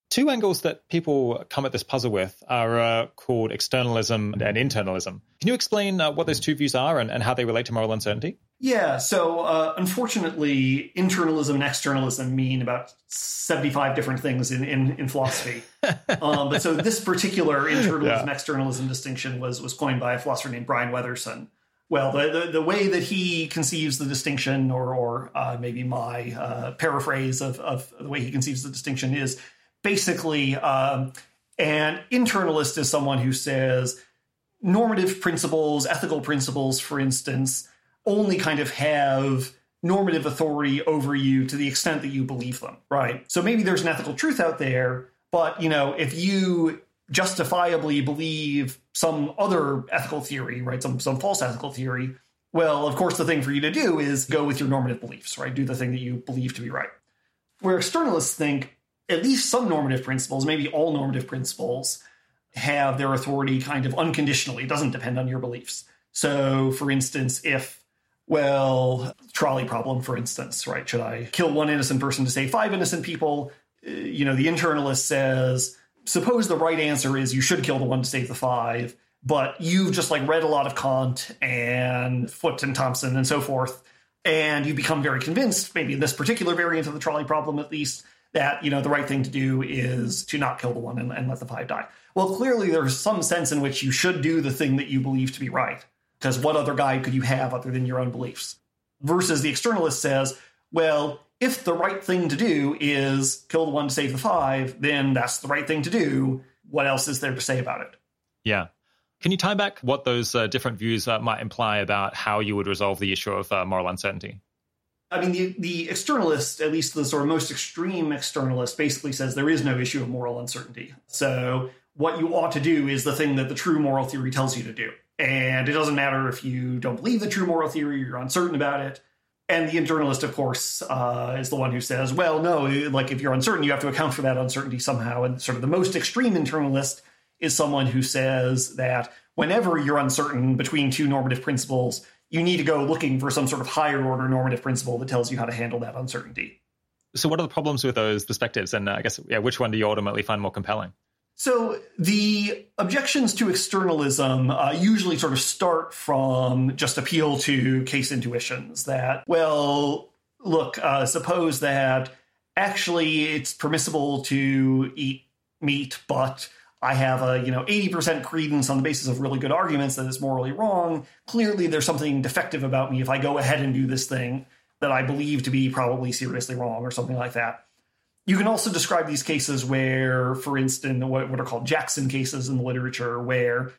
Two angles that people come at this puzzle with are uh, called externalism and internalism. Can you explain uh, what those two views are and, and how they relate to moral uncertainty? Yeah, so uh, unfortunately, internalism and externalism mean about 75 different things in, in, in philosophy. (laughs) um, but so this particular internalism yeah. externalism distinction was, was coined by a philosopher named Brian Weatherson. Well, the, the, the way that he conceives the distinction, or, or uh, maybe my uh, paraphrase of, of the way he conceives the distinction, is basically um, an internalist is someone who says normative principles, ethical principles, for instance, only kind of have normative authority over you to the extent that you believe them, right? So maybe there's an ethical truth out there, but you know, if you justifiably believe some other ethical theory, right, some some false ethical theory, well, of course the thing for you to do is go with your normative beliefs, right? Do the thing that you believe to be right. Where externalists think at least some normative principles, maybe all normative principles, have their authority kind of unconditionally. It doesn't depend on your beliefs. So, for instance, if, well, trolley problem, for instance, right? Should I kill one innocent person to save five innocent people? Uh, you know, the internalist says, suppose the right answer is you should kill the one to save the five, but you've just like read a lot of Kant and Foot and Thomson and so forth, and you become very convinced, maybe in this particular variant of the trolley problem at least, that you know the right thing to do is to not kill the one and, and let the five die. Well, clearly there's some sense in which you should do the thing that you believe to be right, because what other guide could you have other than your own beliefs? Versus the externalist says, well, if the right thing to do is kill the one to save the five, then that's the right thing to do. What else is there to say about it? Yeah. Can you tie back what those uh, different views uh, might imply about how you would resolve the issue of uh, moral uncertainty? I mean, the, the externalist, at least the sort of most extreme externalist, basically says there is no issue of moral uncertainty. So what you ought to do is the thing that the true moral theory tells you to do. And it doesn't matter if you don't believe the true moral theory, or you're uncertain about it. And the internalist, of course, uh, is the one who says, well, no, like if you're uncertain, you have to account for that uncertainty somehow. And sort of the most extreme internalist is someone who says that whenever you're uncertain between two normative principles, you need to go looking for some sort of higher order normative principle that tells you how to handle that uncertainty. So, what are the problems with those perspectives? And uh, I guess, yeah, which one do you ultimately find more compelling? So, the objections to externalism uh, usually sort of start from just appeal to case intuitions that, well, look, uh, suppose that actually it's permissible to eat meat, but I have a you know 80% credence on the basis of really good arguments that it's morally wrong. Clearly, there's something defective about me if I go ahead and do this thing that I believe to be probably seriously wrong or something like that. You can also describe these cases where, for instance, what, what are called Jackson cases in the literature, where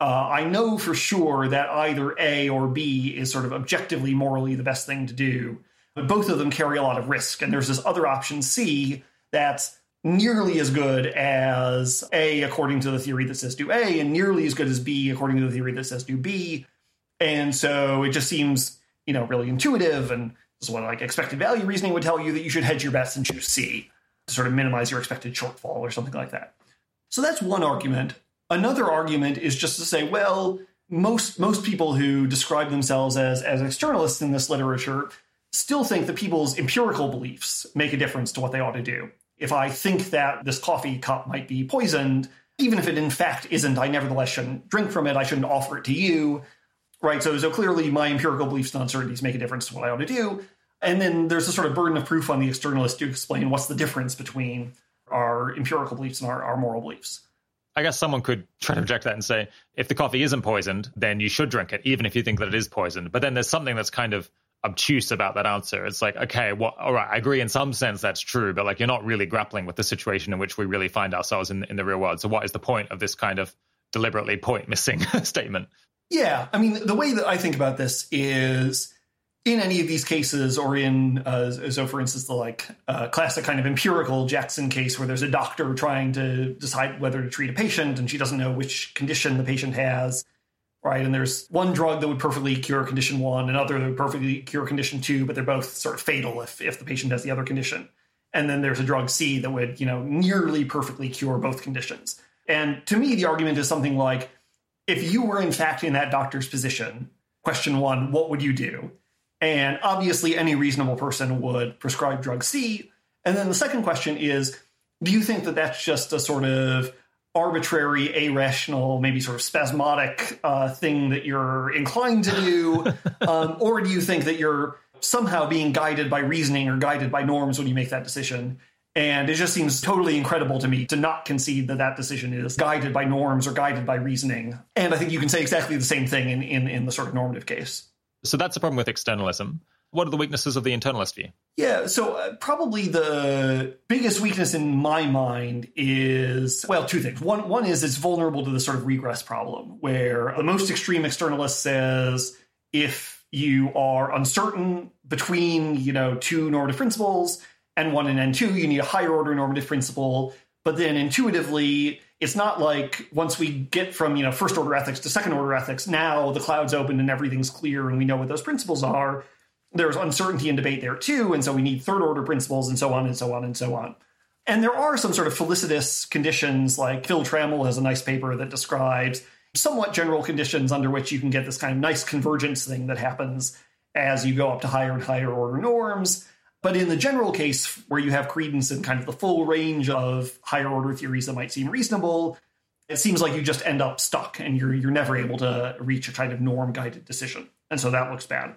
uh, I know for sure that either A or B is sort of objectively morally the best thing to do, but both of them carry a lot of risk. And there's this other option C that's nearly as good as A according to the theory that says do A, and nearly as good as B according to the theory that says do B. And so it just seems, you know, really intuitive and this is what like expected value reasoning would tell you that you should hedge your bets and choose C to sort of minimize your expected shortfall or something like that. So that's one argument. Another argument is just to say, well, most most people who describe themselves as as externalists in this literature still think that people's empirical beliefs make a difference to what they ought to do if I think that this coffee cup might be poisoned, even if it in fact isn't, I nevertheless shouldn't drink from it. I shouldn't offer it to you. Right. So, so clearly my empirical beliefs and uncertainties make a difference to what I ought to do. And then there's a sort of burden of proof on the externalist to explain what's the difference between our empirical beliefs and our, our moral beliefs. I guess someone could try to reject that and say, if the coffee isn't poisoned, then you should drink it, even if you think that it is poisoned. But then there's something that's kind of obtuse about that answer. It's like, okay, well, all right, I agree in some sense that's true, but like you're not really grappling with the situation in which we really find ourselves in in the real world. So what is the point of this kind of deliberately point missing (laughs) statement? Yeah, I mean, the way that I think about this is in any of these cases, or in uh, so for instance, the like uh, classic kind of empirical Jackson case where there's a doctor trying to decide whether to treat a patient and she doesn't know which condition the patient has, right? And there's one drug that would perfectly cure condition one, another that would perfectly cure condition two, but they're both sort of fatal if if the patient has the other condition. And then there's a drug C that would you know nearly perfectly cure both conditions. And to me, the argument is something like, if you were in fact in that doctor's position, question one, what would you do? And obviously, any reasonable person would prescribe drug C. And then the second question is do you think that that's just a sort of arbitrary, irrational, maybe sort of spasmodic uh, thing that you're inclined to do? (laughs) um, or do you think that you're somehow being guided by reasoning or guided by norms when you make that decision? And it just seems totally incredible to me to not concede that that decision is guided by norms or guided by reasoning. And I think you can say exactly the same thing in, in, in the sort of normative case. So that's the problem with externalism. What are the weaknesses of the internalist view? Yeah, so uh, probably the biggest weakness in my mind is well, two things. One one is it's vulnerable to the sort of regress problem where the most extreme externalist says if you are uncertain between, you know, two normative principles, N1 and N2, you need a higher order normative principle. But then intuitively, it's not like once we get from you know first order ethics to second order ethics, now the cloud's open and everything's clear and we know what those principles are. There's uncertainty and debate there too, and so we need third order principles and so on and so on and so on. And there are some sort of felicitous conditions, like Phil Trammell has a nice paper that describes somewhat general conditions under which you can get this kind of nice convergence thing that happens as you go up to higher and higher order norms. But in the general case, where you have credence in kind of the full range of higher order theories that might seem reasonable, it seems like you just end up stuck and you're you're never able to reach a kind of norm guided decision. And so that looks bad.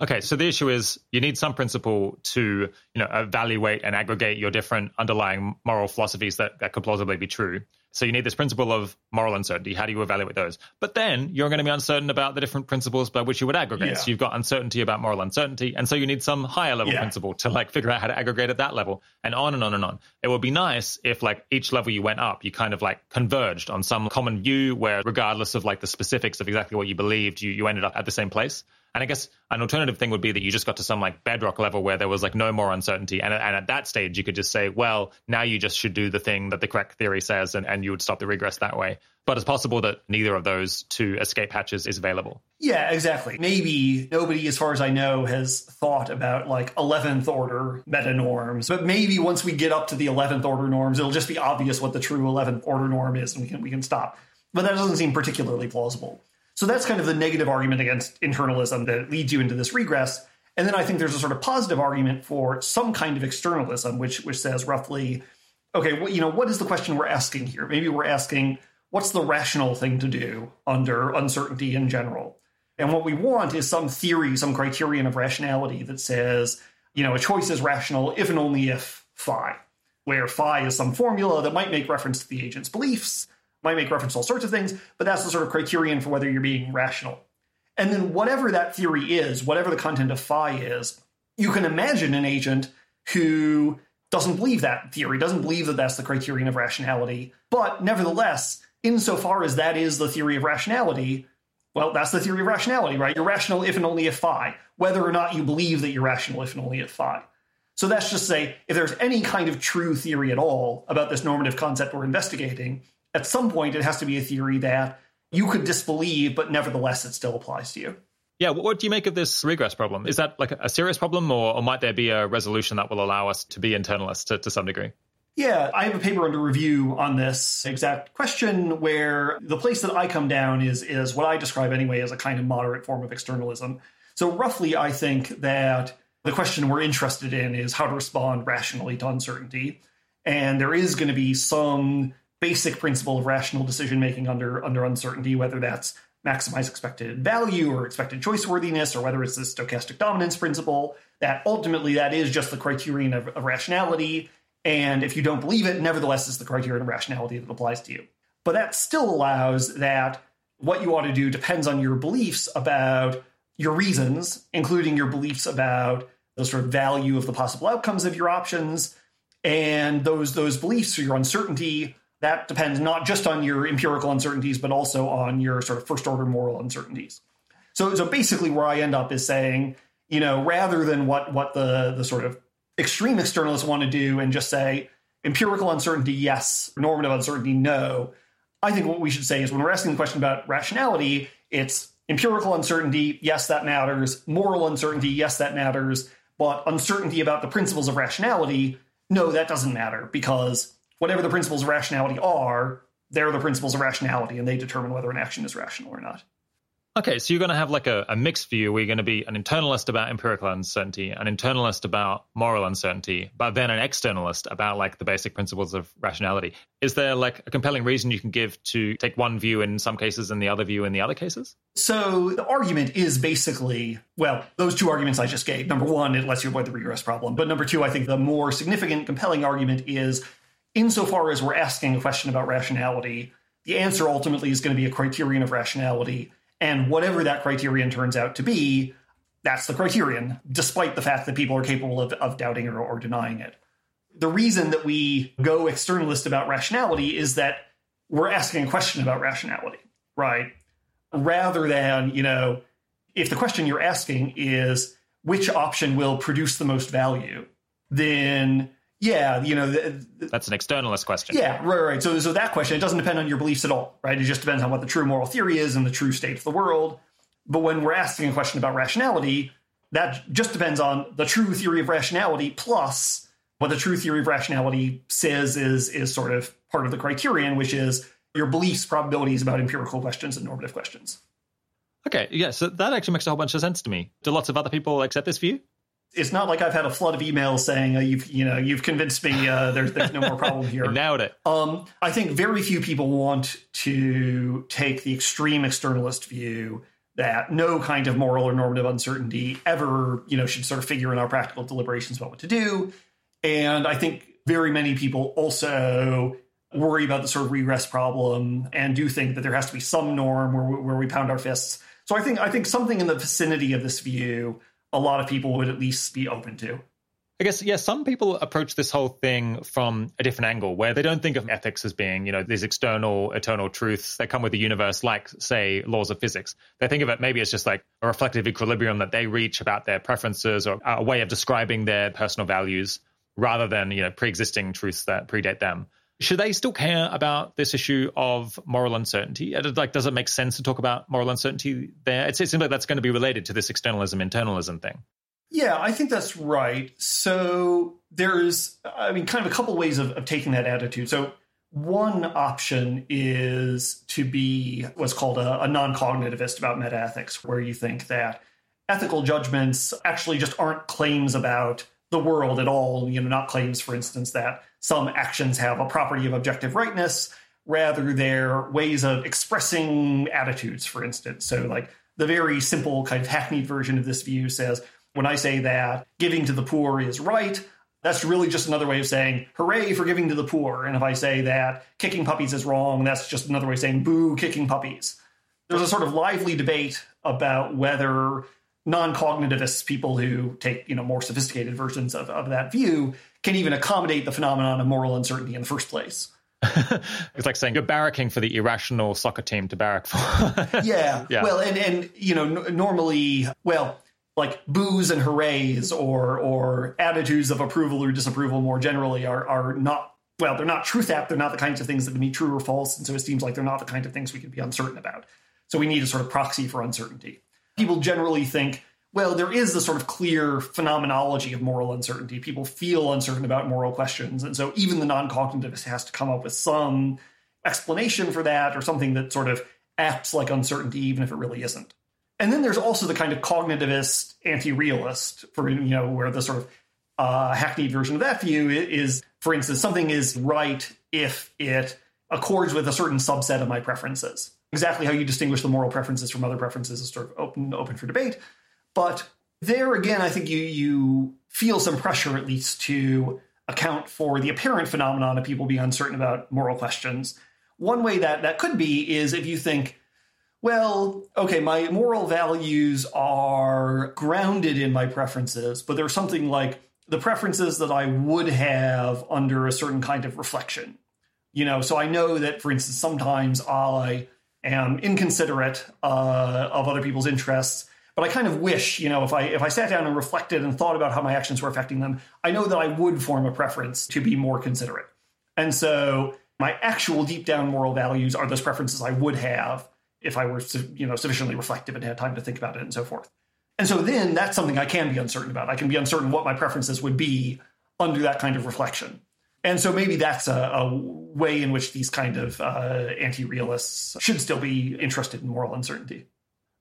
Okay, so the issue is you need some principle to, you know, evaluate and aggregate your different underlying moral philosophies that, that could plausibly be true. So you need this principle of moral uncertainty. How do you evaluate those? But then you're going to be uncertain about the different principles by which you would aggregate. Yeah. So you've got uncertainty about moral uncertainty. And so you need some higher level yeah. principle to like figure out how to aggregate at that level and on and on and on. It would be nice if like each level you went up, you kind of like converged on some common view where regardless of like the specifics of exactly what you believed, you, you ended up at the same place. And I guess an alternative thing would be that you just got to some like bedrock level where there was like no more uncertainty. And, and at that stage, you could just say, well, now you just should do the thing that the correct theory says and, and you would stop the regress that way. But it's possible that neither of those two escape hatches is available. Yeah, exactly. Maybe nobody, as far as I know, has thought about like 11th order meta norms. But maybe once we get up to the 11th order norms, it'll just be obvious what the true 11th order norm is and we can, we can stop. But that doesn't seem particularly plausible. So that's kind of the negative argument against internalism that leads you into this regress. And then I think there's a sort of positive argument for some kind of externalism, which which says roughly, okay, well, you know, what is the question we're asking here? Maybe we're asking what's the rational thing to do under uncertainty in general. And what we want is some theory, some criterion of rationality that says, you know, a choice is rational if and only if phi, where phi is some formula that might make reference to the agent's beliefs, might make reference to all sorts of things, but that's the sort of criterion for whether you're being rational. And then whatever that theory is, whatever the content of phi is, you can imagine an agent who doesn't believe that theory, doesn't believe that that's the criterion of rationality, but nevertheless, insofar as that is the theory of rationality, well, that's the theory of rationality, right? You're rational if and only if phi, whether or not you believe that you're rational if and only if phi. So that's just say if there's any kind of true theory at all about this normative concept we're investigating, at some point it has to be a theory that you could disbelieve, but nevertheless it still applies to you. Yeah, what, do you make of this regress problem? Is that like a serious problem, or, or might there be a resolution that will allow us to be internalists to, to some degree? Yeah, I have a paper under review on this exact question where the place that I come down is is what I describe anyway as a kind of moderate form of externalism. So roughly I think that the question we're interested in is how to respond rationally to uncertainty. And there is going to be some basic principle of rational decision making under under uncertainty, whether that's maximize expected value or expected choice worthiness, or whether it's the stochastic dominance principle. That ultimately that is just the criterion of, of rationality. And if you don't believe it, nevertheless, is the criterion of rationality that applies to you. But that still allows that what you ought to do depends on your beliefs about your reasons, including your beliefs about the sort of value of the possible outcomes of your options, and those those beliefs or your uncertainty that depends not just on your empirical uncertainties, but also on your sort of first order moral uncertainties. So, so basically, where I end up is saying, you know, rather than what what the the sort of extreme externalists want to do and just say empirical uncertainty, yes, normative uncertainty, no. I think what we should say is when we're asking the question about rationality, it's empirical uncertainty, yes, that matters. Moral uncertainty, yes, that matters. But uncertainty about the principles of rationality, no, that doesn't matter because whatever the principles of rationality are, they're the principles of rationality and they determine whether an action is rational or not. Okay, so you're going to have like a, a, mixed view where you're going to be an internalist about empirical uncertainty, an internalist about moral uncertainty, but then an externalist about like the basic principles of rationality. Is there like a compelling reason you can give to take one view in some cases and the other view in the other cases? So the argument is basically, well, those two arguments I just gave. Number one, it lets you avoid the regress problem. But number two, I think the more significant, compelling argument is insofar as we're asking a question about rationality, the answer ultimately is going to be a criterion of rationality and whatever that criterion turns out to be, that's the criterion, despite the fact that people are capable of, of doubting or, or denying it. The reason that we go externalist about rationality is that we're asking a question about rationality, right? Rather than, you know, if the question you're asking is which option will produce the most value, then yeah, you know, the, the, that's an externalist question. Yeah, right, right. So, so that question it doesn't depend on your beliefs at all, right? It just depends on what the true moral theory is and the true state of the world. But when we're asking a question about rationality, that just depends on the true theory of rationality plus what the true theory of rationality says is is sort of part of the criterion, which is your beliefs, probabilities about empirical questions and normative questions. Okay, yeah, so that actually makes a whole bunch of sense to me. Do lots of other people accept this view? It's not like I've had a flood of emails saying uh, you've you know you've convinced me uh, there's there's no more problem (laughs) here. nailed it. Um, I think very few people want to take the extreme externalist view that no kind of moral or normative uncertainty ever you know should sort of figure in our practical deliberations about what to do. And I think very many people also worry about the sort of regress problem and do think that there has to be some norm where we, where we pound our fists. So I think I think something in the vicinity of this view a lot of people would at least be open to. I guess, yeah, some people approach this whole thing from a different angle where they don't think of ethics as being, you know, these external, eternal truths that come with the universe, like, say, laws of physics. They think of it maybe as just like a reflective equilibrium that they reach about their preferences or a way of describing their personal values rather than, you know, pre existing truths that predate them should they still care about this issue of moral uncertainty? Uh, like, does it make sense to talk about moral uncertainty there? It seems like that's going to be related to this externalism internalism thing. Yeah, I think that's right. So there's, I mean, kind of a couple ways of, of taking that attitude. So one option is to be what's called a, a non cognitivist about metaethics, where you think that ethical judgments actually just aren't claims about the world at all. You know, not claims, for instance, that some actions have a property of objective rightness, rather they're ways of expressing attitudes, for instance. So, like the very simple kind of hackneyed version of this view says, when I say that giving to the poor is right, that's really just another way of saying, hooray for giving to the poor. And if I say that kicking puppies is wrong, that's just another way of saying, boo, kicking puppies. There's a sort of lively debate about whether non-cognitivists, people who take you know more sophisticated versions of, of that view, can even accommodate the phenomenon of moral uncertainty in the first place. (laughs) it's like saying you're barracking for the irrational soccer team to barrack for. (laughs) yeah. yeah. Well, and and you know n- normally, well, like boos and hoorays or or attitudes of approval or disapproval more generally are are not well, they're not truth apt. They're not the kinds of things that can be true or false, and so it seems like they're not the kind of things we can be uncertain about. So we need a sort of proxy for uncertainty. People generally think well, there is the sort of clear phenomenology of moral uncertainty. People feel uncertain about moral questions. And so even the non cognitivist has to come up with some explanation for that or something that sort of acts like uncertainty, even if it really isn't. And then there's also the kind of cognitivist anti realist, for, you know, where the sort of uh, hackneyed version of that view is, for instance, something is right if it accords with a certain subset of my preferences. Exactly how you distinguish the moral preferences from other preferences is sort of open open for debate. But there again, I think you you feel some pressure at least to account for the apparent phenomenon of people being uncertain about moral questions. One way that that could be is if you think, well, okay, my moral values are grounded in my preferences, but there's something like the preferences that I would have under a certain kind of reflection. You know, so I know that, for instance, sometimes I am inconsiderate uh, of other people's interests, But I kind of wish, you know, if I if I sat down and reflected and thought about how my actions were affecting them, I know that I would form a preference to be more considerate. And so my actual deep down moral values are those preferences I would have if I were, you know, sufficiently reflective and had time to think about it and so forth. And so then that's something I can be uncertain about. I can be uncertain what my preferences would be under that kind of reflection. And so maybe that's a, a way in which these kind of uh, anti realists should still be interested in moral uncertainty.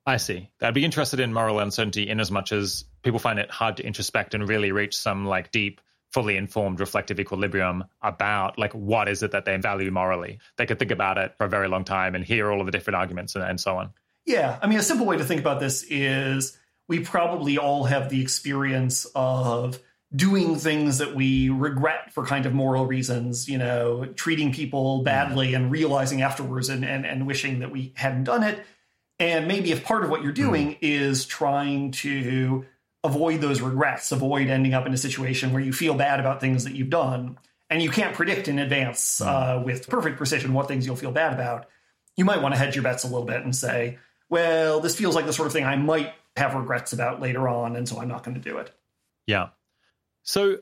I see. I'd be interested in moral uncertainty in as much as people find it hard to introspect and really reach some like deep, fully informed, reflective equilibrium about like what is it that they value morally. They could think about it for a very long time and hear all of the different arguments and, and so on. Yeah. I mean, a simple way to think about this is we probably all have the experience of doing things that we regret for kind of moral reasons, you know, treating people badly and realizing afterwards and, and, and wishing that we hadn't done it. And maybe if part of what you're doing mm. is trying to avoid those regrets, avoid ending up in a situation where you feel bad about things that you've done, and you can't predict in advance uh, with perfect precision what things you'll feel bad about, you might want to hedge your bets a little bit and say, well, this feels like the sort of thing I might have regrets about later on, and so I'm not going to do it. Yeah. So,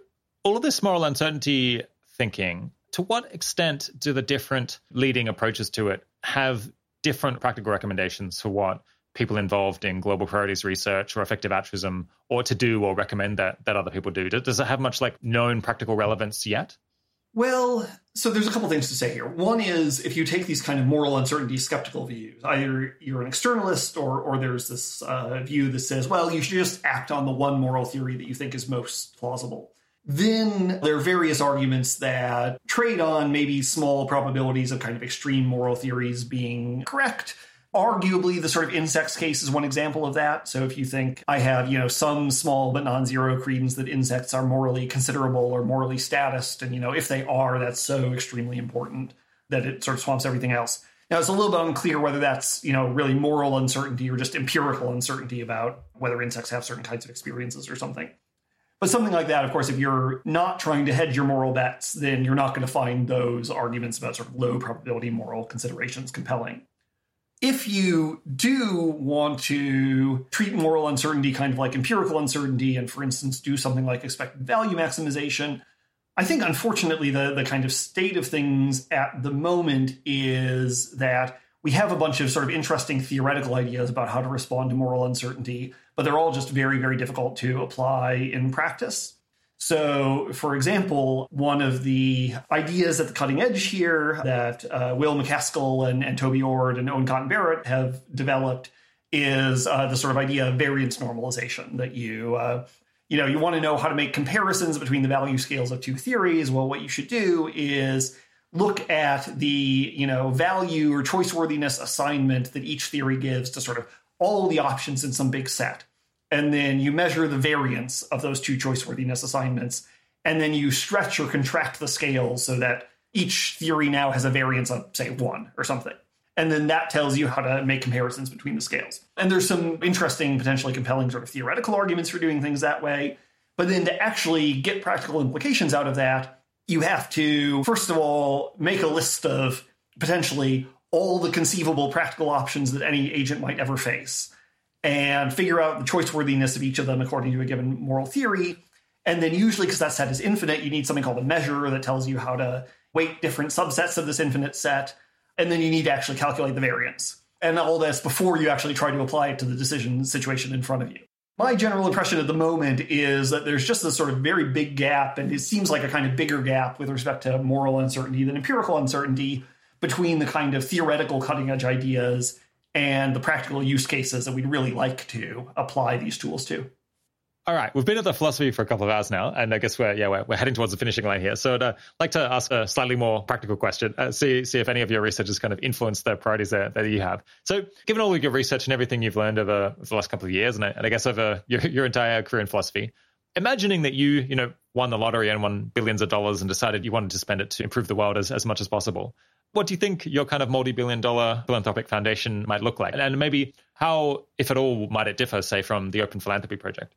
all of this moral uncertainty thinking, to what extent do the different leading approaches to it have different practical recommendations for what people involved in global priorities research or effective altruism ought to do or recommend that that other people do? Does it have much like known practical relevance yet? Well, so there's a couple things to say here. One is if you take these kind of moral uncertainty skeptical views, either you're an externalist or or there's this uh, view that says, well, you should just act on the one moral theory that you think is most plausible. Then there are various arguments that trade on maybe small probabilities of kind of extreme moral theories being correct Arguably, the sort of insects case is one example of that. So if you think I have, you know, some small but non-zero credence that insects are morally considerable or morally statist, and you know, if they are, that's so extremely important that it sort of swamps everything else. Now it's a little bit unclear whether that's, you know, really moral uncertainty or just empirical uncertainty about whether insects have certain kinds of experiences or something. But something like that, of course, if you're not trying to hedge your moral bets, then you're not going to find those arguments about sort of low probability moral considerations compelling if you do want to treat moral uncertainty kind of like empirical uncertainty and for instance do something like expected value maximization i think unfortunately the, the kind of state of things at the moment is that we have a bunch of sort of interesting theoretical ideas about how to respond to moral uncertainty but they're all just very very difficult to apply in practice so, for example, one of the ideas at the cutting edge here that uh, Will MacAskill and, and Toby Ord and Owen Cotton Barratt have developed is uh, the sort of idea of variance normalization that you. Uh, you know, you want to know how to make comparisons between the value scales of two theories. Well, what you should do is look at the, you know, value or choice worthiness assignment that each theory gives to sort of all the options in some big set and then you measure the variance of those two choice worthiness assignments, and then you stretch or contract the scale so that each theory now has a variance of, say, one or something. And then that tells you how to make comparisons between the scales. And there's some interesting, potentially compelling sort of theoretical arguments for doing things that way. But then to actually get practical implications out of that, you have to, first of all, make a list of potentially all the conceivable practical options that any agent might ever face and figure out the choice worthiness of each of them according to a given moral theory. And then usually, because that set is infinite, you need something called a measure that tells you how to weight different subsets of this infinite set. And then you need to actually calculate the variance. And all this before you actually try to apply it to the decision situation in front of you. My general impression at the moment is that there's just this sort of very big gap, and it seems like a kind of bigger gap with respect to moral uncertainty than empirical uncertainty between the kind of theoretical cutting edge ideas and the practical use cases that we'd really like to apply these tools to. All right, we've been at the philosophy for a couple of hours now, and I guess we're yeah we're, we're heading towards the finishing line here. So I'd uh, like to ask a slightly more practical question. Uh, see see if any of your research has kind of influenced the priorities that, that you have. So given all of your research and everything you've learned over the last couple of years, and I, and I guess over your, your entire career in philosophy, imagining that you you know won the lottery and won billions of dollars and decided you wanted to spend it to improve the world as, as much as possible what do you think your kind of multi-billion dollar philanthropic foundation might look like? And maybe how, if at all, might it differ, say, from the Open Philanthropy Project?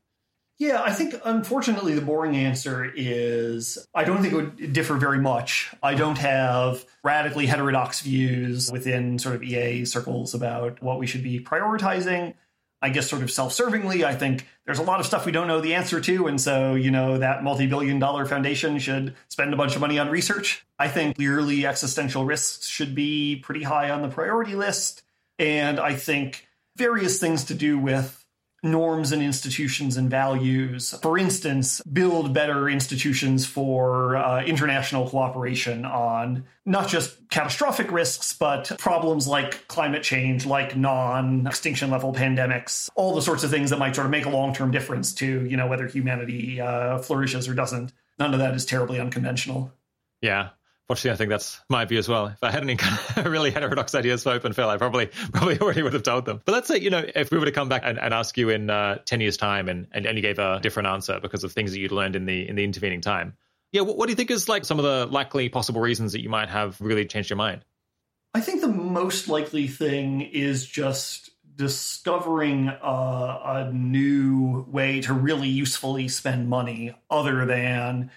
Yeah, I think unfortunately the boring answer is I don't think it would differ very much. I don't have radically heterodox views within sort of EA circles about what we should be prioritizing. I guess sort of self-servingly, I think there's a lot of stuff we don't know the answer to, and so you know that multi-billion-dollar foundation should spend a bunch of money on research. I think clearly existential risks should be pretty high on the priority list, and I think various things to do with norms and institutions and values. For instance, build better institutions for uh, international cooperation on not just catastrophic risks, but problems like climate change, like non extinction level pandemics, all the sorts of things that might sort of make a long term difference to, you know, whether humanity uh, flourishes or doesn't. None of that is terribly unconventional. Yeah, Fortunately, I think that's my view as well. If I had any (laughs) kind of really heterodox ideas for Open Phil, I probably (laughs) probably already would have told them. But let's say, you know, if we were to come back and, and ask you in uh, 10 years' time and, and, and you gave a different answer because of things that you'd learned in the in the intervening time, yeah, what, what do you think is like some of the likely possible reasons that you might have really changed your mind? I think the most likely thing is just discovering a, a, new way to really usefully spend money other than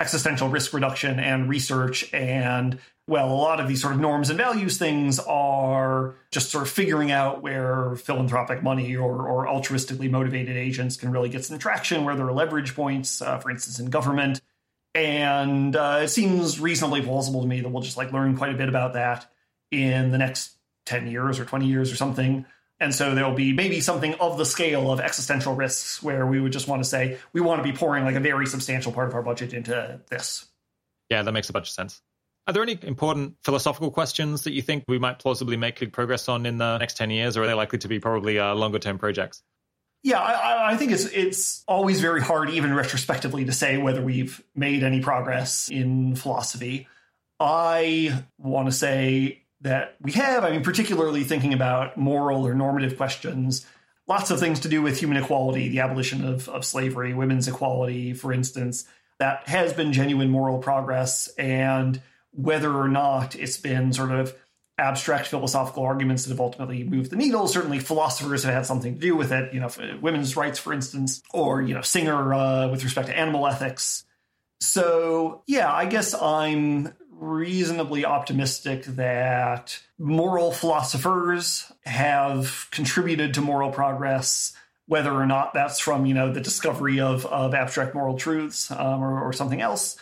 existential risk reduction and research and well a lot of these sort of norms and values things are just sort of figuring out where philanthropic money or, or altruistically motivated agents can really get some traction where there are leverage points uh, for instance in government. And uh, it seems reasonably plausible to me that we'll just like learn quite a bit about that in the next 10 years or 20 years or something and so there'll be maybe something of the scale of existential risks where we would just want to say, we want to be pouring like a very substantial part of our budget into this. Yeah, that makes a bunch of sense. Are there any important philosophical questions that you think we might plausibly make good progress on in the next 10 years, or are they likely to be probably uh, longer term projects? Yeah, I, I, think it's it's always very hard, even retrospectively, to say whether we've made any progress in philosophy. I want to say that we have. I mean, particularly thinking about moral or normative questions, lots of things to do with human equality, the abolition of, of slavery, women's equality, for instance, that has been genuine moral progress. And whether or not it's been sort of abstract philosophical arguments that have ultimately moved the needle. Certainly, philosophers have had something to do with it. You know, women's rights, for instance, or you know, Singer uh, with respect to animal ethics. So, yeah, I guess I'm reasonably optimistic that moral philosophers have contributed to moral progress, whether or not that's from you know the discovery of of abstract moral truths um, or, or something else.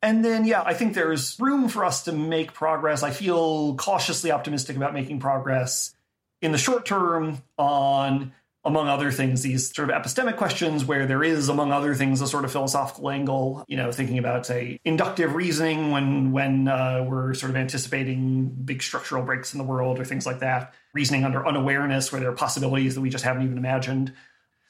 And then, yeah, I think there's room for us to make progress. I feel cautiously optimistic about making progress in the short term on among other things, these sort of epistemic questions where there is, among other things, a sort of philosophical angle, you know, thinking about, say, inductive reasoning when when uh, we're sort of anticipating big structural breaks in the world or things like that, reasoning under unawareness where there are possibilities that we just haven't even imagined.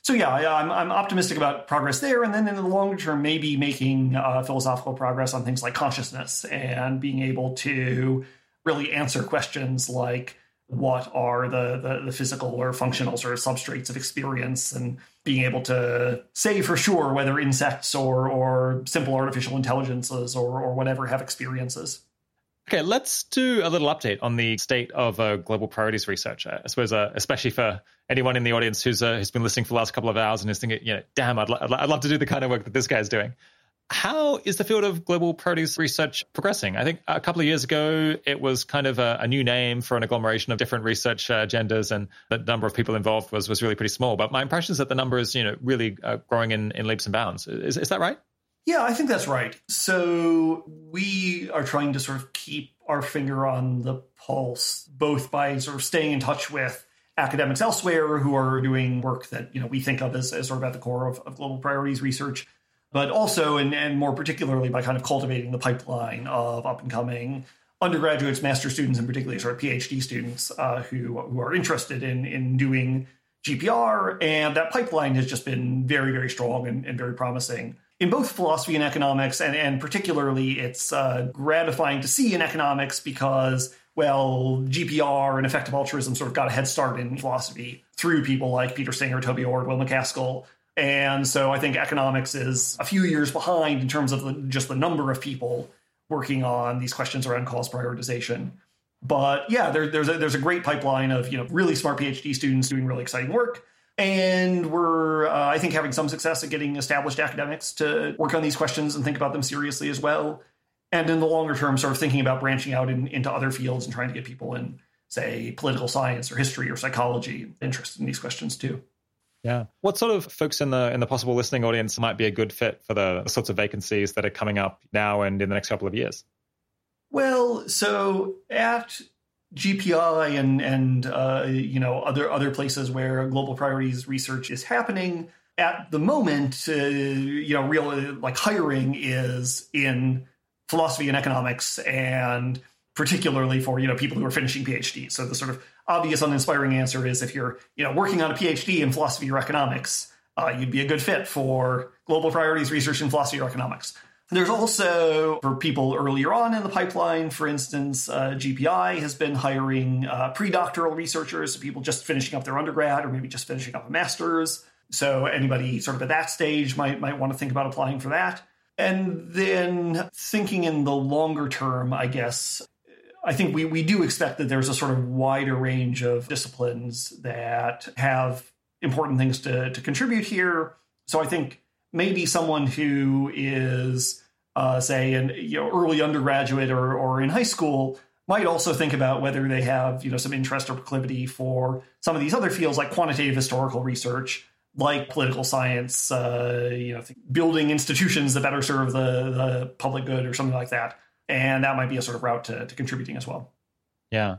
So yeah, I, am I'm optimistic about progress there, and then in the longer term, maybe making uh, philosophical progress on things like consciousness and being able to really answer questions like what are the, the, the physical or functional sort of substrates of experience and being able to say for sure whether insects or or simple artificial intelligences or or whatever have experiences. Okay, let's do a little update on the state of uh, global priorities research. I suppose, uh, especially for anyone in the audience who's uh, who's been listening for the last couple of hours and is thinking, you know, damn, I'd, I'd, I'd love to do the kind of work that this guy's doing. How is the field of global priorities research progressing? I think a couple of years ago, it was kind of a, a new name for an agglomeration of different research uh, agendas, and the number of people involved was was really pretty small. But my impression is that the number is, you know, really uh, growing in, in leaps and bounds. Is, is that right? Yeah, I think that's right. So we are trying to sort of keep our finger on the pulse, both by sort of staying in touch with academics elsewhere who are doing work that you know we think of as, as sort of at the core of, of global priorities research but also and, and more particularly by kind of cultivating the pipeline of up and coming undergraduates, master students, and particularly sort of PhD students uh, who who are interested in in doing GPR, and that pipeline has just been very very strong and, and very promising in both philosophy and economics, and and particularly it's uh, gratifying to see in economics because well, GPR and effective altruism sort of got a head start in philosophy through people like Peter Singer, Toby Ord, Will MacAskill, and so I think economics is a few years behind in terms of the, just the number of people working on these questions around cause prioritization. But yeah, there, there's a, there's a great pipeline of you know really smart PhD students doing really exciting work, and we're uh, I think having some success at getting established academics to work on these questions and think about them seriously as well. And in the longer term, sort of thinking about branching out in, into other fields and trying to get people in say, political science or history or psychology interested in these questions too. Yeah. What sort of folks in the in the possible listening audience might be a good fit for the sorts of vacancies that are coming up now and in the next couple of years? Well, so at GPI and and uh, you know other other places where global priorities research is happening at the moment, uh, you know, real like hiring is in philosophy and economics, and particularly for you know people who are finishing PhDs. So the sort of obvious, uninspiring answer is if you're you know working on a PhD in philosophy or economics, uh, you'd be a good fit for global priorities research in philosophy or economics. There's also, for people earlier on in the pipeline, for instance, uh, GPI has been hiring uh, pre doctoral researchers, so people just finishing up their undergrad or maybe just finishing up a master's. So anybody sort of at that stage might, might want to think about applying for that. And then thinking in the longer term, I guess, I think we, we do expect that there's a sort of wider range of disciplines that have important things to, to contribute here. So I think maybe someone who is, uh, say, an you know early undergraduate or, or in high school might also think about whether they have you know some interest or proclivity for some of these other fields like quantitative historical research like political science, uh, you know, building institutions that better serve the, the public good or something like that. And that might be a sort of route to, to contributing as well. Yeah.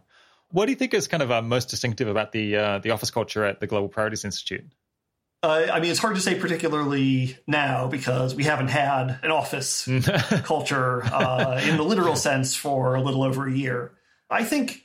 What do you think is kind of uh, most distinctive about the uh, the office culture at the Global Priorities Institute? Uh, I mean, it's hard to say particularly now because we haven't had an office (laughs) culture uh, in the literal (laughs) sense for a little over a year. I think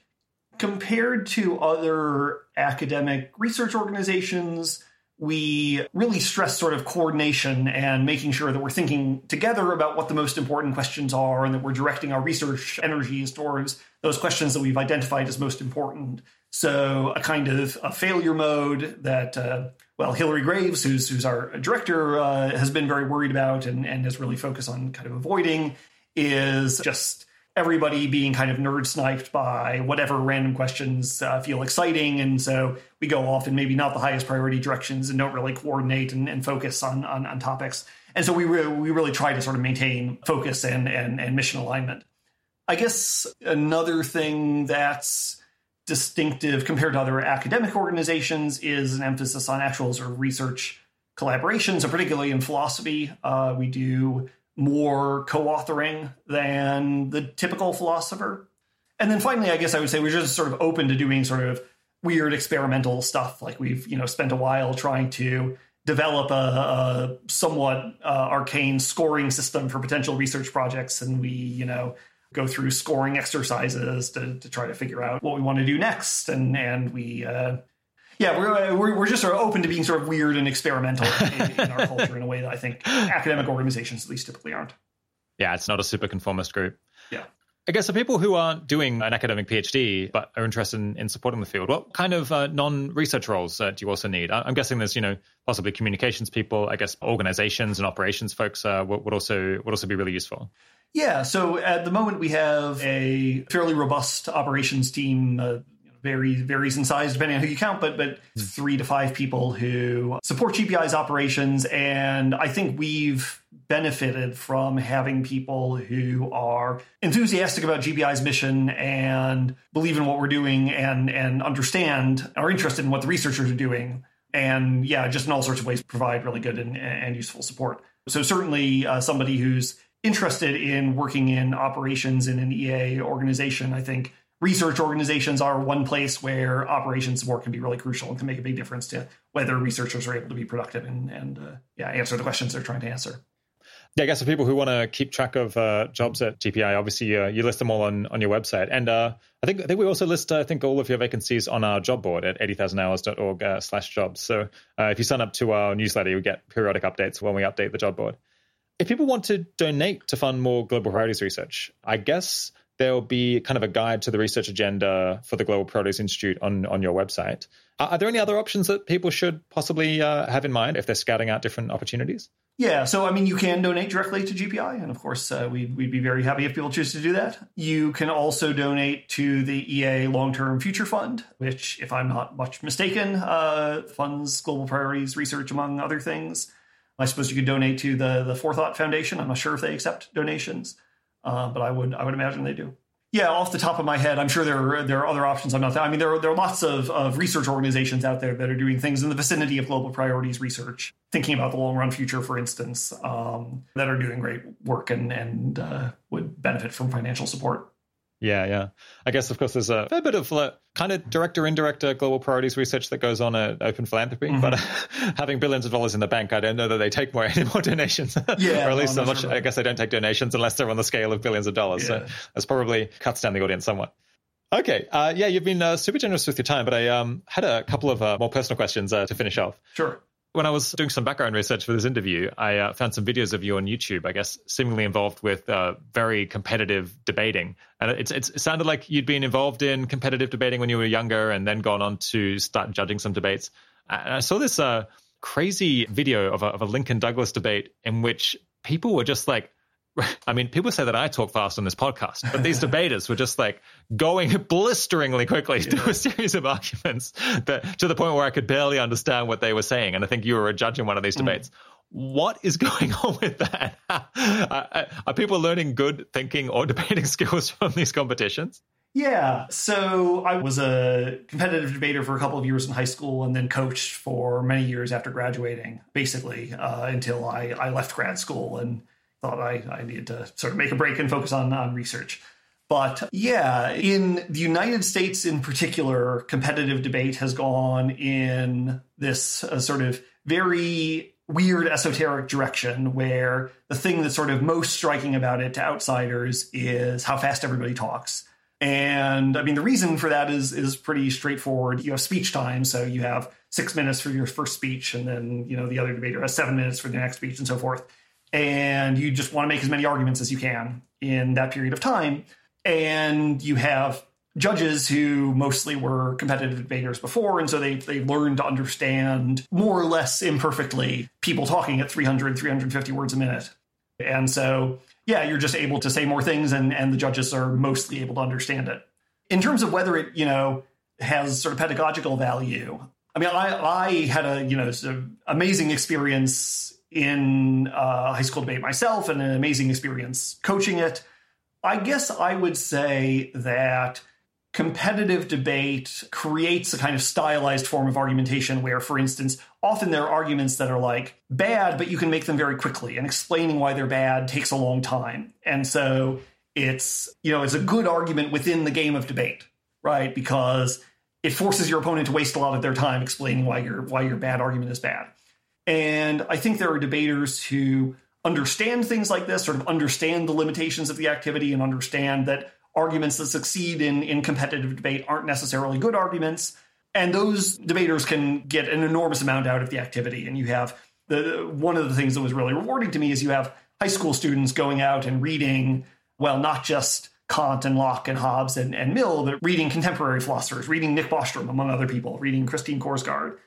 compared to other academic research organizations, we really stress sort of coordination and making sure that we're thinking together about what the most important questions are and that we're directing our research energies towards those questions that we've identified as most important. So a kind of a failure mode that, uh, well, Hilary Greaves, who's, who's our director, uh, has been very worried about and, and has really focused on kind of avoiding is just everybody being kind of nerd sniped by whatever random questions uh, feel exciting. And so we go off in maybe not the highest priority directions and don't really coordinate and, and focus on, on, on, topics. And so we, re- we really try to sort of maintain focus and, and, and mission alignment. I guess another thing that's distinctive compared to other academic organizations is an emphasis on actual sort of research collaboration. So particularly in philosophy, uh, we do more co-authoring than the typical philosopher. And then finally, I guess I would say we're just sort of open to doing sort of weird experimental stuff. Like we've, you know, spent a while trying to develop a, a somewhat uh, arcane scoring system for potential research projects. And we, you know, go through scoring exercises to, to try to figure out what we want to do next. And, and we, uh, yeah, we're, uh, we're, we're just sort of open to being sort of weird and experimental in, in our (laughs) culture in a way that I think academic organizations at least typically aren't. Yeah, it's not a super conformist group. Yeah. I guess for people who aren't doing an academic PhD but are interested in, in supporting the field, what kind of uh, non-research roles uh, do you also need? I'm guessing there's, you know, possibly communications people. I guess organizations and operations folks uh, would, would also would also be really useful. Yeah. So at the moment we have a fairly robust operations team uh, varies varies in size depending on who you count, but but mm. three to five people who support GPI's operations, and I think we've benefited from having people who are enthusiastic about GPI's mission and believe in what we're doing and and understand are interested in what the researchers are doing, and yeah, just in all sorts of ways provide really good and, and useful support. So certainly uh, somebody who's interested in working in operations in an EA organization, I think research organizations are one place where operations support can be really crucial and can make a big difference to whether researchers are able to be productive and, and uh, yeah, answer the questions they're trying to answer. Yeah, I guess for people who want to keep track of uh, jobs at GPI, obviously uh, you list them all on, on your website, and uh, I think I think we also list I think all of your vacancies on our job board at 80000hours.org uh, slash jobs. So uh, if you sign up to our newsletter, you get periodic updates when we update the job board. If people want to donate to fund more global priorities research, I guess there'll be kind of a guide to the research agenda for the Global Priorities Institute on, on your website. Are, are there any other options that people should possibly uh, have in mind if they're scouting out different opportunities? Yeah, so I mean, you can donate directly to GPI, and of course, uh, we'd, we'd be very happy if people choose to do that. You can also donate to the EA Long Term Future Fund, which, if I'm not much mistaken, uh, funds global priorities research, among other things. I suppose you could donate to the the Forethought Foundation. I'm not sure if they accept donations uh, but I would I would imagine they do. Yeah, off the top of my head, I'm sure there are, there are other options. I'm not. I mean, there are, there are lots of, of research organizations out there that are doing things in the vicinity of global priorities research, thinking about the long run future, for instance, um, that are doing great work and and uh, would benefit from financial support. Yeah, yeah. I guess, of course, there's a fair bit of uh, kind of direct or indirect uh, global priorities research that goes on at Open Philanthropy. Mm-hmm. But uh, (laughs) having billions of dollars in the bank, I don't know that they take more (laughs) any more donations. Yeah, (laughs) or at least no, so much. Sure I guess they don't take donations unless they're on the scale of billions of dollars. Yeah. So that's probably cuts down the audience somewhat. Okay, uh, yeah, you've been uh, super generous with your time, but I um, had a couple of uh, more personal questions to finish off. Sure when I was doing some background research for this interview, I uh, found some videos of you on YouTube, I guess, seemingly involved with uh, very competitive debating. And it's, it sounded like you'd been involved in competitive debating when you were younger and then gone on to start judging some debates. And I saw this uh, crazy video of a, of a Lincoln Douglas debate in which people were just like (laughs) I mean, people say that I talk fast on this podcast, but these (laughs) debaters were just like going (laughs) blisteringly quickly yeah. through a series of arguments that to the point where I could barely understand what they were saying. And I think you were a judge in one of these mm. debates. Mm. What is going on with that? are, are people learning good thinking or debating skills from these competitions? Yeah. So I was a competitive debater for a couple of years in high school and then coached for many years after graduating, basically, uh, until I, I left grad school and thought I, I needed to sort of make a break and focus on, on research. But yeah, in the United States in particular, competitive debate has gone in this uh, sort of very weird esoteric direction where the thing that's sort of most striking about it to outsiders is how fast everybody talks. And I mean, the reason for that is is pretty straightforward. You have speech time, so you have six minutes for your first speech, and then you know the other debater has seven minutes for the next speech, and so forth and you just want to make as many arguments as you can in that period of time. And you have judges who mostly were competitive debaters before, and so they they learned to understand more or less imperfectly people talking at 300, 350 words a minute. And so, yeah, you're just able to say more things, and and the judges are mostly able to understand it. In terms of whether it, you know, has sort of pedagogical value, I mean, I I had a you know sort of amazing experience in uh, high school debate myself and an amazing experience coaching it. I guess I would say that competitive debate creates a kind of stylized form of argumentation where, for instance, often there are arguments that are like bad, but you can make them very quickly, and explaining why they're bad takes a long time. And so it's, you know, it's a good argument within the game of debate, right? Because it forces your opponent to waste a lot of their time explaining why your why your bad argument is bad. And I think there are debaters who understand things like this, sort of understand the limitations of the activity and understand that arguments that succeed in, in competitive debate aren't necessarily good arguments. And those debaters can get an enormous amount out of the activity. And you have the one of the things that was really rewarding to me is you have high school students going out and reading, well, not just Kant and Locke and Hobbes and, and Mill, but reading contemporary philosophers, reading Nick Bostrom, among other people, reading Christine Korsgaard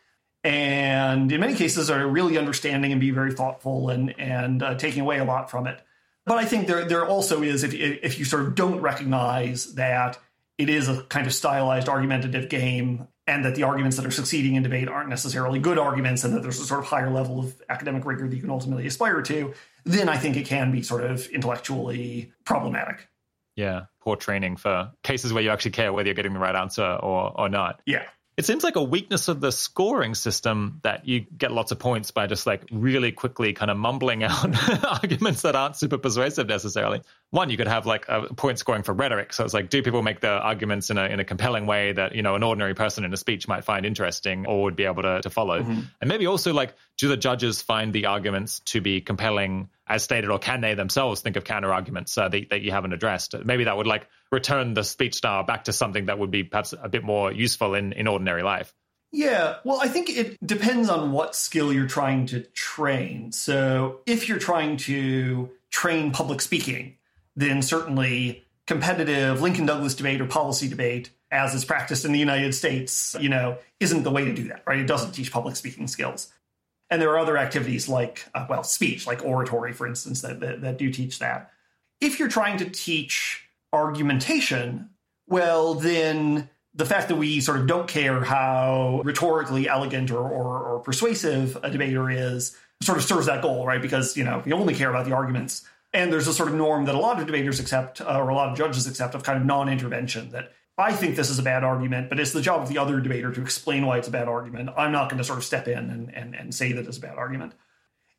and in many cases are really understanding and be very thoughtful and and uh, taking away a lot from it. But I think there there also is if if you sort of don't recognize that it is a kind of stylized argumentative game and that the arguments that are succeeding in debate aren't necessarily good arguments and that there's a sort of higher level of academic rigor that you can ultimately aspire to, then I think it can be sort of intellectually problematic. Yeah, poor training for cases where you actually care whether you're getting the right answer or or not. Yeah. It seems like a weakness of the scoring system that you get lots of points by just like really quickly kind of mumbling (laughs) out arguments that aren't super persuasive necessarily. One, you could have like a point scoring for rhetoric. So it's like, do people make the arguments in a, in a compelling way that, you know, an ordinary person in a speech might find interesting or would be able to, to follow? Mm-hmm. And maybe also like, do the judges find the arguments to be compelling as stated, or can they themselves think of counter arguments uh, that, that you haven't addressed? Maybe that would like return the speech style back to something that would be perhaps a bit more useful in, in ordinary life. Yeah, well, I think it depends on what skill you're trying to train. So, if you're trying to train public speaking, then certainly competitive Lincoln Douglas debate or policy debate, as is practiced in the United States, you know, isn't the way to do that, right? It doesn't teach public speaking skills. And there are other activities like, uh, well, speech, like oratory, for instance, that, that, that do teach that. If you're trying to teach argumentation, well, then the fact that we sort of don't care how rhetorically elegant or, or, or, persuasive a debater is sort of serves that goal, right? Because, you know, we only care about the arguments. And there's a sort of norm that a lot of debaters accept, uh, or a lot of judges accept, of kind of non intervention that I think this is a bad argument, but it's the job of the other debater to explain why it's a bad argument. I'm not going to sort of step in and, and, and say that it's a bad argument.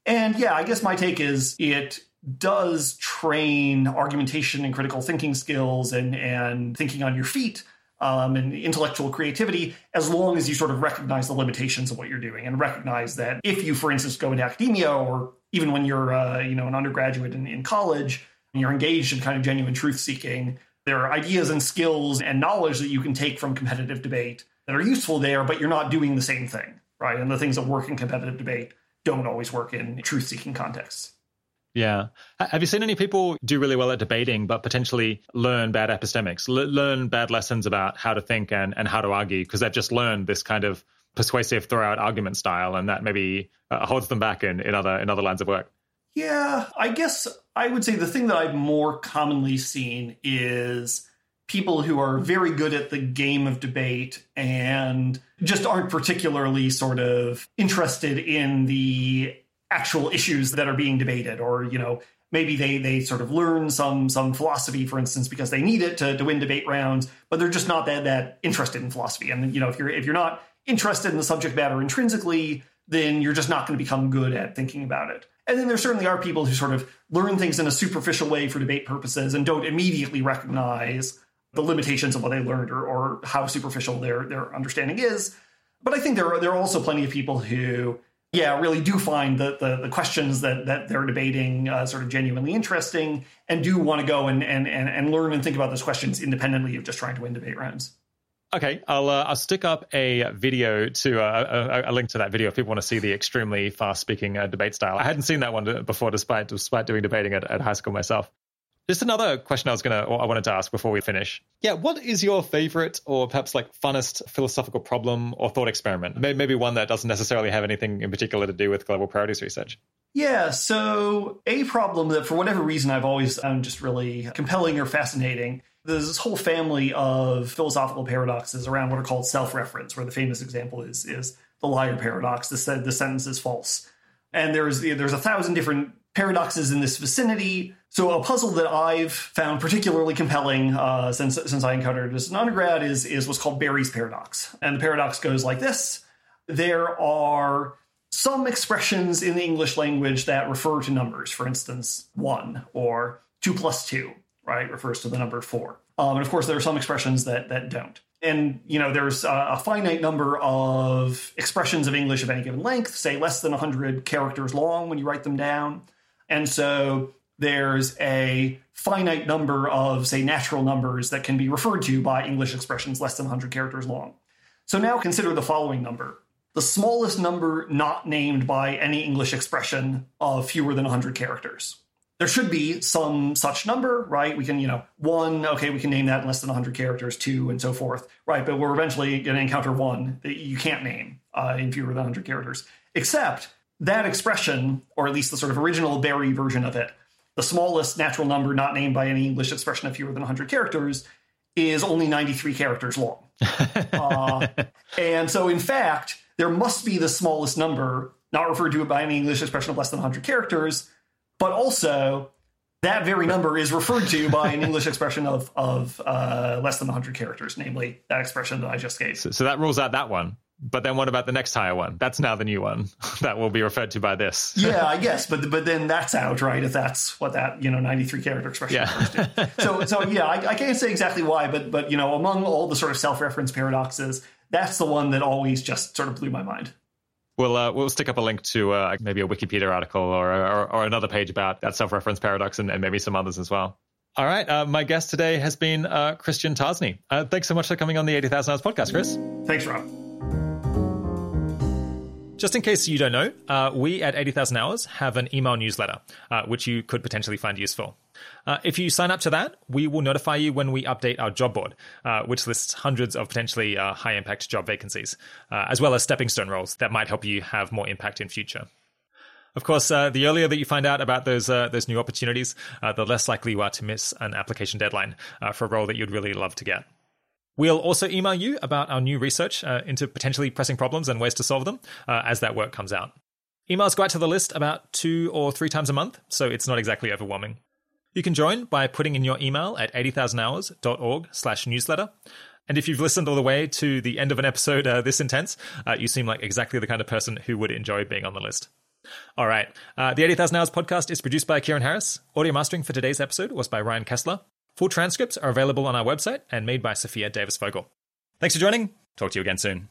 And yeah, I guess my take is it does train argumentation and critical thinking skills and, and thinking on your feet um, and intellectual creativity as long as you sort of recognize the limitations of what you're doing and recognize that if you, for instance, go into academia or even when you're uh, you know an undergraduate in, in college and you're engaged in kind of genuine truth seeking, there are ideas and skills and knowledge that you can take from competitive debate that are useful there, but you're not doing the same thing, right? And the things that work in competitive debate don't always work in truth seeking contexts. Yeah. Have you seen any people do really well at debating, but potentially learn bad epistemics, L- learn bad lessons about how to think and, and how to argue because they've just learned this kind of persuasive throw out argument style and that maybe uh, holds them back in, in other in other lines of work? Yeah, I guess I would say the thing that I've more commonly seen is people who are very good at the game of debate and just aren't particularly sort of interested in the actual issues that are being debated or you know maybe they they sort of learn some some philosophy for instance because they need it to, to win debate rounds but they're just not that that interested in philosophy. And you know if you're if you're not interested in the subject matter intrinsically then you're just not going to become good at thinking about it and then there certainly are people who sort of learn things in a superficial way for debate purposes and don't immediately recognize the limitations of what they learned or, or how superficial their their understanding is but i think there are there are also plenty of people who yeah, really do find the, the, the questions that, that they're debating uh, sort of genuinely interesting and do want to go and, and, and, and learn and think about those questions independently of just trying to win debate rounds. Okay, I'll uh, I'll stick up a video to uh, a, a, link to that video if people want to see the extremely fast speaking uh, debate style. I hadn't seen that one before, despite despite doing debating at, at high school myself. Just another question I was gonna, I wanted to ask before we finish. Yeah, what is your favorite or perhaps like funnest philosophical problem or thought experiment? Maybe one that doesn't necessarily have anything in particular to do with global priorities research. Yeah, so a problem that for whatever reason I've always found just really compelling or fascinating. There's this whole family of philosophical paradoxes around what are called self-reference, where the famous example is is the liar paradox. The, the sentence is false, and there's there's a thousand different paradoxes in this vicinity. So a puzzle that I've found particularly compelling uh, since since I encountered it as an undergrad is is what's called Berry's paradox, and the paradox goes like this: There are some expressions in the English language that refer to numbers. For instance, one or two plus two, right, refers to the number four. Um, and of course, there are some expressions that that don't. And you know, there's a, a finite number of expressions of English of any given length, say less than 100 characters long when you write them down. And so there's a finite number of, say, natural numbers that can be referred to by English expressions less than 100 characters long. So now consider the following number the smallest number not named by any English expression of fewer than 100 characters. There should be some such number, right? We can, you know, one, okay, we can name that in less than 100 characters, two, and so forth, right? But we're eventually going to encounter one that you can't name uh, in fewer than 100 characters. Except that expression, or at least the sort of original Berry version of it, the smallest natural number not named by any English expression of fewer than 100 characters, is only 93 characters long. (laughs) uh, and so, in fact, there must be the smallest number not referred to by any English expression of less than 100 characters, but also that very number is referred to by an English (laughs) expression of, of uh, less than 100 characters, namely that expression that I just gave. So, so that rules out that one. But then what about the next higher one? That's now the new one (laughs) that will be referred to by this. (laughs) yeah, I guess, but but then that's out, right? If that's what that you know ninety three character expression yeah. so so yeah, I, I, can't say exactly why, but but you know among all the sort of self reference paradoxes, that's the one that always just sort of blew my mind. We'll uh, we'll stick up a link to uh, maybe a Wikipedia article or, or, or another page about that self reference paradox and, and, maybe some others as well. All right, uh, my guest today has been uh, Christian Tarsney. Uh, thanks so much for coming on the eighty thousand hours podcast, Chris. Thanks, Rob. Just in case you don't know, uh, we at 80,000 Hours have an email newsletter, uh, which you could potentially find useful. Uh, if you sign up to that, we will notify you when we update our job board, uh, which lists hundreds of potentially uh, high impact job vacancies, uh, as well as stepping stone roles that might help you have more impact in future. Of course, uh, the earlier that you find out about those uh, those new opportunities, the less likely you are to miss an application deadline for a role that you'd really love to get. We'll also email you about our new research uh, into potentially pressing problems and ways to solve them uh, as that work comes out. Emails go out to the list about two or three times a month, so it's not exactly overwhelming. You can join by putting in your email at 80000hours.org slash newsletter. And if you've listened all the way to the end of an episode uh, this intense, uh, you seem like exactly the kind of person who would enjoy being on the list. All right. Uh, the 80,000 Hours podcast is produced by Keiran Harris. Audio mastering for today's episode was by Ryan Kessler. Full transcripts are available on our website and made by Sophia Davis Vogel. Thanks for joining. Talk to you again soon.